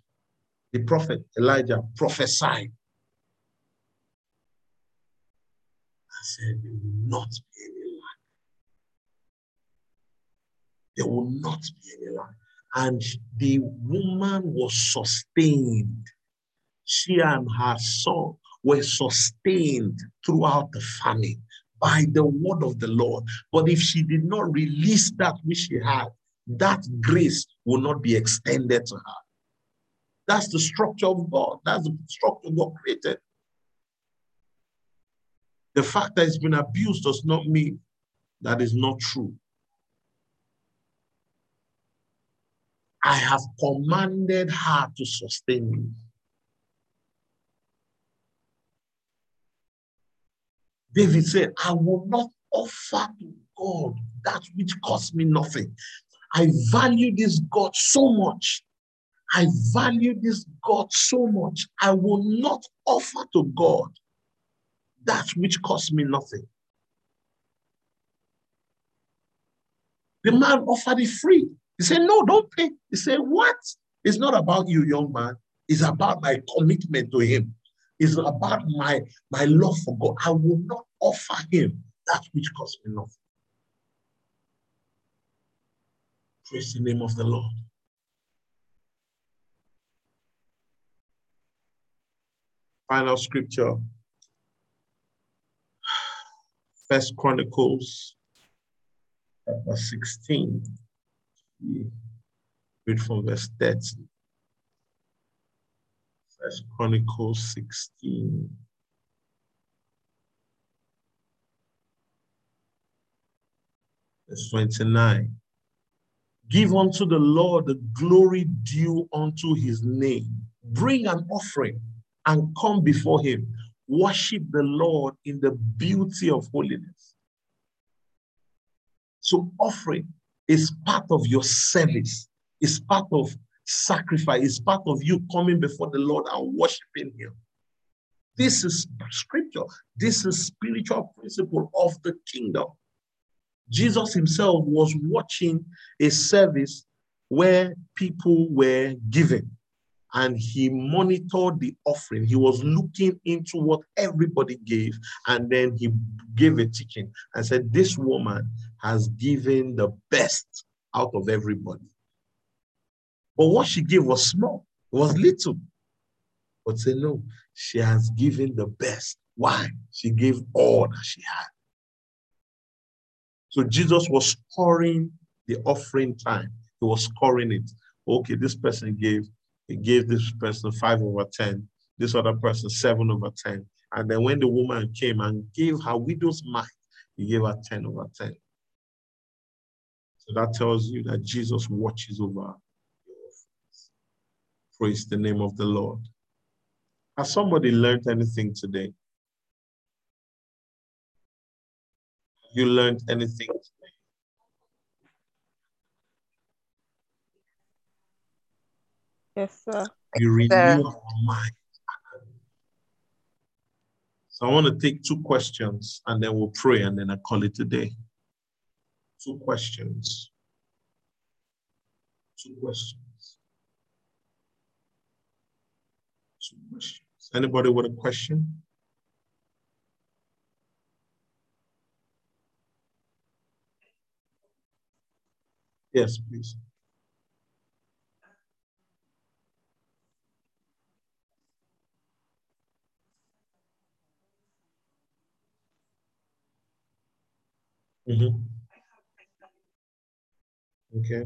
the prophet Elijah, prophesied I said, There will not be any lack. There will not be any lack. And the woman was sustained. She and her son were sustained throughout the famine by the word of the Lord. But if she did not release that which she had, that grace will not be extended to her. That's the structure of God. That's the structure God created. The fact that it's been abused does not mean that is not true. I have commanded her to sustain me. David said, I will not offer to God that which costs me nothing. I value this God so much. I value this God so much. I will not offer to God that which costs me nothing. The man offered it free. He said, No, don't pay. He said, What? It's not about you, young man. It's about my commitment to him. It's about my, my love for God. I will not offer him that which costs me nothing. Praise the name of the Lord. Final scripture. First Chronicles chapter 16. Read from verse 30. First Chronicles 16. Verse 29. Give unto the Lord the glory due unto his name. Bring an offering and come before him. Worship the Lord in the beauty of holiness. So, offering is part of your service, is part of sacrifice, is part of you coming before the Lord and worshiping him. This is scripture. This is spiritual principle of the kingdom. Jesus himself was watching a service where people were giving and he monitored the offering. He was looking into what everybody gave, and then he gave a teaching and said, This woman has given the best out of everybody. But what she gave was small, it was little. But say, No, she has given the best. Why? She gave all that she had. So Jesus was scoring the offering time. He was scoring it. Okay, this person gave he gave this person five over 10, this other person seven over 10. And then when the woman came and gave her widow's mite, he gave her 10 over 10. So that tells you that Jesus watches over your. Praise the name of the Lord. Has somebody learned anything today? You learned anything today? Yes, sir. You renew Sir. our mind. So I want to take two questions and then we'll pray and then I call it a day. Two questions. Two questions. Two questions. Anybody with a question? Yes, please. Mhm. Okay.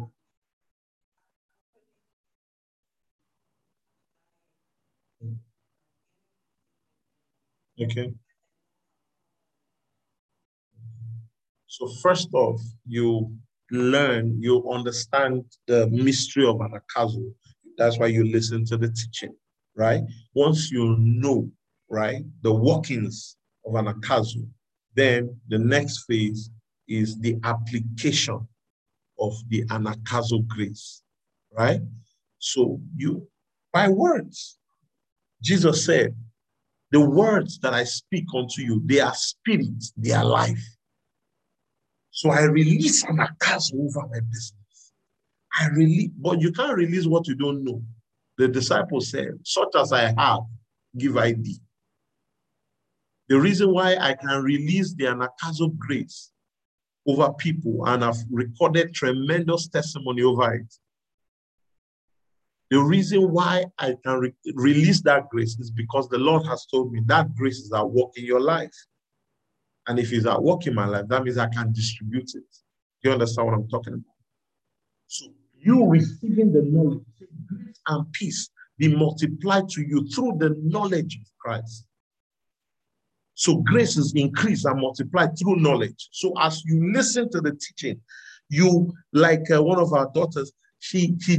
Okay. So first off, you learn, you understand the mystery of anagkazo. That's why you listen to the teaching, right? Once you know, right, the workings of anagkazo, then the next phase is the application of the anagkazo grace, right? So you, by words, Jesus said, the words that I speak unto you, they are spirit, they are life. So I release anagkazo over my business. I release, but you can't release what you don't know. The disciples said, such as I have, give I thee. The reason why I can release the anagkazo grace over people and I've recorded tremendous testimony over it. The reason why I can re release that grace is because the Lord has told me that grace is at work in your life. And if it's at work in my life, that means I can distribute it. You understand what I'm talking about? So you receiving the knowledge, grace and peace be multiplied to you through the knowledge of Christ. So grace is increased and multiplied through knowledge. So as you listen to the teaching, you like uh, one of our daughters, she she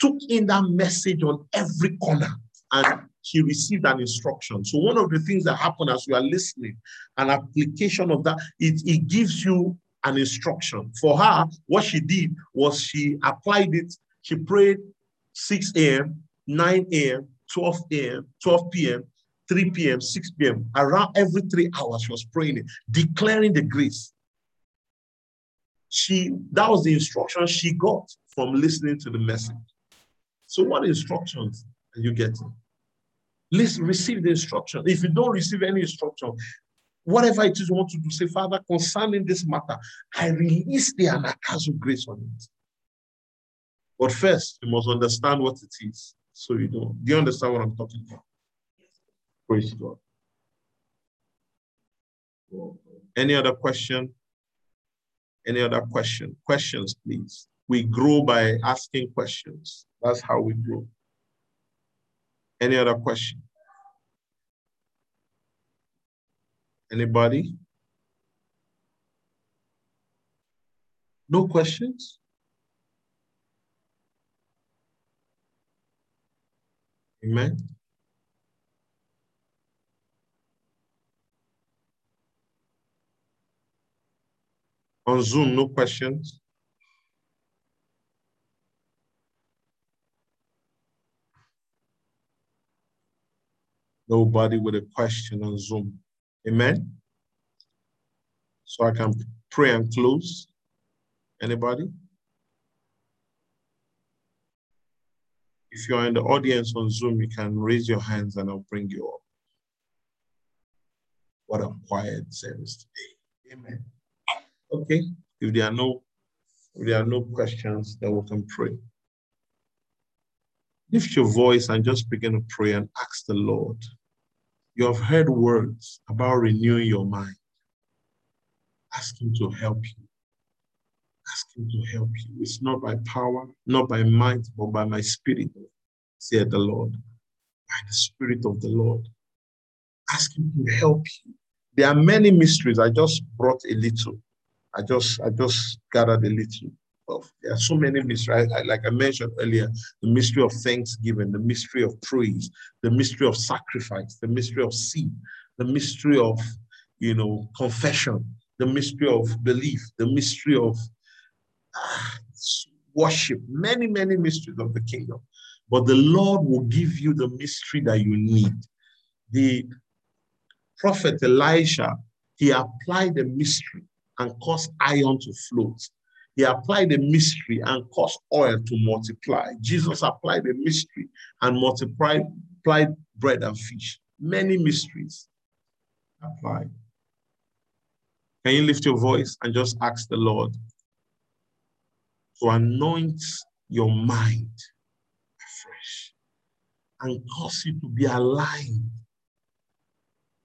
took in that message on every corner and she received an instruction. So one of the things that happen as you are listening, an application of that, it, it gives you an instruction. For her, what she did was she applied it. She prayed 6 a.m., 9 a.m., 12 a.m., 12 p.m., 3 p.m., 6 p.m. Around every three hours, she was praying declaring the grace. She that was the instruction she got from listening to the message. So, what instructions are you getting? Listen, receive the instruction. If you don't receive any instruction, whatever it is you want to do, say, Father, concerning this matter, I release the anagkazo grace on it. But first, you must understand what it is. So you don't. Do you understand what I'm talking about? Praise God. Any other question? Any other question? Questions, please. We grow by asking questions. That's how we grow. Any other question? Anybody? No questions? Amen. On Zoom, no questions? Nobody with a question on Zoom. Amen. So I can pray and close. Anybody? If you're in the audience on Zoom, you can raise your hands and I'll bring you up. What a quiet service today. Amen. Okay. If there are no if there are no questions, then we can pray. Lift your voice and just begin to pray and ask the Lord. You have heard words about renewing your mind. Ask Him to help you. Ask Him to help you. It's not by power, not by might, but by my spirit, said the Lord. By the spirit of the Lord. Ask Him to help you. There are many mysteries. I just brought a little. I just I just gathered a little of there are so many mysteries. I, I, like I mentioned earlier, the mystery of thanksgiving, the mystery of praise, the mystery of sacrifice, the mystery of sin, the mystery of you know confession, the mystery of belief, the mystery of ah, worship, many, many mysteries of the kingdom. But the Lord will give you the mystery that you need. The prophet Elisha, he applied the mystery and caused iron to float. He applied the mystery and caused oil to multiply. Jesus applied the mystery and multiplied bread and fish. Many mysteries applied. Can you lift your voice and just ask the Lord to anoint your mind afresh and cause you to be aligned?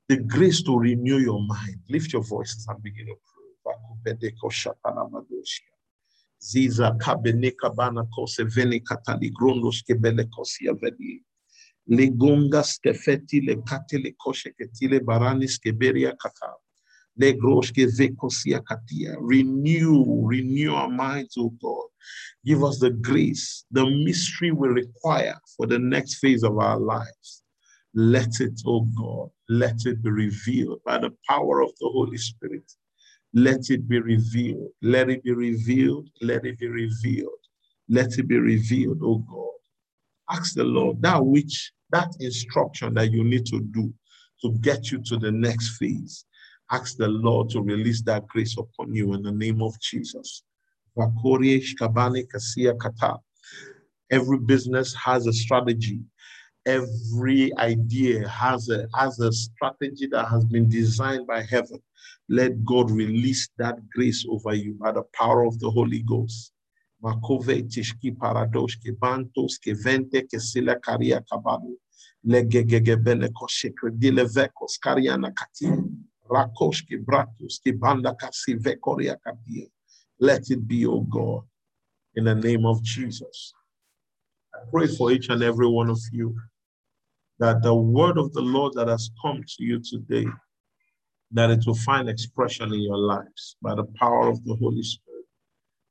The grace to renew your mind. Lift your voices and begin to pray. Ziza kabeneka bana kose veni katali grundos kebele kosia vedi. Legunga skefeti le katele koshe ketile baranis keberia kata. Le vekosia katia. Renew, renew our minds, O God. Give us the grace, the mystery we require for the next phase of our lives. Let it, O God, let it be revealed by the power of the Holy Spirit. Let it be revealed. Let it be revealed. Let it be revealed. Let it be revealed, oh God. Ask the Lord that which, that instruction that you need to do to get you to the next phase. Ask the Lord to release that grace upon you in the name of Jesus. Every business has a strategy. Every idea has a, has a strategy that has been designed by heaven. Let God release that grace over you by the power of the Holy Ghost. Bantos ke vente ke sila karia vekos kati. Bratus ki banda kasi vekoria. Let it be, O God, in the name of Jesus. I pray for each and every one of you that the word of the Lord that has come to you today, that it will find expression in your lives by the power of the Holy Spirit.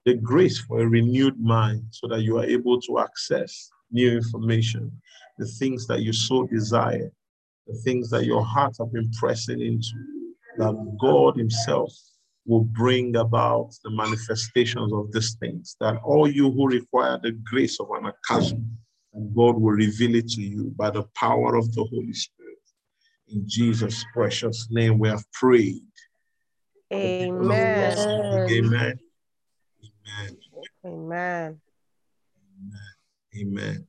The grace for a renewed mind so that you are able to access new information, the things that you so desire, the things that your heart have been pressing into, that God Himself will bring about the manifestations of these things. That all you who require the grace of anagkazo, and God will reveal it to you by the power of the Holy Spirit. In Jesus' precious name, we have prayed. Amen. Amen. Amen. Amen. Amen.